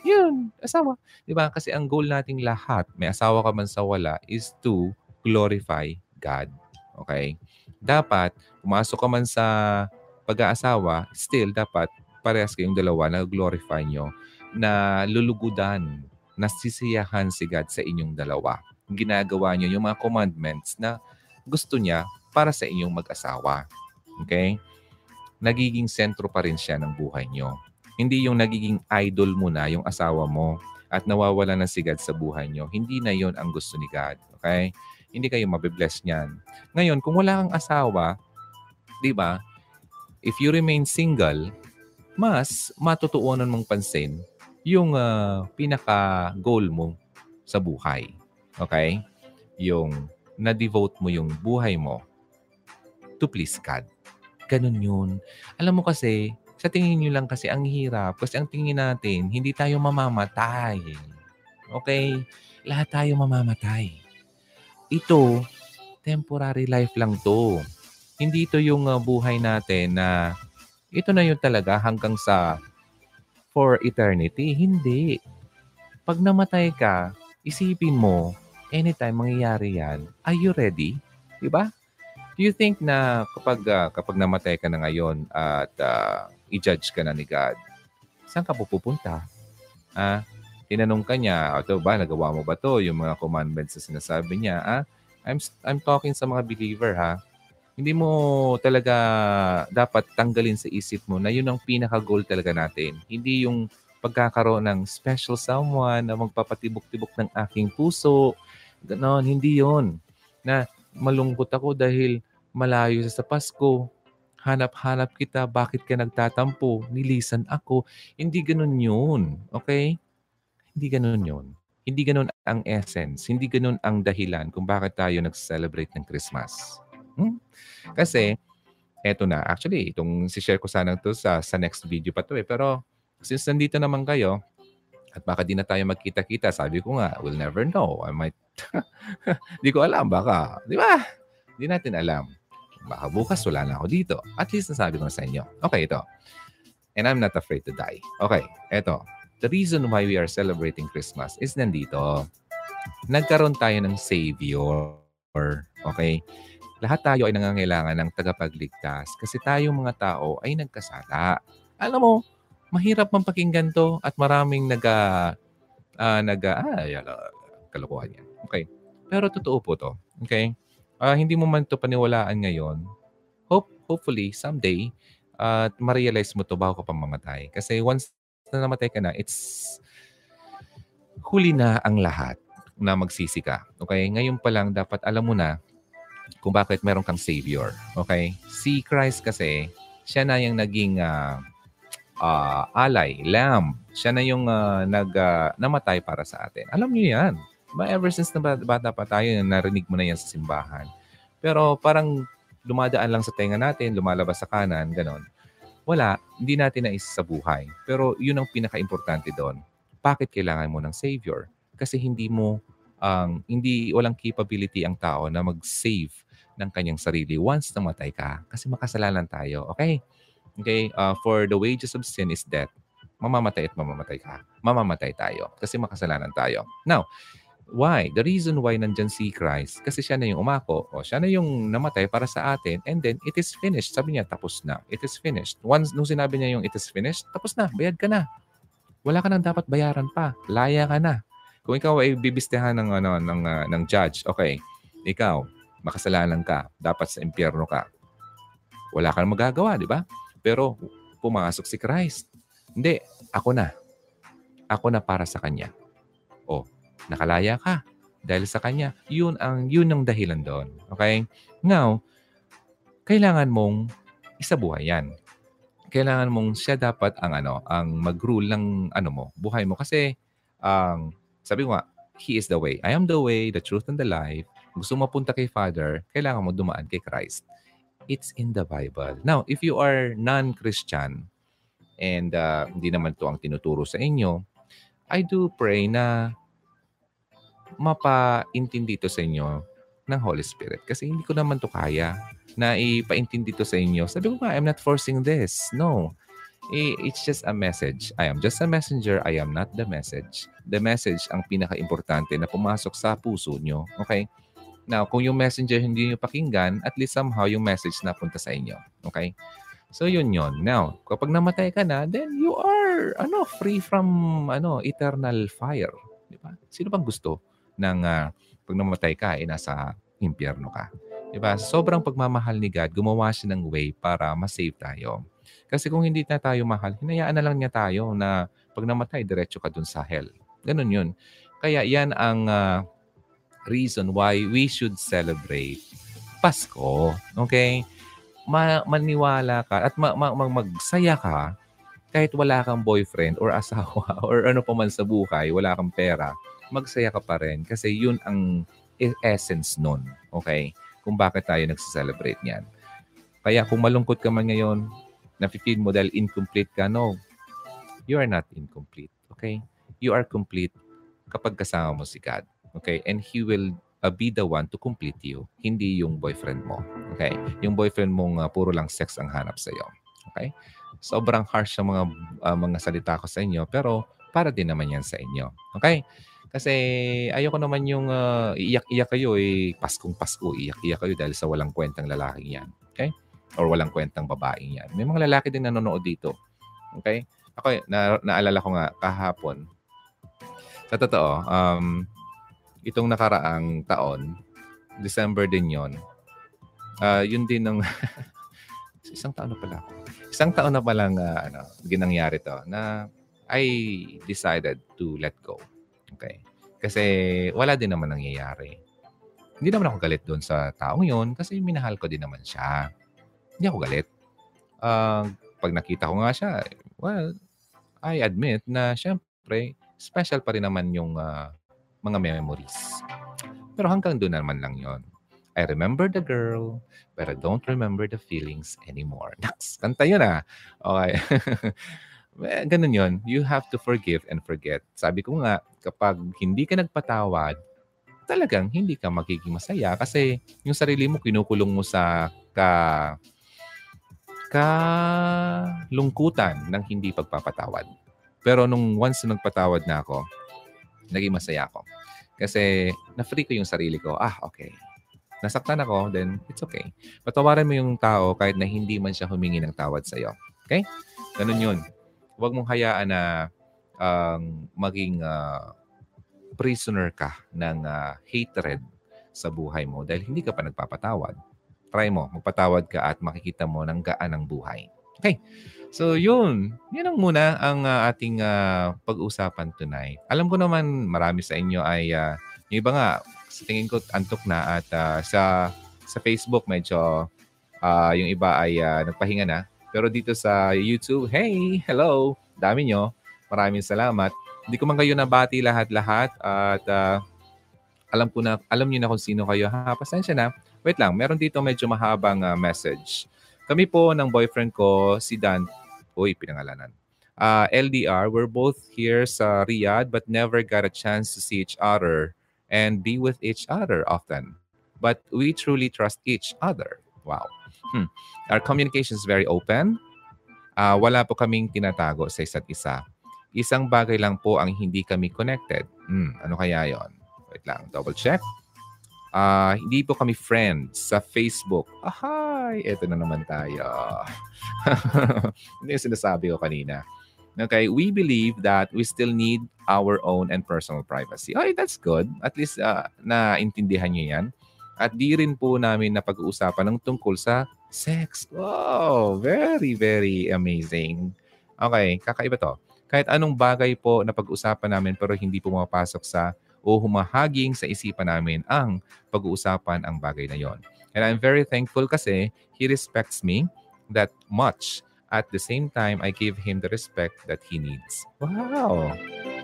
yun, asawa. Di ba? Kasi ang goal nating lahat, may asawa ka man sa wala, is to glorify God. Okay? Dapat, pumasok ka man sa pag-aasawa, still dapat parehas kayong dalawa na glorify nyo, na lulugudan, nasisiyahan si God sa inyong dalawa. Ginagawa nyo yung mga commandments na gusto niya para sa inyong mag-asawa. Okay? Nagiging sentro pa rin siya ng buhay nyo. Hindi yung nagiging idol mo na yung asawa mo at nawawala na si God sa buhay nyo. Hindi na yon ang gusto ni God. Okay? Hindi kayo mabibless niyan. Ngayon, kung wala kang asawa, di ba, if you remain single, mas matutuunan mong pansin yung uh, pinaka-goal mo sa buhay. Okay? Yung na-devote mo yung buhay mo to please God. Ganun yun. Alam mo kasi, sa tingin nyo lang kasi ang hirap. Kasi ang tingin natin, hindi tayo mamamatay. Okay? Lahat tayo mamamatay ito, temporary life lang to. Hindi ito yung uh, buhay natin na ito na yun talaga hanggang sa for eternity. Hindi. Pag namatay ka, isipin mo, anytime mangyayari yan, are you ready? Diba? Do you think na kapag uh, kapag namatay ka na ngayon at uh, i-judge ka na ni God, saan ka pupunta? Ah, tinanong ka niya, ito ba, nagawa mo ba to? Yung mga commandments na sinasabi niya, ah, I'm, I'm talking sa mga believer, ha? Hindi mo talaga dapat tanggalin sa isip mo na yun ang pinaka-goal talaga natin. Hindi yung pagkakaroon ng special someone na magpapatibok-tibok ng aking puso. Ganon, hindi yon Na malungkot ako dahil malayo sa Pasko. Hanap-hanap kita, bakit ka nagtatampo? Nilisan ako. Hindi ganun yun. Okay? Hindi ganun yun. Hindi ganun ang essence. Hindi ganun ang dahilan kung bakit tayo nag-celebrate ng Christmas. Hmm? Kasi, eto na. Actually, itong si-share ko sana to sa, sa next video pa to eh. Pero, since nandito naman kayo, at baka di na tayo magkita-kita, sabi ko nga, we'll never know. I might, di ko alam, baka, di ba? Di natin alam. Baka bukas wala na ako dito. At least nasabi ko na sa inyo. Okay, ito. And I'm not afraid to die. Okay, ito the reason why we are celebrating Christmas is nandito. Nagkaroon tayo ng Savior. Okay? Lahat tayo ay nangangailangan ng tagapagligtas kasi tayong mga tao ay nagkasala. Alam mo, mahirap man pakinggan to at maraming naga uh, naga ay kalokohan yan. Okay. Pero totoo po to. Okay? Uh, hindi mo man to paniwalaan ngayon. Hope hopefully someday at uh, ma-realize mo to bago ka pa mamatay. Kasi once na namatay ka na, it's huli na ang lahat na magsisi ka. Okay? Ngayon pa lang, dapat alam mo na kung bakit meron kang Savior. Okay? Si Christ kasi, siya na yung naging uh, uh, alay, lamb. Siya na yung uh, nag, uh, namatay para sa atin. Alam niyo yan. Ba, ever since na bata pa tayo, narinig mo na yan sa simbahan. Pero parang dumadaan lang sa tenga natin, lumalabas sa kanan, ganon. Wala, hindi natin na sa buhay. Pero yun ang pinaka-importante doon. Bakit kailangan mo ng Savior? Kasi hindi mo, um, hindi, walang capability ang tao na mag-save ng kanyang sarili once namatay ka. Kasi makasalanan tayo. Okay? Okay? Uh, for the wages of sin is death. Mamamatay at mamamatay ka. Mamamatay tayo. Kasi makasalanan tayo. Now, Why? The reason why nandyan si Christ, kasi siya na yung umako, o siya na yung namatay para sa atin, and then it is finished. Sabi niya, tapos na. It is finished. Once, nung sinabi niya yung it is finished, tapos na, bayad ka na. Wala ka nang dapat bayaran pa. Laya ka na. Kung ikaw ay bibistehan ng, ano, ng, uh, ng judge, okay, ikaw, makasalanan ka, dapat sa impyerno ka. Wala ka nang magagawa, di ba? Pero pumasok si Christ. Hindi, ako na. Ako na para sa Kanya. Oh, nakalaya ka dahil sa kanya. Yun ang yun ang dahilan doon. Okay? Now, kailangan mong isabuhay yan. Kailangan mong siya dapat ang ano, ang mag-rule ng ano mo, buhay mo kasi ang um, sabi ko he is the way. I am the way, the truth and the life. Gusto mo punta kay Father, kailangan mo dumaan kay Christ. It's in the Bible. Now, if you are non-Christian and uh, hindi naman to ang tinuturo sa inyo, I do pray na mapaintindi to sa inyo ng Holy Spirit. Kasi hindi ko naman to kaya na ipaintindi to sa inyo. Sabi ko nga, I'm not forcing this. No. It's just a message. I am just a messenger. I am not the message. The message ang pinaka-importante na pumasok sa puso nyo. Okay? Now, kung yung messenger hindi nyo pakinggan, at least somehow yung message na punta sa inyo. Okay? So, yun yun. Now, kapag namatay ka na, then you are ano, free from ano, eternal fire. Di ba? Sino bang gusto? Ng uh, pag namatay ka, eh, nasa impyerno ka. Diba? Sobrang pagmamahal ni God, gumawa siya ng way para ma-save tayo. Kasi kung hindi na tayo mahal, hinayaan na lang niya tayo na pag namatay, diretso ka dun sa hell. Ganun yun. Kaya yan ang uh, reason why we should celebrate Pasko. Okay? Ma- maniwala ka at ma- ma- magsaya ka kahit wala kang boyfriend or asawa or ano pa man sa buhay, wala kang pera magsaya ka pa rin kasi yun ang e-, essence nun. Okay? Kung bakit tayo nagsiselebrate niyan. Kaya kung malungkot ka man ngayon, nafe-feel mo dahil incomplete ka, no. You are not incomplete. Okay? You are complete kapag kasama mo si God. Okay? And He will uh, be the one to complete you. Hindi yung boyfriend mo. Okay? Yung boyfriend mong uh, puro lang sex ang hanap sa'yo. Okay? Sobrang harsh ang mga, uh, mga salita ko sa inyo, pero para din naman yan sa inyo. Okay? Kasi ayoko naman yung uh, iyak-iyak kayo eh, Paskong Pasko, iyak-iyak kayo dahil sa walang kwentang lalaking yan. Okay? Or walang kwentang babaeng yan. May mga lalaki din nanonood dito. Okay? Ako, na, naalala ko nga kahapon, sa totoo, um, itong nakaraang taon, December din yon uh, yun din ng isang taon na pala. Isang taon na palang uh, ano, ginangyari to na I decided to let go. Okay. Kasi wala din naman nangyayari. Hindi naman ako galit doon sa taong yon kasi minahal ko din naman siya. Hindi ako galit. Uh, pag nakita ko nga siya, well, I admit na syempre, special pa rin naman yung uh, mga memories. Pero hanggang doon naman lang yon. I remember the girl, but I don't remember the feelings anymore. Naks, kanta yun ah. Okay. Eh, ganun yon. You have to forgive and forget. Sabi ko nga, kapag hindi ka nagpatawad, talagang hindi ka magiging masaya kasi yung sarili mo kinukulong mo sa ka ka lungkutan ng hindi pagpapatawad. Pero nung once na nagpatawad na ako, naging masaya ako. Kasi na-free ko yung sarili ko. Ah, okay. Nasaktan ako, then it's okay. Patawaran mo yung tao kahit na hindi man siya humingi ng tawad sa'yo. Okay? Ganun yun huwag mong hayaan na um, maging uh, prisoner ka ng uh, hatred sa buhay mo dahil hindi ka pa nagpapatawad. Try mo, magpatawad ka at makikita mo ng gaan ng buhay. Okay. So yun, yun ang muna ang uh, ating uh, pag-usapan tonight. Alam ko naman marami sa inyo ay uh, yung iba nga sa tingin ko antok na at uh, sa sa Facebook medyo uh, yung iba ay uh, nagpahinga na pero dito sa YouTube, hey, hello, dami nyo. Maraming salamat. Hindi ko man kayo nabati lahat-lahat at uh, alam ko na, alam niyo na kung sino kayo ha. Pasensya na. Wait lang, meron dito medyo mahabang uh, message. Kami po ng boyfriend ko, si Dan, uy, pinangalanan. Uh, LDR, we're both here sa Riyadh but never got a chance to see each other and be with each other often. But we truly trust each other. Wow. Hmm. Our communication is very open. Uh, wala po kaming tinatago sa isa't isa. Isang bagay lang po ang hindi kami connected. Hmm, ano kaya yon? Wait lang, double check. Uh, hindi po kami friends sa Facebook. Ahay, eto na naman tayo. Hindi yung sinasabi ko kanina. Okay, we believe that we still need our own and personal privacy. Okay, that's good. At least uh, naintindihan niyo yan. At di rin po namin na pag-uusapan ng tungkol sa sex. Wow, very, very amazing. Okay, kakaiba to. Kahit anong bagay po na pag-usapan namin pero hindi po mapasok sa o humahaging sa isipan namin ang pag-uusapan ang bagay na yon. And I'm very thankful kasi he respects me that much. At the same time, I give him the respect that he needs. Wow!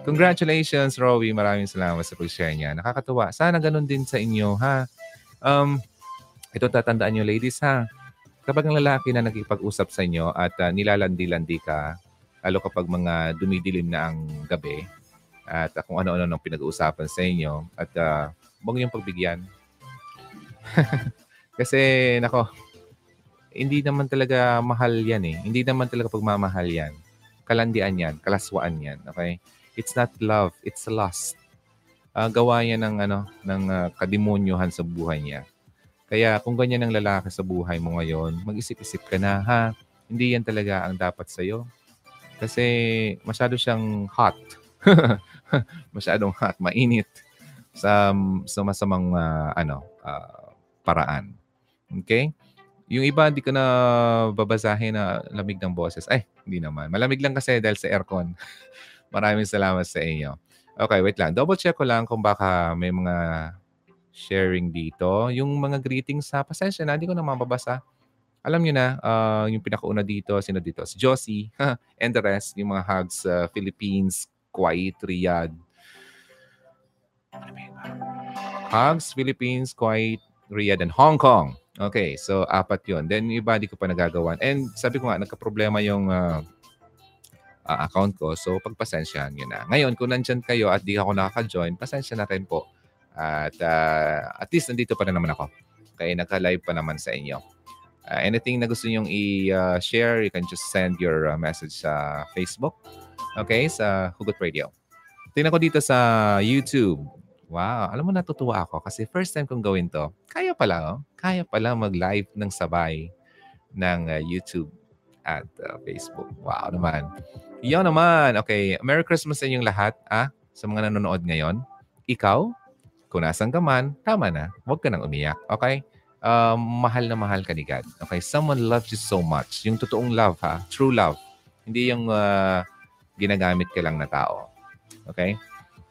Congratulations, Rowie. Maraming salamat sa pag-share niya. Nakakatuwa. Sana ganun din sa inyo, ha? Um, ito tatandaan nyo, ladies, ha? Kapag ang lalaki na nakipag-usap sa inyo at uh, nilalandi-landi ka, lalo kapag mga dumidilim na ang gabi, at uh, kung ano-ano nang pinag-uusapan sa inyo at uh, huwag niyong pagbigyan. Kasi, nako, hindi naman talaga mahal yan eh. Hindi naman talaga pagmamahal yan. Kalandian yan, kalaswaan yan, okay? It's not love, it's lust. Uh, gawa yan ng, ano, ng uh, kadimonyohan sa buhay niya. Kaya kung ganyan ang lalaki sa buhay mo ngayon, mag-isip-isip ka na, ha? Hindi yan talaga ang dapat sa'yo. Kasi masyado siyang hot. masyadong hot, mainit sa sa masamang uh, ano uh, paraan. Okay? Yung iba hindi ko na babasahin na lamig ng boses. Ay, hindi naman. Malamig lang kasi dahil sa aircon. Maraming salamat sa inyo. Okay, wait lang. Double check ko lang kung baka may mga sharing dito. Yung mga greetings sa pasensya na, hindi ko na mababasa. Alam niyo na, uh, yung pinakauna dito, sino dito? Si Josie and the rest, yung mga hugs uh, Philippines, Kuwait, Riyadh. Hugs, Philippines, Kuwait, Riyadh, and Hong Kong. Okay, so apat yon. Then yung iba di ko pa nagagawan. And sabi ko nga, nagka-problema yung uh, uh, account ko. So pagpasensyahan nyo na. Ngayon, kung nandyan kayo at di ako nakaka-join, pasensya na rin po. At uh, at least nandito pa rin naman ako. Kaya nagka-live pa naman sa inyo. Uh, anything na gusto nyong i-share, you can just send your uh, message sa Facebook Okay, sa Hugot Radio. Tingnan ko dito sa YouTube. Wow, alam mo natutuwa ako kasi first time kong gawin to. Kaya pala, oh. Kaya pala mag-live ng sabay ng uh, YouTube at uh, Facebook. Wow naman. Iyon naman. Okay, Merry Christmas sa inyong lahat, ah, sa mga nanonood ngayon. Ikaw, kung nasan ka man, tama na. Huwag ka nang umiyak. Okay? Uh, mahal na mahal ka ni God. Okay? Someone loves you so much. Yung totoong love, ha? True love. Hindi yung uh, ginagamit ka lang na tao. Okay?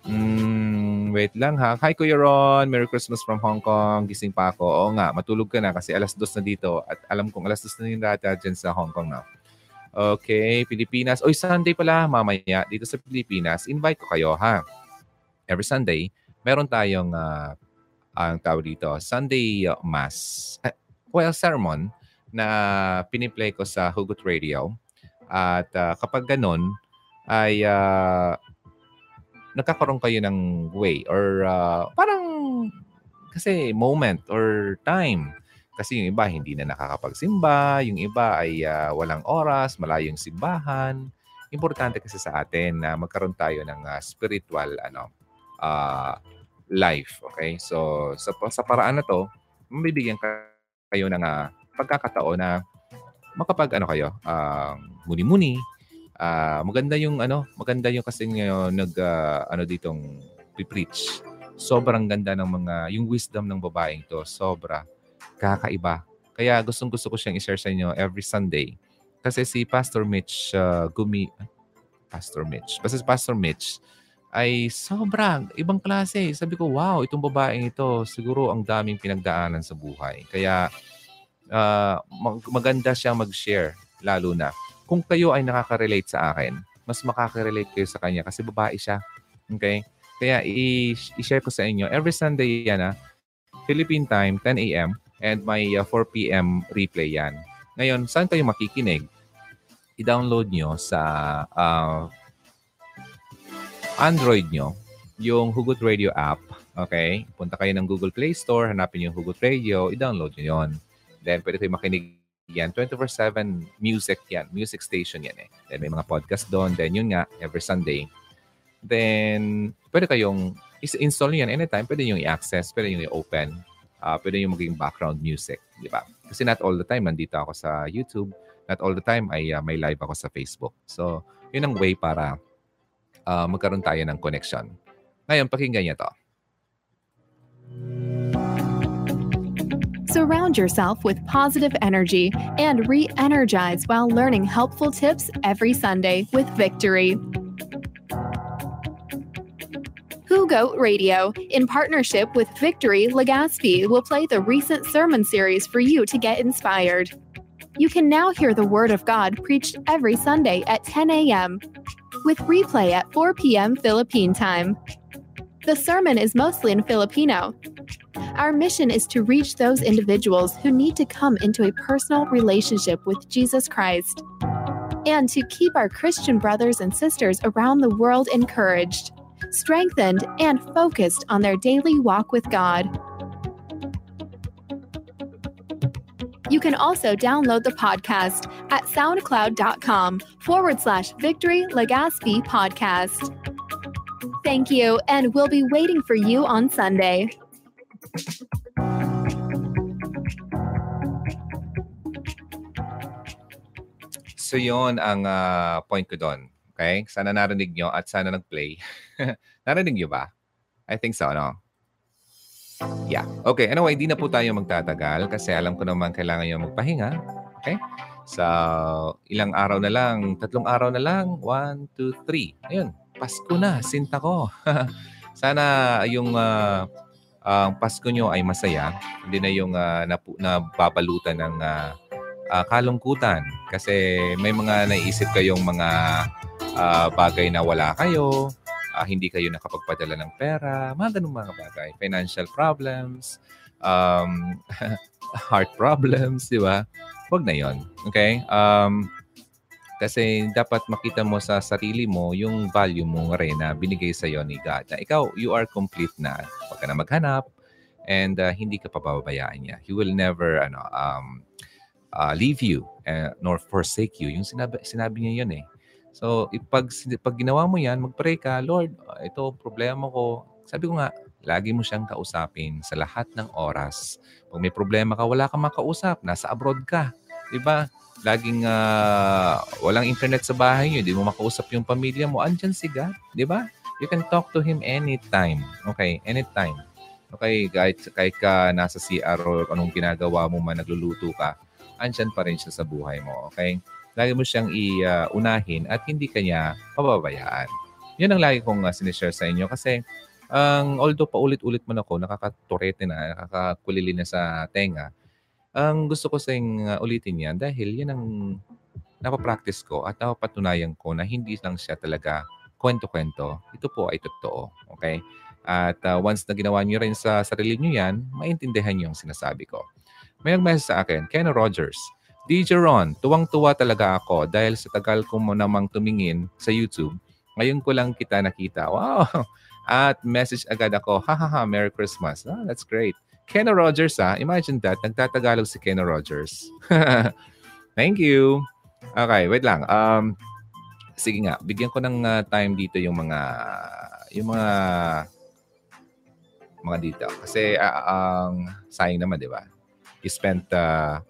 Mm, wait lang ha. Hi Kuya Ron, Merry Christmas from Hong Kong. Gising pa ako. Oo nga, matulog ka na kasi alas dos na dito at alam kong alas dos na yung data dyan sa Hong Kong na. Okay, Pilipinas. Oy, Sunday pala mamaya dito sa Pilipinas. Invite ko kayo ha. Every Sunday, meron tayong uh, ang tawag dito, Sunday uh, Mass. Uh, well, sermon na piniplay ko sa Hugot Radio. At uh, kapag ganun, ay uh, nagkakaroon kayo ng way or uh, parang kasi moment or time. Kasi yung iba hindi na nakakapagsimba, yung iba ay uh, walang oras, malayong simbahan. Importante kasi sa atin na magkaroon tayo ng uh, spiritual ano uh, life, okay? So sa sa paraan na 'to, mabibigyan kayo ng uh, pagkakataon na makapag ano kayo, uh, muni-muni, uh, maganda yung ano, maganda yung kasi uh, nag uh, ano ditong preach. Sobrang ganda ng mga yung wisdom ng babaeng to, sobra kakaiba. Kaya gustong gusto ko siyang i-share sa inyo every Sunday. Kasi si Pastor Mitch uh, Gumi Pastor Mitch. Basta si Pastor Mitch ay sobrang ibang klase. Sabi ko, wow, itong babaeng ito, siguro ang daming pinagdaanan sa buhay. Kaya uh, maganda siyang mag-share, lalo na kung kayo ay nakaka-relate sa akin, mas makaka-relate kayo sa kanya kasi babae siya. Okay? Kaya i- share ko sa inyo, every Sunday yan ah, Philippine time, 10 a.m., And may uh, 4 p.m. replay yan. Ngayon, saan kayo makikinig? I-download nyo sa uh, Android nyo yung Hugot Radio app. Okay? Punta kayo ng Google Play Store, hanapin yung Hugot Radio, i-download nyo yon. Then, pwede kayo makinig yan. 24-7 music yan. Music station yan eh. Then, may mga podcast doon. Then, yun nga, every Sunday. Then, pwede kayong install yan anytime. Pwede nyo i-access. Pwede nyo i-open. Uh, pwede nyo maging background music. Di ba? Kasi not all the time nandito ako sa YouTube. Not all the time ay uh, may live ako sa Facebook. So, yun ang way para uh, magkaroon tayo ng connection. Ngayon, pakinggan niya to. Surround yourself with positive energy and re energize while learning helpful tips every Sunday with Victory. Hugo Radio, in partnership with Victory Legaspi, will play the recent sermon series for you to get inspired. You can now hear the Word of God preached every Sunday at 10 a.m., with replay at 4 p.m. Philippine time. The sermon is mostly in Filipino, our mission is to reach those individuals who need to come into a personal relationship with Jesus Christ and to keep our Christian brothers and sisters around the world encouraged, strengthened, and focused on their daily walk with God. You can also download the podcast at soundcloud.com forward slash victory legaspi podcast. Thank you, and we'll be waiting for you on Sunday. So yon ang uh, point ko doon. Okay? Sana narinig nyo at sana nag-play. narinig nyo ba? I think so, no? Yeah. Okay. Anyway, hindi na po tayo magtatagal kasi alam ko naman kailangan nyo magpahinga. Okay? So, ilang araw na lang, tatlong araw na lang. One, two, three. Ayun. Pasko na. Sinta ko. sana yung uh, uh, Pasko nyo ay masaya. Hindi na yung uh, napu- nababalutan ng uh, uh, kalungkutan. Kasi may mga naisip kayong mga uh, bagay na wala kayo, uh, hindi kayo nakapagpadala ng pera, mga ganun mga bagay. Financial problems, um, heart problems, di ba? Huwag na yon Okay? Um, kasi dapat makita mo sa sarili mo yung value mo rin na binigay sa iyo ni God. Na ikaw, you are complete na. Huwag ka na maghanap and uh, hindi ka pababayaan niya. He will never ano, um, uh, leave you uh, nor forsake you. Yung sinabi, sinabi niya yun eh. So, pag, pag ginawa mo yan, mag-pray ka, Lord, ito problema ko. Sabi ko nga, lagi mo siyang kausapin sa lahat ng oras. Pag may problema ka, wala kang makausap, nasa abroad ka. Diba? laging uh, walang internet sa bahay niyo, hindi mo makausap yung pamilya mo, andyan si God, di ba? You can talk to Him anytime. Okay, anytime. Okay, kahit, kahit ka nasa CR or anong ginagawa mo man, nagluluto ka, andyan pa rin siya sa buhay mo. Okay? Lagi mo siyang iunahin at hindi kanya pababayaan. Yan ang lagi kong uh, sinishare sa inyo kasi ang um, although paulit-ulit man ako, nakakaturete na, nakakakulili na sa tenga, ang gusto ko sing uh, ulitin yan dahil yan ang napapractice ko at napapatunayan ko na hindi lang siya talaga kwento-kwento. Ito po ay totoo. Okay? At uh, once na ginawa niyo rin sa sarili niyo yan, maintindihan niyo ang sinasabi ko. May nag-message sa akin, Ken Rogers. DJ Ron, tuwang-tuwa talaga ako dahil sa tagal ko mo namang tumingin sa YouTube. Ngayon ko lang kita nakita. Wow! At message agad ako, ha ha ha, Merry Christmas. Ah, that's great. Kenna Rogers, ah. Imagine that. Nagtatagalog si Kenna Rogers. Thank you. Okay, wait lang. Um, sige nga, bigyan ko ng uh, time dito yung mga yung mga mga dito. Kasi uh, ang uh, sayang naman, di ba? You spent uh,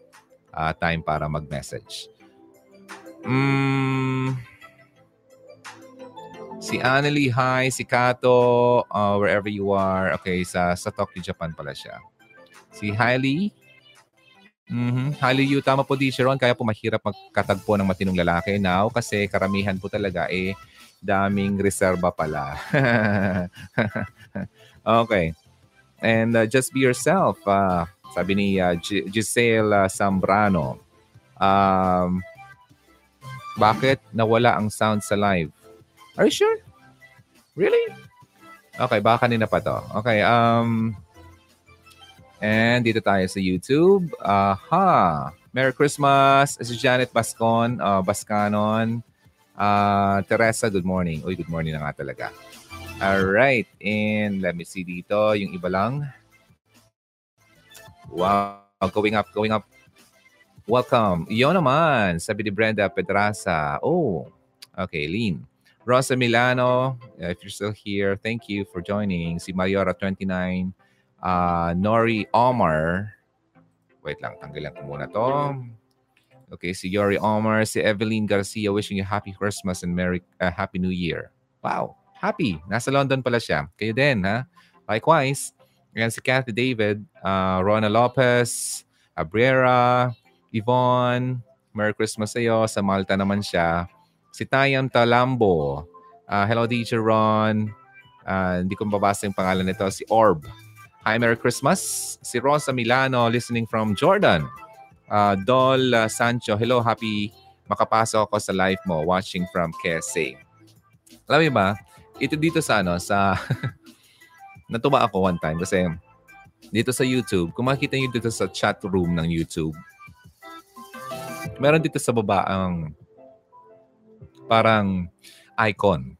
uh, time para mag-message. Mm, si Annalie, hi. Si Kato, uh, wherever you are. Okay, sa, sa Tokyo, Japan pala siya. Si Hailey. Mm-hmm. Hailey Yu, tama po di Sharon. Kaya po mahirap magkatagpo ng matinong lalaki now kasi karamihan po talaga eh daming reserva pala. okay. And uh, just be yourself. Uh, sabi ni uh, G- Giselle Sambrano. Um, bakit nawala ang sound sa live? Are you sure? Really? Okay, baka kanina pa to. Okay, um, And dito tayo sa YouTube. Aha! Merry Christmas! Si Janet Bascon, uh, Bascanon. Uh, Teresa, good morning. Uy, good morning na nga talaga. Alright. And let me see dito. Yung iba lang. Wow. Going up, going up. Welcome. Iyo naman. Sabi ni Brenda Pedraza. Oh, okay. Lean. Rosa Milano, if you're still here, thank you for joining. Si Mayora 29. Uh, Nori Omar. Wait lang, tanggalan ko muna to. Okay, si Yori Omar, si Evelyn Garcia wishing you happy Christmas and Merry uh, Happy New Year. Wow, happy. Nasa London pala siya. Kayo din, ha? Likewise. Ayan si Kathy David, uh, Rona Lopez, Abrera, Yvonne, Merry Christmas sa iyo. Sa Malta naman siya. Si Tayam Talambo. Uh, hello, DJ Ron. Uh, hindi ko mababasa yung pangalan nito. Si Orb. Hi, Merry Christmas. Si Rosa Milano listening from Jordan. Uh, Dol uh, Sancho, hello, happy makapasok ako sa live mo watching from KSA. Alam mo ba, ito dito sa ano, sa natuwa ako one time kasi dito sa YouTube, kung makikita niyo dito sa chat room ng YouTube, meron dito sa baba ang parang icon.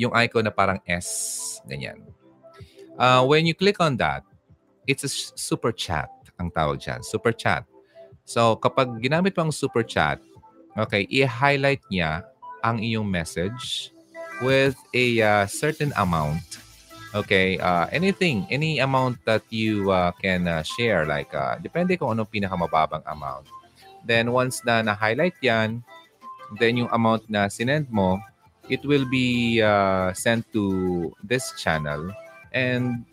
Yung icon na parang S, ganyan. Uh, when you click on that, it's a super chat ang tawag dyan. Super chat. So, kapag ginamit mo ang super chat, okay, i-highlight niya ang iyong message with a uh, certain amount. Okay, uh, anything, any amount that you uh, can uh, share, like, uh, depende kung anong pinakamababang amount. Then, once na na-highlight yan, then yung amount na sinend mo, it will be uh, sent to this channel And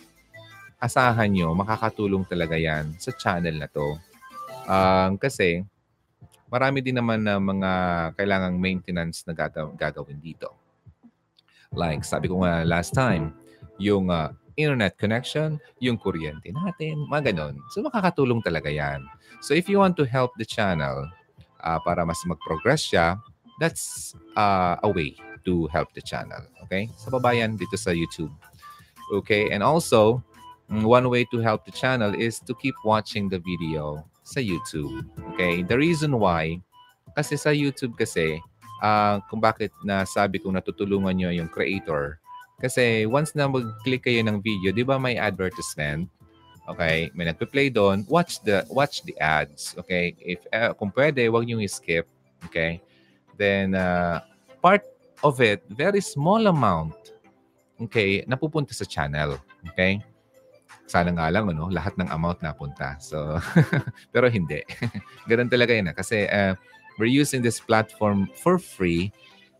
asahan nyo, makakatulong talaga yan sa channel na to. Um, kasi marami din naman na mga kailangang maintenance na gagawin dito. Like sabi ko nga last time, yung uh, internet connection, yung kuryente natin, mga ganon. So makakatulong talaga yan. So if you want to help the channel uh, para mas mag-progress siya, that's uh, a way to help the channel. Okay? Sa babayan dito sa YouTube. Okay, and also, mm, one way to help the channel is to keep watching the video sa YouTube. Okay, the reason why, kasi sa YouTube kasi, uh, kung bakit nasabi kong natutulungan nyo yung creator, kasi once na mag-click kayo ng video, di ba may advertisement? Okay, may nagpe-play doon, watch the watch the ads. Okay, if uh, kung pwede, wag niyo i-skip. Okay, then uh, part of it, very small amount okay, napupunta sa channel. Okay? Sana nga lang, ano, lahat ng amount napunta. So, pero hindi. Ganun talaga yun. Ah. Kasi uh, we're using this platform for free.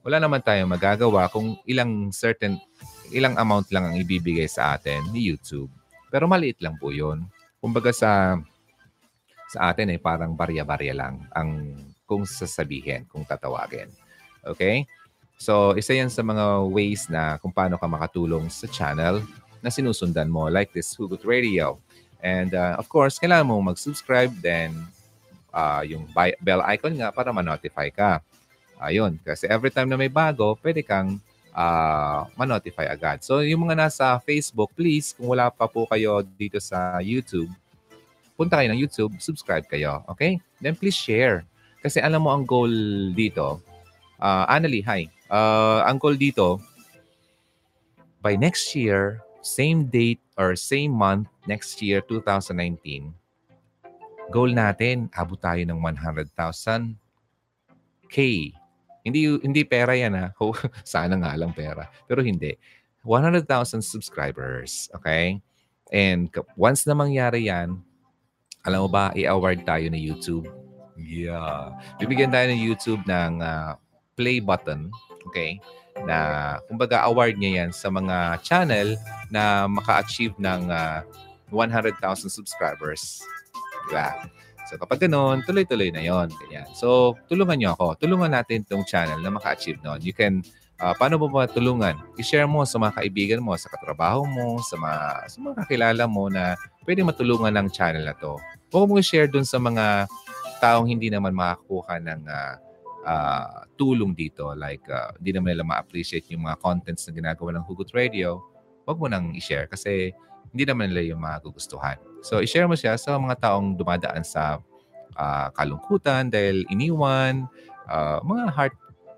Wala naman tayong magagawa kung ilang certain, ilang amount lang ang ibibigay sa atin ni YouTube. Pero maliit lang po yun. Kumbaga sa sa atin ay eh, parang barya-barya lang ang kung sasabihin, kung tatawagin. Okay? So, isa yan sa mga ways na kung paano ka makatulong sa channel na sinusundan mo like this Hugot Radio. And uh, of course, kailangan mo mag-subscribe then uh, yung bell icon nga para ma-notify ka. Ayun, kasi every time na may bago, pwede kang uh, ma-notify agad. So, yung mga nasa Facebook, please, kung wala pa po kayo dito sa YouTube, punta kayo ng YouTube, subscribe kayo. Okay? Then please share. Kasi alam mo ang goal dito, uh, Annalie, hi uh, ang goal dito, by next year, same date or same month, next year, 2019, goal natin, abot tayo ng 100,000 K. Hindi, hindi pera yan ha. Oh, sana nga lang pera. Pero hindi. 100,000 subscribers. Okay? And once na mangyari yan, alam mo ba, i-award tayo ng YouTube. Yeah. Bibigyan tayo ng YouTube ng uh, play button Okay? Na, kumbaga, award niya yan sa mga channel na maka-achieve ng uh, ah, 100,000 subscribers. Diba? So, kapag ganun, tuloy-tuloy na yon Ganyan. So, tulungan niyo ako. Tulungan natin itong channel na maka-achieve noon. You can, uh, paano mo matulungan? I-share mo sa mga kaibigan mo, sa katrabaho mo, sa mga, sa mga kakilala mo na pwede matulungan ng channel na to. Huwag mo i-share dun sa mga taong hindi naman makakuha ng uh, uh, tulong dito. Like, uh, di naman nila ma-appreciate yung mga contents na ginagawa ng Hugot Radio. Huwag mo nang i-share kasi hindi naman nila yung magugustuhan. So, i-share mo siya sa mga taong dumadaan sa uh, kalungkutan dahil iniwan, uh, mga heart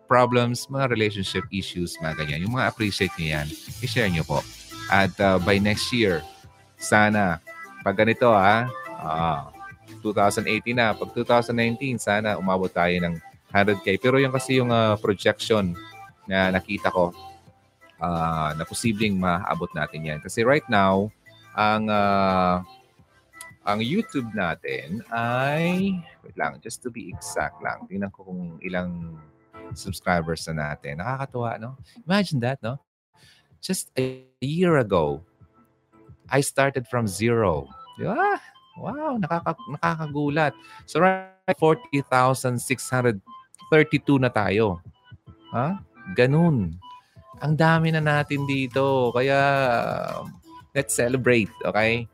problems, mga relationship issues, mga ganyan. Yung mga appreciate niyo yan, i-share niyo po. At uh, by next year, sana, pag ganito ha, uh, 2018 na, pag 2019, sana umabot tayo ng 100K. Pero yung kasi yung uh, projection na nakita ko, uh, na posibleng maabot natin yan. Kasi right now, ang uh, ang YouTube natin ay, wait lang, just to be exact lang, tingnan ko kung ilang subscribers na natin. Nakakatuwa, no? Imagine that, no? Just a year ago, I started from zero. Di ba? Wow, nakaka nakakagulat. So right 40,632 na tayo. Ha? Ganun. Ang dami na natin dito. Kaya let's celebrate, okay?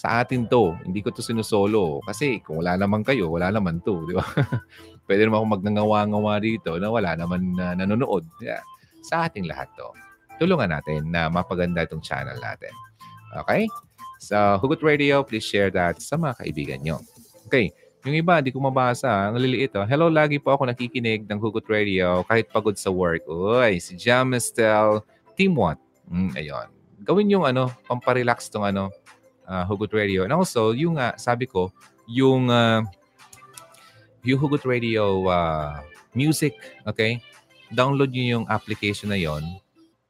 sa atin to. Hindi ko to sinusolo. Kasi kung wala naman kayo, wala naman to. Di ba? Pwede naman akong magnangawa-ngawa dito na wala naman na nanonood. Yeah. Sa ating lahat to. Tulungan natin na mapaganda itong channel natin. Okay? So, Hugot Radio, please share that sa mga kaibigan nyo. Okay. Yung iba, hindi ko mabasa. Ang liliit. Oh. Hello, lagi po ako nakikinig ng Hugot Radio kahit pagod sa work. Uy, si Jam Estel, Team 1. Mm, ayun. Gawin yung ano, pamparelax tong ano, uh, Hugot Radio. And also, yung uh, sabi ko, yung uh, yung Hugot Radio uh, music, okay? Download niyo yung application na yon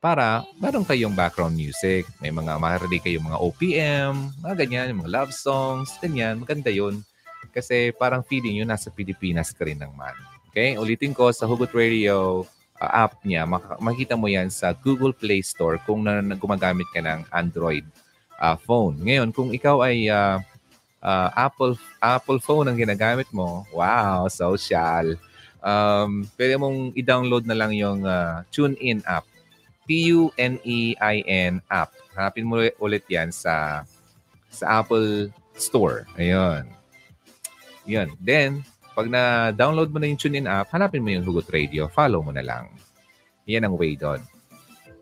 para meron kayong background music. May mga makarinig kayong mga OPM, mga ganyan, mga love songs, ganyan. Maganda yun. Kasi parang feeling yun nasa Pilipinas ka rin naman. Okay? Ulitin ko sa Hugot Radio app niya, makikita mo yan sa Google Play Store kung na, na gumagamit ka ng Android uh, phone. Ngayon, kung ikaw ay uh, uh, Apple Apple phone ang ginagamit mo, wow, social. Um, pwede mong i-download na lang yung uh, TuneIn app. T-U-N-E-I-N app. Hanapin mo ulit yan sa sa Apple Store. Ayun. Yun. Then, pag na-download mo na yung TuneIn app, hanapin mo yung Hugot Radio. Follow mo na lang. Yan ang way doon.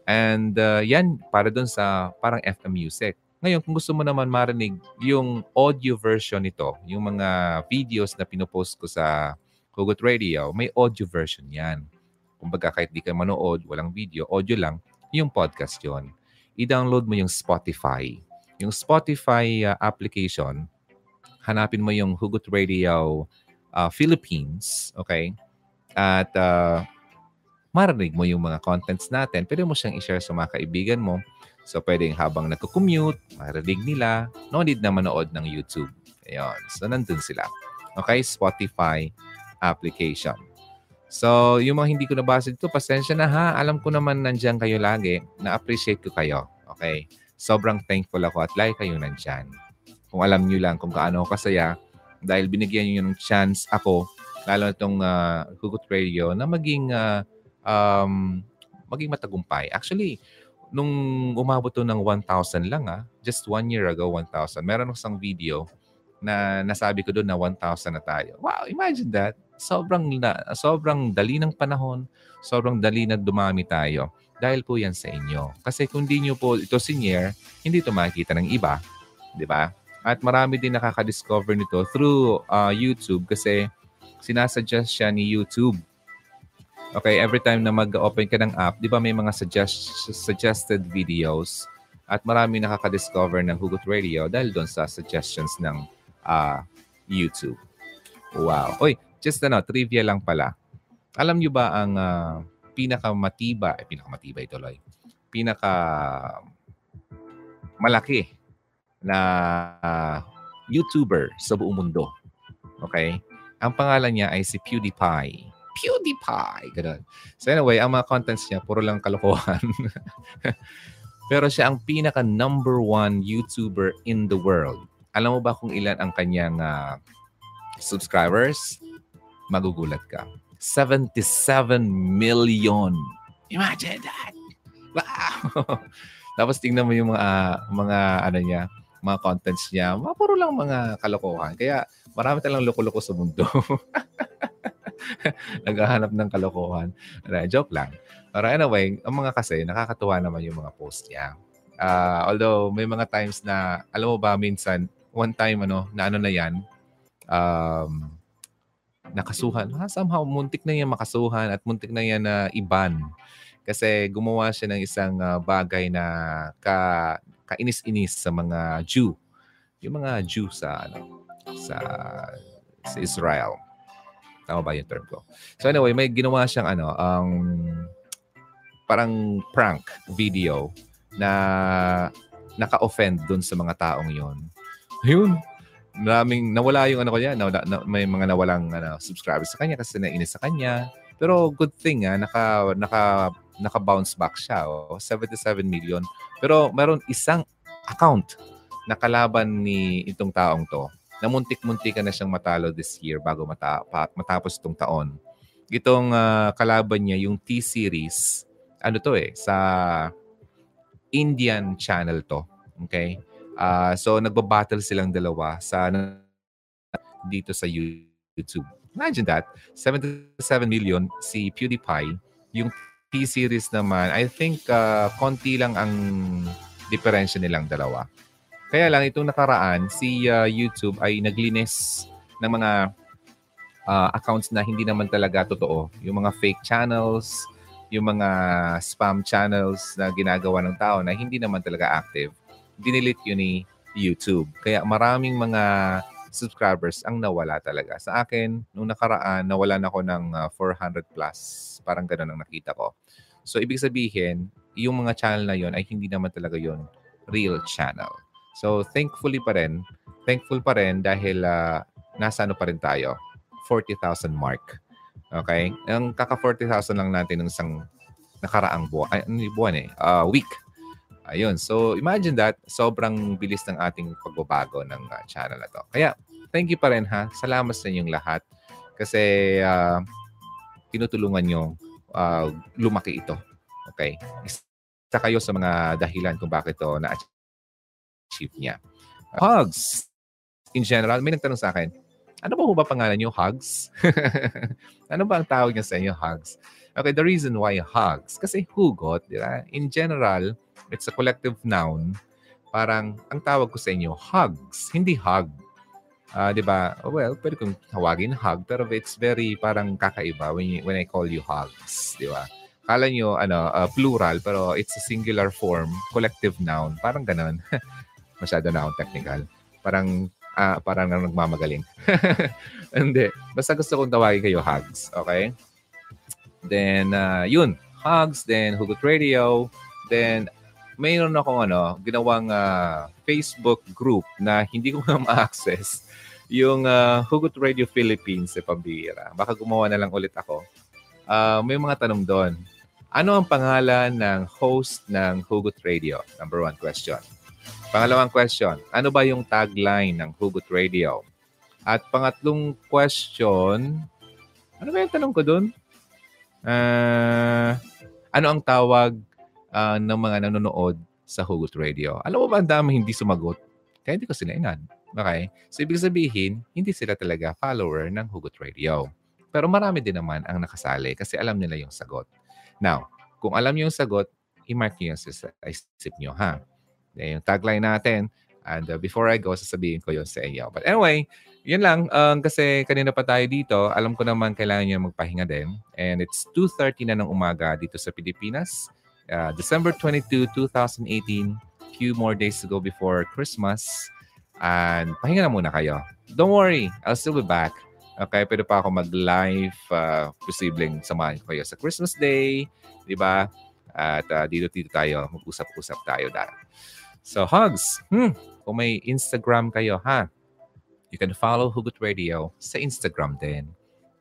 And uh, yan, para doon sa parang FM Music. Ngayon, kung gusto mo naman marinig yung audio version nito, yung mga videos na pinopost ko sa Hugot Radio, may audio version yan. Kumbaga, kahit di ka manood, walang video, audio lang, yung podcast yon. I-download mo yung Spotify. Yung Spotify uh, application, hanapin mo yung Hugot Radio uh, Philippines, okay? At uh, marinig mo yung mga contents natin. Pwede mo siyang i-share sa mga kaibigan mo So, pwedeng habang nagko-commute, marinig nila, no need na manood ng YouTube. Ayun. So, nandun sila. Okay? Spotify application. So, yung mga hindi ko nabasa dito, pasensya na ha. Alam ko naman nandiyan kayo lagi. Na-appreciate ko kayo. Okay? Sobrang thankful ako at like kayo nandyan. Kung alam nyo lang kung kaano ako kasaya dahil binigyan nyo ng chance ako, lalo na itong uh, Hugot Radio, na maging, uh, um, maging matagumpay. Actually, nung umabot to ng 1,000 lang ah, just one year ago, 1,000. Meron isang video na nasabi ko doon na 1,000 na tayo. Wow, imagine that. Sobrang, na, sobrang dali ng panahon, sobrang dali na dumami tayo. Dahil po yan sa inyo. Kasi kung di nyo po ito senior, hindi ito makikita ng iba. Di ba? At marami din nakaka-discover nito through uh, YouTube kasi sinasuggest siya ni YouTube Okay, every time na mag-open ka ng app, di ba may mga suggest, suggested videos at marami nakaka-discover ng Hugot Radio dahil doon sa suggestions ng uh, YouTube. Wow. Oy, just ano, trivia lang pala. Alam nyo ba ang uh, pinakamatiba, eh, pinakamatibay tuloy, pinaka malaki na uh, YouTuber sa buong mundo? Okay? Ang pangalan niya ay si PewDiePie. PewDiePie. Ganun. So anyway, ang mga contents niya, puro lang kalokohan. Pero siya ang pinaka number one YouTuber in the world. Alam mo ba kung ilan ang kanyang uh, subscribers? Magugulat ka. 77 million. Imagine that! Wow! Tapos tingnan mo yung mga mga ano niya, mga contents niya, mga puro lang mga kalokohan. Kaya marami talang loko-loko sa mundo. Naghahanap ng kalokohan. Joke lang. Pero anyway, ang mga kasi, nakakatuwa naman yung mga post niya. Uh, although may mga times na, alam mo ba minsan, one time ano, na ano na yan, um, nakasuhan. Ha, somehow, muntik na yan makasuhan at muntik na yan na uh, iban. Kasi gumawa siya ng isang uh, bagay na ka, kainis-inis sa mga Jew. Yung mga Jew sa, ano, sa, sa Israel. Tama ba yung term ko? So anyway, may ginawa siyang ano, um, parang prank video na naka-offend dun sa mga taong yon. Ayun, maraming nawala yung ano ko niya, na, na, may mga nawalang ano, subscribers sa kanya kasi nainis sa kanya. Pero good thing ah, naka naka naka-bounce back siya, oh, 77 million. Pero meron isang account na kalaban ni itong taong to na muntik-muntikan na siyang matalo this year bago mata- matapos itong taon. Itong uh, kalaban niya, yung T-Series, ano to eh, sa Indian channel to. Okay? Uh, so, nagbabattle silang dalawa sa dito sa YouTube. Imagine that. 77 million si PewDiePie. Yung T-series naman, I think uh, konti lang ang diferensya nilang dalawa. Kaya lang itong nakaraan, si uh, YouTube ay naglinis ng mga uh, accounts na hindi naman talaga totoo. Yung mga fake channels, yung mga spam channels na ginagawa ng tao na hindi naman talaga active, dinilit yun ni YouTube. Kaya maraming mga subscribers ang nawala talaga. Sa akin, nung nakaraan, nawalan ako ng uh, 400 plus. Parang ganun ang nakita ko. So, ibig sabihin, yung mga channel na yon ay hindi naman talaga yon real channel. So, thankfully pa rin, thankful pa rin dahil uh, nasa ano pa rin tayo, 40,000 mark. Okay? Ang kaka 40,000 lang natin ng isang nakaraang buwan, ay, ano buwan eh, uh, week. Ayun. So, imagine that, sobrang bilis ng ating pagbabago ng uh, channel na to. Kaya, thank you pa rin ha. Salamat sa inyong lahat. Kasi, uh, tinutulungan nyo uh, lumaki ito. Okay? Isa kayo sa mga dahilan kung bakit to na-achieve niya. Hugs! In general, may nagtanong sa akin, ano ba ba pangalan niyo, Hugs? ano ba ang tawag niya sa inyo, Hugs? Okay, the reason why Hugs, kasi hugot, di ba? In general, it's a collective noun. Parang, ang tawag ko sa inyo, Hugs, hindi hug. Uh, di ba? Well, pwede kong tawagin hug, pero it's very parang kakaiba when, you, when I call you hugs. Di ba? Kala nyo, ano, uh, plural, pero it's a singular form, collective noun. Parang ganon. Masyado na akong technical. Parang ah, parang nagmamagaling. Hindi. Basta gusto kong tawagin kayo hugs. Okay? Then, uh, yun. Hugs. Then, Hugot Radio. Then, mayroon akong ano, ginawang uh, Facebook group na hindi ko na ma-access. Yung uh, Hugot Radio Philippines sa pambira. Baka gumawa na lang ulit ako. Uh, may mga tanong doon. Ano ang pangalan ng host ng Hugot Radio? Number one question. Pangalawang question, ano ba yung tagline ng Hugot Radio? At pangatlong question, ano ba yung tanong ko doon? Uh, ano ang tawag uh, ng mga nanonood sa Hugot Radio? Alam mo ba ang dami hindi sumagot? Kaya hindi ko sila inan. Okay? So, ibig sabihin, hindi sila talaga follower ng Hugot Radio. Pero marami din naman ang nakasali kasi alam nila yung sagot. Now, kung alam niyo yung sagot, i-mark niyo sa isip niyo, ha? yung tagline natin. And uh, before I go, sasabihin ko yon sa inyo. But anyway, yun lang. Um, kasi kanina pa tayo dito, alam ko naman kailangan niya magpahinga din. And it's 2.30 na ng umaga dito sa Pilipinas. Uh, December 22, 2018. Few more days to go before Christmas. And pahinga na muna kayo. Don't worry, I'll still be back. Okay, pwede pa ako mag-live. Uh, posibleng samahan ko kayo sa Christmas Day. Di ba? At uh, dito-dito tayo. Mag-usap-usap tayo dahil. So, hugs. Hmm. Kung may Instagram kayo, ha? You can follow Hugot Radio sa Instagram din.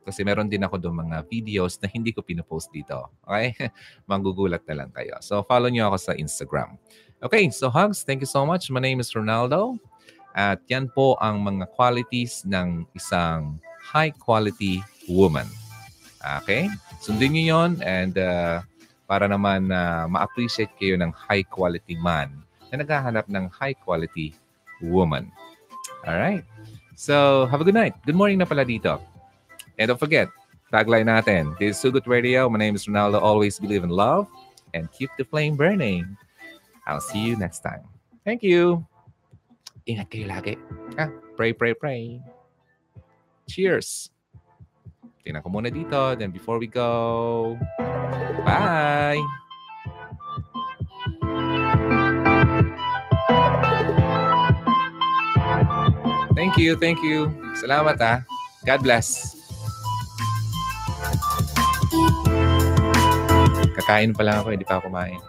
Kasi meron din ako doon mga videos na hindi ko pinopost dito. Okay? Magugulat na lang kayo. So, follow nyo ako sa Instagram. Okay, so hugs. Thank you so much. My name is Ronaldo. At yan po ang mga qualities ng isang high-quality woman. Okay? Sundin nyo yon and uh, para naman uh, ma-appreciate kayo ng high-quality man na naghahanap ng high-quality woman. Alright? So, have a good night. Good morning na pala dito. And don't forget, tagline natin. This is Sugut Radio. My name is Ronaldo. Always believe in love and keep the flame burning. I'll see you next time. Thank you. Ingat kayo lagi. Ah, pray, pray, pray. Cheers. Tingnan ko muna dito. Then before we go, bye! Thank you, thank you. Salamat ah. God bless. Kakain pa lang ako, hindi pa kumain.